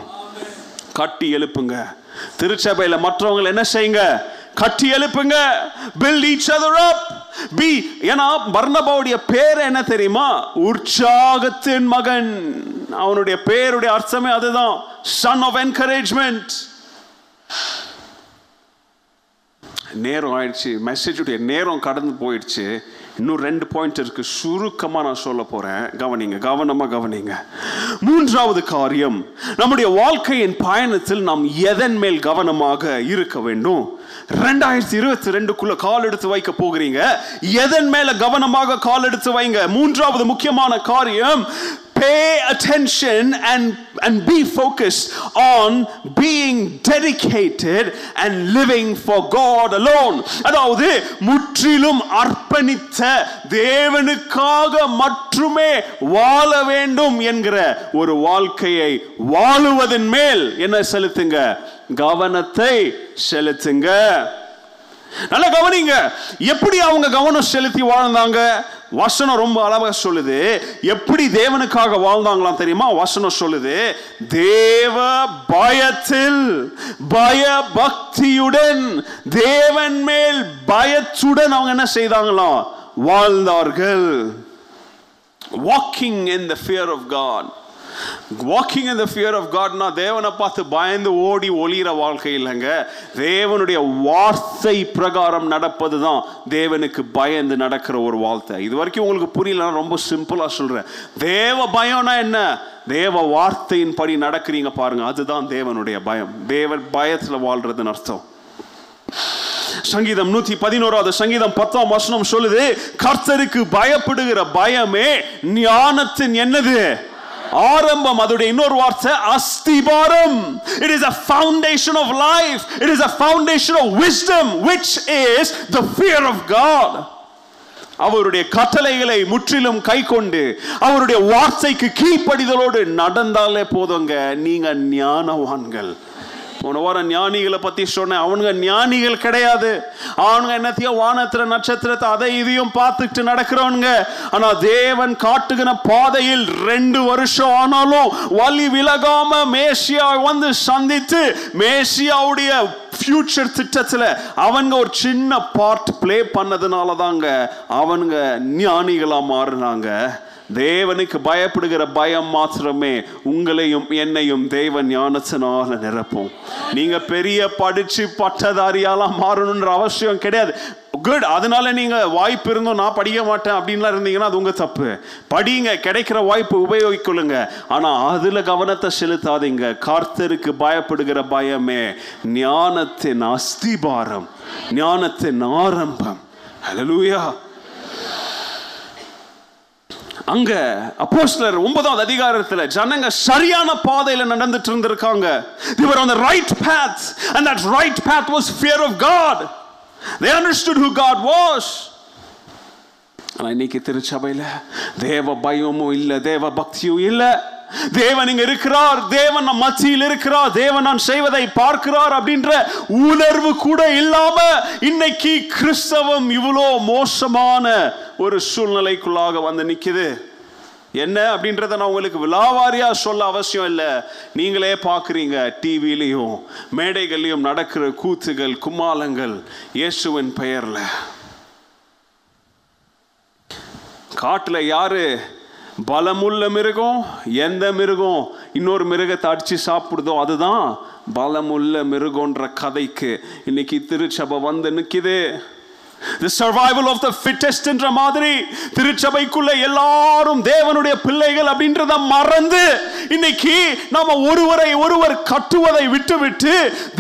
கட்டி எழுப்புங்க. திருச்சபையில் மற்றவங்களை என்ன செய்யுங்க? கட்டி எழுப்புங்க. Build each other up be ஏன்னா பர்ணபாவுடைய பேர் என்ன தெரியுமா? உற்சாகத்தின் மகன். அவனுடைய பேருடைய அர்த்தமே அதுதான். சன் ஆஃப் என்கரேஜ்மெண்ட் நேரம் ஆயிடுச்சு. மெசேஜுடைய நேரம் கடந்து போயிடுச்சு. இன்னும் ரெண்டு பாயிண்ட் இருக்கு. சுருக்கமாக நான் சொல்ல போறேன். கவனிங்க கவனமாக கவனிங்க. மூன்றாவது காரியம் நம்முடைய வாழ்க்கையின் பயணத்தில் நாம் எதன் மேல் கவனமாக இருக்க வேண்டும்? ரெண்டாயிரத்தி இருபத்தி ரெண்டுக்குள்ள கால் எடுத்து வைக்க போகிறீங்க. எதன் மேல கவனமாக கால் எடுத்து வைங்க? மூன்றாவது முக்கியமான காரியம் pay attention and and be focused on being dedicated and living for God alone. அதாவது முற்றிலும் அர்ப்பணித்த தேவனுக்காக மட்டுமே வாழ வேண்டும் என்கிற ஒரு வாழ்க்கையை வாழுவதன் மேல் என்ன செலுத்துங்க? கவனத்தை செலுத்துங்க. நல்லா கவனிங்க. எப்படி அவங்க கவனம் செலுத்தி வாழ்ந்தாங்க? வசனம் ரொம்ப அழகாக சொல்லுது. எப்படி தேவனுக்காக வாழ்ந்தாங்களாம் தெரியுமா? வசனம் சொல்லுது. தேவ பயத்தில் பய பக்தியுடன் தேவன் மேல் பயத்துடன் அவங்க என்ன செய்தாங்களாம்? வாழ்ந்தார்கள். Walking in the fear of God walking in the fear of காட்னா தேவனை பார்த்து பயந்து ஓடி ஒளிகிற வாழ்க்கை இல்லைங்க. தேவனுடைய வார்த்தை பிரகாரம் நடப்பது தான் தேவனுக்கு பயந்து நடக்கிற ஒரு வாழ்த்தை இது வரைக்கும் உங்களுக்கு புரியலன்னா ரொம்ப சிம்பிளாக சொல்கிறேன் தேவ பயம்னா என்ன? தேவ வார்த்தையின் படி நடக்கிறீங்க பாருங்க அதுதான் தேவனுடைய பயம். தேவன் பயத்தில் வாழ்றதுன்னு அர்த்தம். சங்கீதம் நூத்தி பதினோராவது சங்கீதம் பத்தாம் வசனம் சொல்லுது கர்த்தருக்கு பயப்படுகிற பயமே ஞானத்தின் என்னது? ஆரம்பம் அதோட இன்னொரு வார்த்தை அஸ்திபாரம். It is a foundation of life it is a foundation of wisdom which is the fear of God அவருடைய கட்டளைகளை முற்றிலும் கை கொண்டு அவருடைய வார்த்தைக்கு கீழ்ப்படிதலோடு நடந்தாலே போதுங்க. நீங்க ஞானவான்கள். போன வாரம் ஞானிகளை பத்தி சொன்னேன். அவனுங்க ஞானிகள் கிடையாது. அவனுங்க என்னத்தையும் வானத்துல நட்சத்திரத்தை அதை இதையும் பார்த்துட்டு நடக்கிறவனுங்க. ஆனா தேவன் காட்டுகிற பாதையில் ரெண்டு வருஷம் ஆனாலும் வலி விலகாம மேசியா வந்து சந்தித்து மேசியாவுடைய ஃபியூச்சர் திட்டத்தில் அவனுங்க ஒரு சின்ன பார்ட் ப்ளே பண்ணதுனால தாங்க அவனுங்க ஞானிகளாக மாறினாங்க. தேவனுக்கு பயப்படுகிற பயம் மாத்திரமே உங்களையும் என்னையும் தேவன் ஞானத்தினால நிரப்பும். நீங்க பெரிய படிச்சு பட்டதாரியாலாம் மாறணுன்ற அவசியம் கிடையாது. குட் அதனால நீங்க வாய்ப்பு இருந்தும் நான் படிக்க மாட்டேன் அப்படின்லாம் இருந்தீங்கன்னா அது உங்க தப்பு. படிங்க கிடைக்கிற வாய்ப்பு உபயோகிக்கொள்ளுங்க. ஆனா அதுல கவனத்தை செலுத்தாதீங்க. கார்த்தருக்கு பயப்படுகிற பயமே ஞானத்தின் அஸ்திபாரம் ஞானத்தின் ஆரம்பம். ஹalleluya அங்க அப்போஸ்லர் ஒன்பதாவது அதிகாரத்தில் ஜனங்க சரியான பாதையில் நடந்துட்டு இருந்திருக்காங்க. They were on the right path and that right path was fear of god. They understood who god was. ஆனால் இன்னைக்கு திருச்சபையில் தேவ பயமும் இல்லை தேவ பக்தியும் இல்லை. தேவன் இங்க இருக்கிறார். தேவன் நம் மத்தியில் இருக்கிறார். தேவன் நான் செய்வதை பார்க்கிறார் அப்படின்ற உணர்வு கூட இல்லாம இன்னைக்கு கிறிஸ்தவம் இவ்வளோ மோசமான ஒரு சூழ்நிலைக்குள்ளாக வந்து நிக்குது. என்ன அப்படின்றத நான் உங்களுக்கு விலாவாரியா சொல்ல அவசியம் இல்லை. நீங்களே பார்க்குறீங்க டிவிலையும் மேடைகள்லையும் நடக்கிற கூத்துகள் குமாலங்கள் இயேசுவின் பெயர்ல. காட்டுல யாரு பலமுள்ள மிருகம் எந்த மிருகம் இன்னொரு மிருகத்தை அடித்து சாப்பிடுதோ அதுதான் பலமுள்ள மிருகன்ற கதைக்கு. இன்னைக்கு திருச்சபை வந்து நிற்கிது the survival of the fittest என்ற மாதிரி திருச்சபைக்குள்ள எல்லாரும் தேவனுடைய பிள்ளைகள் அப்படின்றத மறந்து இன்னைக்கு நாம ஒருவரை ஒருவர் கட்டுவதை விட்டுவிட்டு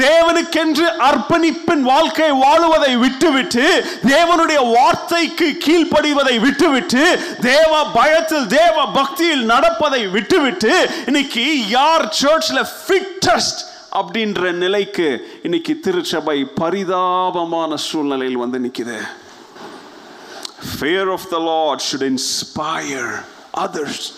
தேவனுக்கென்று அர்ப்பணிப்பின் வாழ்க்கை வாழுவதை விட்டுவிட்டு தேவனுடைய வார்த்தைக்கு கீழ்ப்படிவதை விட்டுவிட்டு தேவ பயத்தில் தேவ பக்தியில் நடப்பதை விட்டுவிட்டு இன்னைக்கு யார் சர்ச்ல ஃபிட்டஸ்ட் அப்படின்ற நிலைக்கு இன்னைக்கு திருச்சபை பரிதாபமான சூழ்நிலையில் வந்து நிற்குது fear of the lord should inspire others.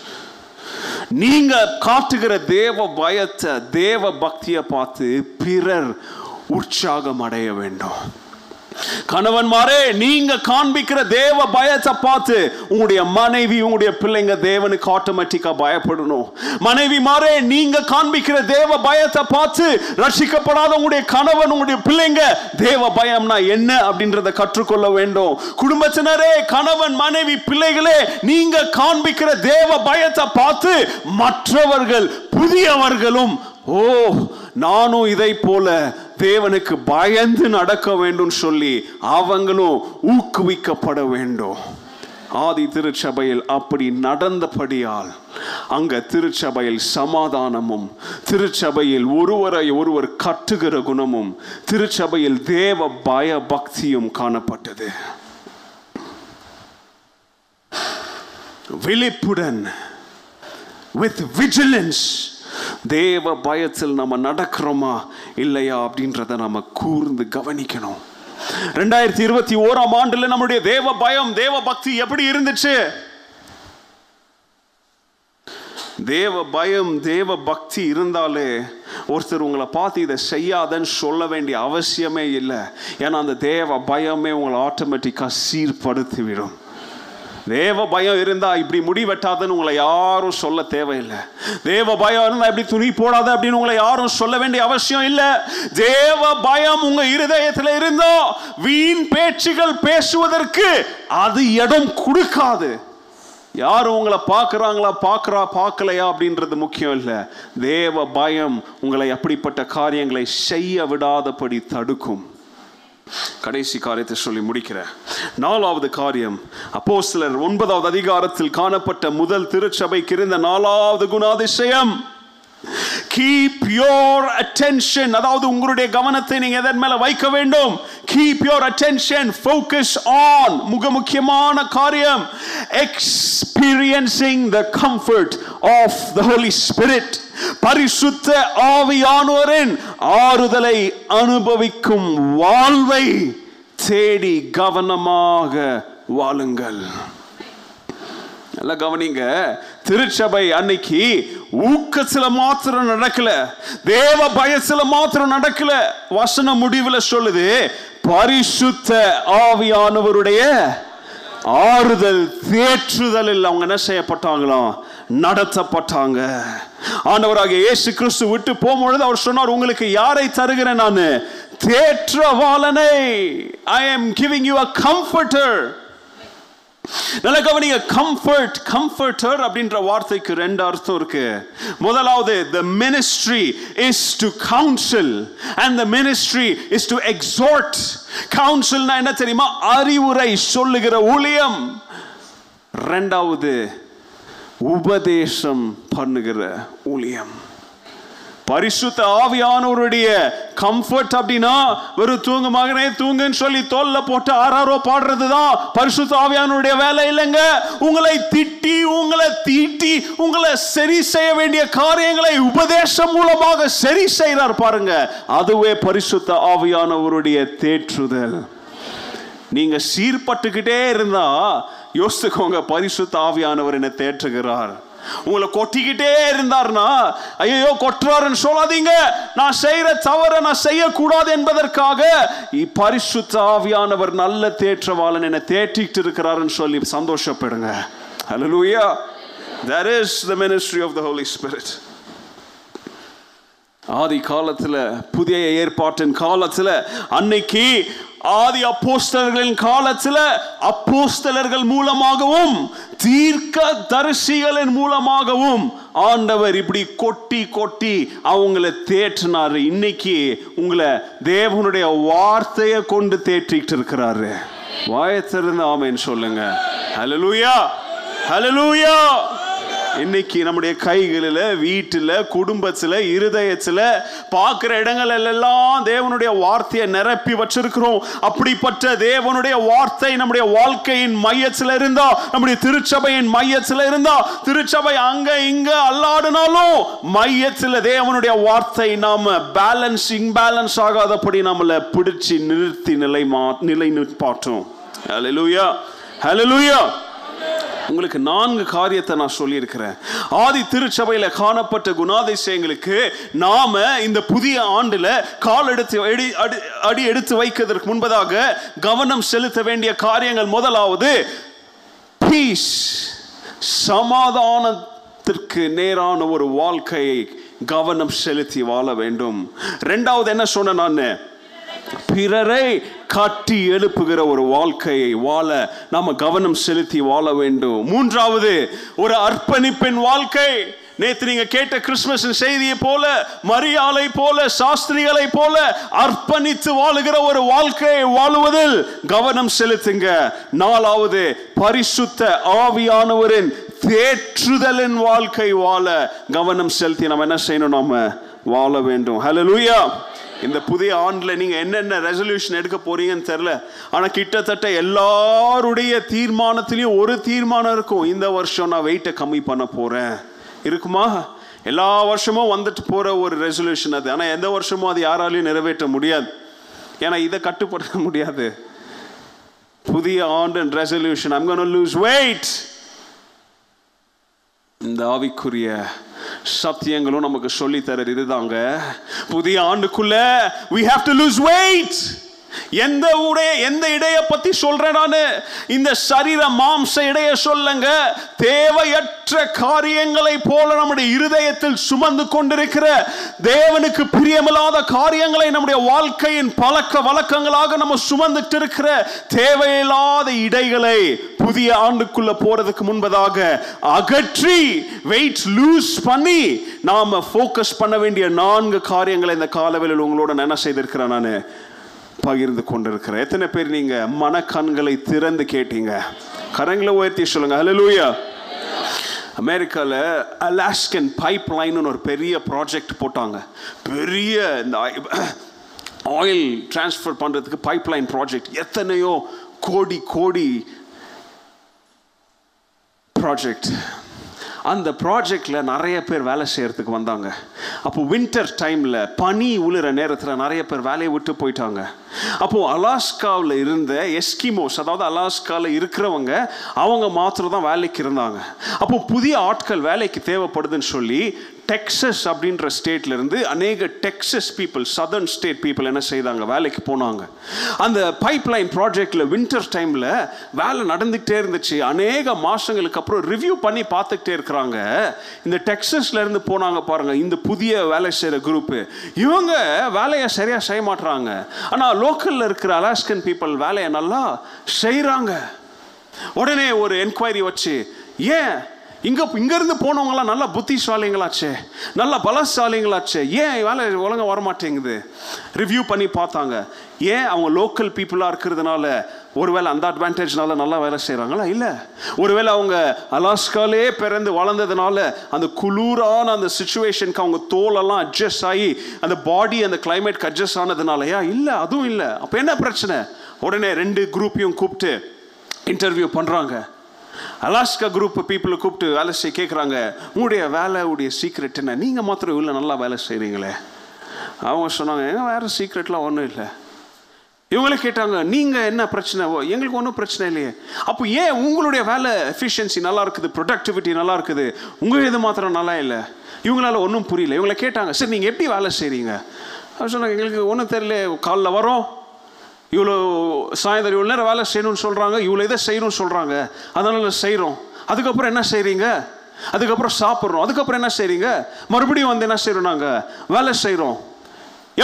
நீங்க காட்டுகிற தேவ பயத்தை தேவ பக்தியை பார்த்து பிறர் உற்சாகம் அடைய வேண்டும். கணவன்மாரே நீங்க காண்பிக்கிற தேவ பயத்தை பார்த்து உங்களுடைய மனைவி உங்களுடைய பிள்ளைங்க தேவனுக்கு ஆட்டோமேட்டிக்கா பயப்படணும். மனைவி மாறே நீங்க காண்பிக்கிற தேவ பயத்தை பார்த்து ரட்சிக்கப்படாத உங்களுடைய கணவன் உங்களுடைய பிள்ளைங்க தேவ பயம்னா என்ன அப்படின்றத கற்றுக்கொள்ள வேண்டும். குடும்பத்தினரே கணவன் மனைவி பிள்ளைகளே நீங்க காண்பிக்கிற தேவ பயத்தை பார்த்து மற்றவர்கள் புதியவர்களும் ஓ நானும் இதை போல தேவனுக்கு பயந்து நடக்க வேண்டும் சொல்லி அவங்களும் ஊக்குவிக்கப்பட வேண்டும். ஆதி திருச்சபையில் அப்படி நடந்தபடியால் அங்க திருச்சபையில் சமாதானமும் திருச்சபையில் ஒருவரை ஒருவர் கட்டுகிற குணமும் திருச்சபையில் தேவ பய பக்தியும் காணப்பட்டது. விழிப்புடன் வித் விஜிலன்ஸ் தேவ பயத்தில் நம்ம நடக்கிறோமா இல்லையா அப்படின்றத நம்ம கூர்ந்து கவனிக்கணும். ரெண்டாயிரத்தி இருபத்தி ஓராம் ஆண்டுல நம்முடைய தேவ பயம் தேவ பக்தி எப்படி இருந்துச்சு? தேவ பயம் தேவ பக்தி இருந்தாலே ஒருத்தர் உங்களை பார்த்து இதை செய்யாதன்னு சொல்ல வேண்டிய அவசியமே இல்லை. ஏன்னா அந்த தேவ பயமே உங்களை ஆட்டோமேட்டிக்காக சீர்படுத்திவிடும். தேவ பயம் இருந்தால் இப்படி முடி வெட்டாதுன்னு உங்களை யாரும் சொல்ல தேவையில்லை. தேவ பயம் இருந்தால் இப்படி துணி போடாத அப்படின்னு உங்களை யாரும் சொல்ல வேண்டிய அவசியம் இல்லை. தேவ பயம் உங்க இருதயத்தில் இருந்தோ வீண் பேச்சுகள் பேசுவதற்கு அது இடம் கொடுக்காது. யாரும் உங்களை பார்க்குறாங்களா பார்க்குறா பார்க்கலையா அப்படின்றது முக்கியம் இல்லை. தேவ பயம் உங்களை அப்படிப்பட்ட காரியங்களை செய்ய விடாதபடி தடுக்கும். கடைசி காரியத்தை சொல்லி முடிக்கிறேன். நாலாவது காரியம் அப்போ சிலர் ஒன்பதாவது அதிகாரத்தில் காணப்பட்ட முதல் திருச்சபைக்கு இருந்த நாலாவது குணாதிசயம். கீப் யோர் அட்டென்ஷன் அதாவது உங்களுடைய கவனத்தை நீங்க எதன் மேல வைக்க வேண்டும்? Keep your attention focus on மிக முக்கியமான காரியம். Experiencing the comfort of the Holy Spirit பரிசுத்த ஆவியானோரின் ஆறுதலை அனுபவிக்கும் வாழ்வை தேடி கவனமாக வாழுங்கள். நல்லா கவனிங்க. திருச்சபை அன்னைக்கு ஊக்கத்தில் மாத்திரம் நடக்கல தேவ பயசில மாத்திரம் நடக்கல. வசன முடிவில் சொல்லுது பரிசுத்த ஆவியானவருடைய ஆறுதல் தேற்றுதலில் அவங்க என்ன செய்யப்பட்டாங்களாம் நடத்தப்பட்டாங்க. ஆண்டவராக இயேசு கிறிஸ்து விட்டு போகும்பொழுது அவர் சொன்னார் உங்களுக்கு யாரை தருகிறேன் நான்? தேற்றவாளனை. I am giving you a comforter நல்லா கவனிங்க கம்ஃபர்ட் கம்ஃபர்டர் அப்படின்ற வார்த்தைக்கு ரெண்டு அர்த்தம் இருக்கு. முதலாவது the ministry is to counsel and the ministry is to exhort கவுன்சில்னா என்ன தெரியுமா? அறிவுரை சொல்லுகிற ஊழியம். ரெண்டாவது உபதேசம் பண்ணுகிற ஊழியம். பரிசுத்த ஆவியானவருடைய கம்ஃபர்ட் அப்படின்னா வெறும் தூங்கு மகனே தூங்குன்னு சொல்லி தோல்ல போட்டு ஆறாரோ பாடுறது தான் பரிசுத்த ஆவியானவருடைய வேலை இல்லைங்க. உங்களை திட்டி உங்களை தீட்டி உங்களை சரி செய்ய வேண்டிய காரியங்களை உபதேசம் மூலமாக சரி செய்கிறார் பாருங்க. அதுவே பரிசுத்த ஆவியானவருடைய தேற்றுதல். நீங்க சீர்பட்டுக்கிட்டே இருந்தா யோசித்துக்கோங்க பரிசுத்த ஆவியானவர் என்ன தேற்றுகிறார். உங்களை கொட்டிக்கிட்டே இருந்தார்னா ஐயோ கொட்டுறாருன்னு சொல்லாதீங்க. நான் செய்யற தவற நான் செய்யக்கூடாது என்பதற்காக பரிசுத்த ஆவியானவர் நல்ல தேற்றவாளன் என்னை தேற்றிட்டு இருக்கிறாருன்னு சொல்லி சந்தோஷப்படுங்க. Hallelujah. That is the ministry of the Holy Spirit ஆதி காலத்துல புதிய ஏற்பாட்டின் காலத்துல அன்னைக்கு ஆதி அப்போஸ்தலர்களின் காலத்தில் அப்போஸ்தலர்கள் மூலமாகவும் தீர்க்க தரிசிகளின் மூலமாகவும் ஆண்டவர் இப்படி கொட்டி கொட்டி அவங்கள தேற்றினாரு. இன்னைக்கு உங்களை தேவனுடைய வார்த்தையை கொண்டு தேற்றிட்டு இருக்கிறாரு. வாயத்திருந்த ஆமேன்னு சொல்லுங்க. ஹலலூயா ஹலலூயா இன்னைக்கு நம்முடைய கைகளில் வீட்டில் குடும்பத்தில் இருதயத்தில் பார்க்குற இடங்கள் எல்லாம் தேவனுடைய வார்த்தையை நிரப்பி வச்சிருக்கிறோம். அப்படிப்பட்ட தேவனுடைய வார்த்தை நம்முடைய வாழ்க்கையின் மையத்தில் இருந்தா நம்முடைய திருச்சபையின் மையத்தில் இருந்தா திருச்சபை அங்க இங்க அல்லாடினாலும் மையத்தில் தேவனுடைய வார்த்தை நாம பேலன்ஸ் இம்பேலன்ஸ் ஆகாதபடி நம்மளை பிடிச்சி நிறுத்தி நிலை மா நிலை நிற்பாட்டும் ஹலோ லூயா உங்களுக்கு நான்கு காரியத்தை நான் சொல்லியிருக்கிறேன். ஆதி திருச்சபையில் காணப்பட்ட குணாதிசயங்களுக்கு நாம இந்த புதிய ஆண்டில் கால் எடுத்து அடி அடி அடி எடுத்து வைக்கிறதுக்கு முன்பதாக கவனம் செலுத்த வேண்டிய காரியங்கள் முதலாவது பீஸ் சமாதானத்திற்கு நேரான ஒரு வாழ்க்கையை கவனம் செலுத்தி வாழ வேண்டும். ரெண்டாவது என்ன சொன்ன நான்? பிறரை காட்டி எழுப்புகிற ஒரு வாழ்க்கையை வாழ நாம கவனம் செலுத்தி வாழ வேண்டும். மூன்றாவது ஒரு அர்ப்பணிப்பின் வாழ்க்கை. நேத்து நீங்க கேட்ட கிறிஸ்துமஸ் செய்தியை போல மரியாதை போல சாஸ்திரிகளை போல அர்ப்பணித்து வாழுகிற ஒரு வாழ்க்கையை வாழுவதில் கவனம் செலுத்துங்க. நாலாவது பரிசுத்த ஆவியானவரின் தேற்றுதலின் வாழ்க்கை வாழ கவனம் செலுத்தி நம்ம என்ன செய்யணும்? நாம வாழ வேண்டும். ஹலோ லூயா இந்த புதிய ஆண்டில் நீங்கள் என்னென்ன ரெசல்யூஷன் எடுக்க போறீங்கன்னு தெரில ஆனால் கிட்டத்தட்ட எல்லாருடைய தீர்மானத்திலையும் ஒரு தீர்மானம் இருக்கும். இந்த வருஷம் நான் வெயிட்டை கம்மி பண்ண போகிறேன் இருக்குமா? எல்லா வருஷமும் வந்துட்டு போகிற ஒரு ரெசல்யூஷன் அது. ஆனால் எந்த வருஷமும் அது யாராலையும் நிறைவேற்ற முடியாது. ஏன்னா இதை கட்டுப்படுத்த முடியாது. புதிய ஆண்டு resolution I'm gonna lose weight இந்த ஆவிக்குரிய சத்தியங்களும் நமக்கு சொல்லி தர இதுதாங்க. புதிய ஆண்டுக்குள்ள we have to lose weight. எந்த உடைய எந்த இடைய பத்தி சொல்றேன் நானு? இந்த சரீர மாம்ச இடைய சொல்லுங்க. தேவையற்ற காரியங்களை போல நம்முடைய இருதயத்தில் சுமந்து கொண்டிருக்கிற தேவனுக்கு பிரியமில்லாத காரியங்களை நம்முடைய வாழ்க்கையின் பழக்க வழக்கங்களாக நம்ம சுமந்துட்டு இருக்கிற தேவையில்லாத இடைகளை புதிய ஆண்டுக்குள்ள போறதுக்கு முன்பதாக அகற்றி வெயிட் லூஸ் பண்ணி நாம ஃபோக்கஸ் பண்ண வேண்டிய நான்கு காரியங்களை இந்த காலவெளியில் உங்களோட என்ன செய்திருக்கிறேன் நான்? பகிர்ந்து கொண்டிருக்கிறேன். எத்தனை பேர் நீங்க மனக்கண்களை திறந்து கேட்டீங்க? கரங்களை உயர்த்தி சொல்லுங்க. ஹலலூயா அமெரிக்காவில் அலாஸ்கன் பைப் லைன்னு ஒரு பெரிய ப்ராஜெக்ட் போட்டாங்க. பெரிய இந்த ஆயில் டிரான்ஸ்ஃபர் பண்ணுறதுக்கு பைப் லைன் ப்ராஜெக்ட் எத்தனையோ கோடி கோடி ப்ராஜெக்ட் அந்த ப்ராஜெக்டில் நிறைய பேர் வேலை செய்கிறதுக்கு வந்தாங்க. அப்போ வின்டர் டைமில் பனி உளுற நேரத்தில் நிறைய பேர் வேலையை விட்டு போயிட்டாங்க. அப்போது அலாஸ்காவில் இருந்த எஸ்கிமோஸ் அதாவது அலாஸ்காவில் இருக்கிறவங்க அவங்க மாத்திரம் தான் வேலைக்கு இருந்தாங்க. அப்போ புதிய ஆட்கள் வேலைக்கு தேவைப்படுதுன்னு சொல்லி டெக்ஸஸ் அப்படின்ற ஸ்டேட்லேருந்து அநேக Texas people southern state people என்ன செய்தாங்க? வேலைக்கு போனாங்க. அந்த பைப் லைன் ப்ராஜெக்டில் வின்டர் டைமில் வேலை நடந்துக்கிட்டே இருந்துச்சு. அநேக மாதங்களுக்கு அப்புறம் ரிவ்யூ பண்ணி பார்த்துக்கிட்டே இருக்கிறாங்க. இந்த டெக்ஸஸ்லேருந்து போனாங்க பாருங்கள் இந்த புதிய வேலை செய்கிற குரூப்பு இவங்க வேலையை சரியாக செய்ய மாட்டுறாங்க ஆனால் லோக்கலில் இருக்கிற அலாஸ்கன் பீப்புள் வேலையை நல்லா செய்கிறாங்க உடனே ஒரு என்கொயரி வச்சு ஏன் இங்கே இங்கேருந்து போனவங்களாம் நல்லா புத்திசாலிங்களாச்சே. நல்ல பலசாலிங்களாச்சே. ஏன் வேலை ஒழுங்காக வர மாட்டேங்குது ரிவ்யூ பண்ணி பார்த்தாங்க. ஏன் அவங்க லோக்கல் பீப்புளாக இருக்கிறதுனால ஒருவேளை அந்த அட்வான்டேஜ்னால நல்லா வேலை செய்கிறாங்களா இல்லை. ஒருவேளை அவங்க அலாஸ்காலே பிறந்து வளர்ந்ததுனால அந்த குளூரான அந்த சுச்சுவேஷனுக்கு அவங்க தோலெல்லாம் அட்ஜஸ்ட் ஆகி அந்த பாடி அந்த கிளைமேட்க்கு அட்ஜஸ்ட் ஆனதுனாலயா? இல்லை அதுவும் இல்லை. அப்போ என்ன பிரச்சனை? உடனே ரெண்டு குரூப்பையும் கூப்பிட்டு இன்டர்வியூ பண்ணுறாங்க அலாஸ்கா குரூப் பீப்புளை கூப்பிட்டு வேலை செய்ய கேட்குறாங்க உங்களுடைய வேலையுடைய சீக்ரெட் என்ன? நீங்கள் மாத்திரம் இவ்வளோ நல்லா வேலை செய்கிறீங்களே அவங்க சொன்னாங்க ஏன்னா வேறு சீக்ரெட்லாம் ஒன்றும் இல்லை. இவங்களே கேட்டாங்க நீங்கள் என்ன பிரச்சனை? எங்களுக்கு ஒன்றும் பிரச்சனை இல்லையே. அப்போ ஏன் உங்களுடைய வேலை எஃபிஷியன்சி நல்லா இருக்குது ப்ரொடக்டிவிட்டி நல்லா இருக்குது? உங்கள் இது மாத்திரம் நல்லா இல்லை. இவங்களால ஒன்றும் புரியல. இவங்களை கேட்டாங்க சரி நீங்கள் எப்படி வேலை செய்கிறீங்க சொன்னாங்க எங்களுக்கு ஒன்றும் தெரியல. காலைல வரோம். இவ்வளோ சாயந்தரம் இவ்வளோ நேரம் வேலை செய்யணும்னு சொல்கிறாங்க இவ்வளோ இதை செய்யணும்னு சொல்கிறாங்க அதனால் செய்கிறோம் அதுக்கப்புறம் என்ன செய்கிறீங்க அதுக்கப்புறம் சாப்பிட்றோம். அதுக்கப்புறம் என்ன செய்கிறீங்க மறுபடியும் வந்து என்ன செய்கிறோம் நாங்கள் வேலை செய்கிறோம்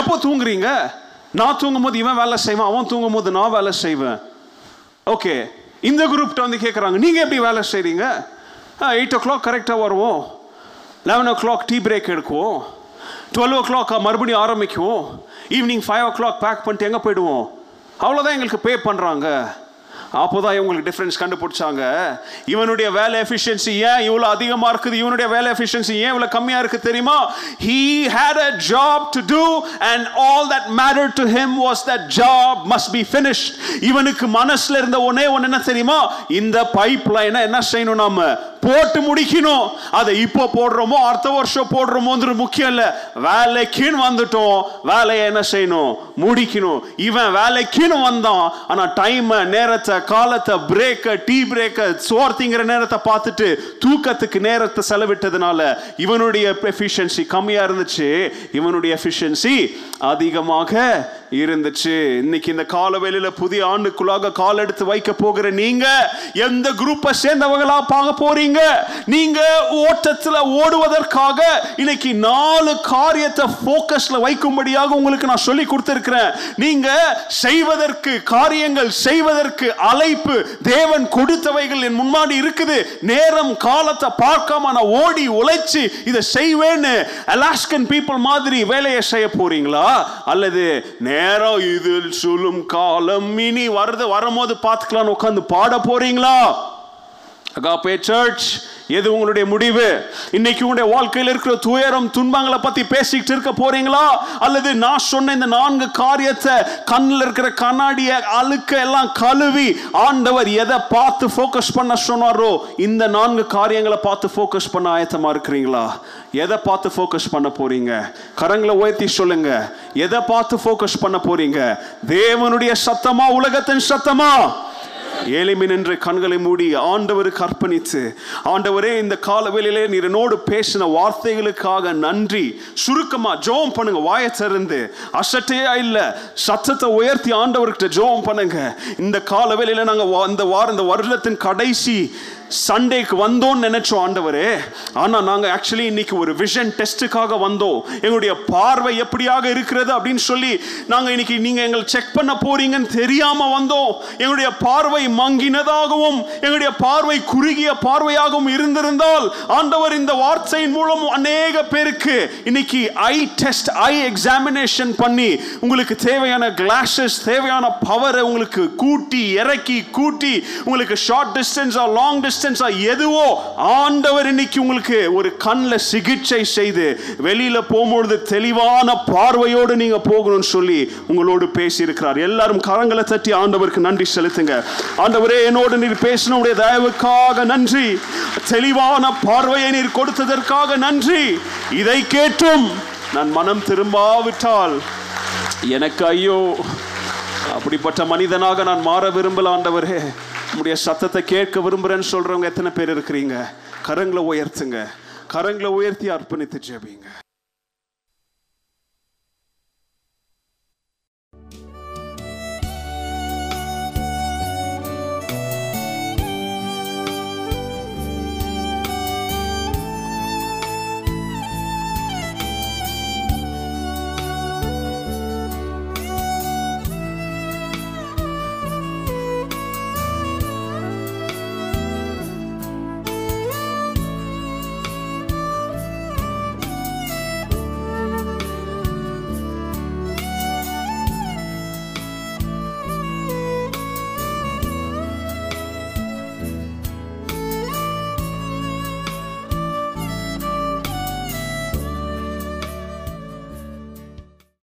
எப்போ தூங்குறீங்க? நான் தூங்கும் போது இவன் வேலை செய்வான் அவன் தூங்கும் போது நான் வேலை செய்வேன். ஓகே இந்த குரூப்கிட்ட வந்து கேட்குறாங்க நீங்கள் எப்படி வேலை செய்கிறீங்க எயிட் ஓ கிளாக் கரெக்டாக வருவோம். Eleven o'clock tea break எடுக்குவோம். டுவெல் ஓ கிளாக் மறுபடியும் ஆரம்பிக்குவோம். Evening five o'clock pack பண்ணிட்டு எங்கே போயிடுவோம்? அவ்வளோதான் எங்களுக்கு பே பண்ணுறாங்க அப்போதான் இவங்களுக்கு டிஃப்ரென்ஸ் கண்டுபிடிச்சாங்க. இவனுடைய வேலை எஃபிஷியன்சி ஏன் இவ்வளோ அதிகமாக இருக்குது? இவனுடைய வேலை எஃபிஷியன்சி ஏன் இவ்வளோ கம்மியாக இருக்குது தெரியுமா? He had a job to do and all that matter to him was that job must be finished. இவனுக்கு மனசுல இருந்த ஒன்னே ஒன்று என்ன தெரியுமா? இந்த பைப் லைனை என்ன செய்யணும் நாம? போட்டு முடிக்கணும். அதை இப்போ போடுறோமோ அடுத்த வருஷம் போடுறோமோன்றது முக்கியம் இல்லை. வேலைக்குன்னு வந்துட்டோம். வேலையை என்ன செய்யணும்? முடிக்கணும். இவன் வேலைக்குன்னு வந்தான். ஆனால் டைம் நேரத்தை காலத்தை பிரேக்க டீ பிரேக்க சோர் திங்கிற நேரத்தை பார்த்துட்டு தூக்கத்துக்கு நேரத்தை செலவிட்டதுனால இவனுடைய எஃபிஷியன்சி கம்மியா இருந்துச்சு. இவனுடைய எஃபிஷியன்சி அதிகமாக இருந்துச்சு. இன்னைக்கு இந்த காலவேளையில புதிய ஆண்டுக்குள்ளாக கால் எடுத்து வைக்க போகிற நீங்க எந்த குரூப்பை சேர்ந்தவங்களா பார்க்க போறீங்க? நீங்க ஓட்டத்துல ஓடுவதற்காக இன்னைக்கு நாலு காரியத்தை போக்கஸ்ல வைக்கும்படியாக உங்களுக்கு நான் சொல்லி கொடுத்திருக்கிறேன். நீங்க செய்வதற்கு காரியங்கள் செய்வதற்கு அழைப்பு தேவன் கொடுத்தவைகள் என் முன்னாடி இருக்குது. நேரம் காலத்தை பார்க்காம நான் ஓடி உழைச்சி இதை செய்வேன்னு அலாஸ்கன் பீப்புள் மாதிரி வேலையை செய்ய போறீங்களா? அல்லது நேரம் இதில் சுழும் காலம் இனி வருது வரும்போது பார்த்துக்கலாம்னு உட்காந்து பாட போறீங்களா? அகாப்பே சர்ச் எது உங்களுடைய முடிவு? இன்னைக்கு உங்களுடைய வாழ்க்கையில் இருக்கிற துயரம் துன்பங்களை பத்தி பேசிக்கிட்டு இருக்க போறீங்களா? அல்லது நான் சொன்ன இந்த நான்கு காரியத்தை கண்ணில் இருக்கிற கண்ணாடிய அழுக்க எல்லாம் கழுவி ஆண்டவர் எதை பார்த்து ஃபோக்கஸ் பண்ண சொன்னாரோ இந்த நான்கு காரியங்களை பார்த்து ஃபோக்கஸ் பண்ண ஆயத்தமா இருக்கிறீங்களா? எதை பார்த்து ஃபோக்கஸ் பண்ண போறீங்க? கரங்களை உயர்த்தி சொல்லுங்க. எதை பார்த்து ஃபோக்கஸ் பண்ண போறீங்க? தேவனுடைய சத்தமா உலகத்தின் சத்தமா? ஏழைமை நின்று கண்களை மூடி ஆண்டவருக்கு அர்ப்பணித்து ஆண்டவரே இந்த காலவெளியிலே நீர் என்னோடு பேசின வார்த்தைகளுக்காக நன்றி. சுருக்கமாக ஜோம் பண்ணுங்க வாயை திறந்து. அசட்டையா இல்லை சத்தத்தை உயர்த்தி ஆண்டவர்கிட்ட ஜோம் பண்ணுங்க. இந்த காலவெளியில் நாங்கள் இந்த வாரம் இந்த வருடத்தின் கடைசி சண்டேக்கு வந்தோம்னு நினைச்சோம் ஆண்டவரே. ஆனா நாங்க ஆக்சுவலி இன்னைக்கு ஒரு விஷன் டெஸ்ட்டுக்காக வந்தோம். எங்களுடைய பார்வை எப்படியாக இருக்கிறது அப்படின்னு சொல்லி நாங்க இன்னைக்கு நீங்க எங்களை செக் பண்ண போறீங்கன்னு தெரியாம வந்தோம். எங்களுடைய பார்வை மங்கினதாகவும் எங்களுடைய பார்வை குறுகிய பார்வையாகவும் இருந்திருந்தால் ஆண்டவர் இந்த வார்த்தையின் மூலம் அநேக பேருக்கு இன்னைக்கு ஐ டெஸ்ட் ஐ எக்ஸாமினேஷன் பண்ணி உங்களுக்கு தேவையான கிளாஸஸ் தேவையான பவரை உங்களுக்கு கூட்டி இறக்கி கூட்டி உங்களுக்கு ஷார்ட் டிஸ்டன்ஸா லாங் டிஸ்டன்ஸ் எதுவோ ஆண்டவர் இன்னைக்கு உங்களுக்கு ஒரு கண்ணில் சிகிச்சை செய்து வெளியில போகும்பொழுது தெளிவான பார்வையோடு நீங்க போகணும்னு சொல்லி உங்களோடு பேசியிருக்கிறார். எல்லாரும் கரங்களை தட்டி ஆண்டவருக்கு நன்றி செலுத்துங்க. ஆண்டவரே என்னோடு நீர் பேசின தயவுக்காக நன்றி. தெளிவான பார்வையை நீர் கொடுத்ததற்காக நன்றி. இதை கேட்டும் நான் மனம் திரும்பாவிட்டால் எனக்கு ஐயோ அப்படிப்பட்ட மனிதனாக நான் மாற விரும்பல ஆண்டவரே. உங்களுடைய சத்தத்தை கேட்க விரும்புறேன்னு சொல்றவங்க எத்தனை பேர் இருக்கிறீங்க? கரங்களை உயர்த்துங்க. கரங்களை உயர்த்தி அர்ப்பணித்து ஜெபிங்க.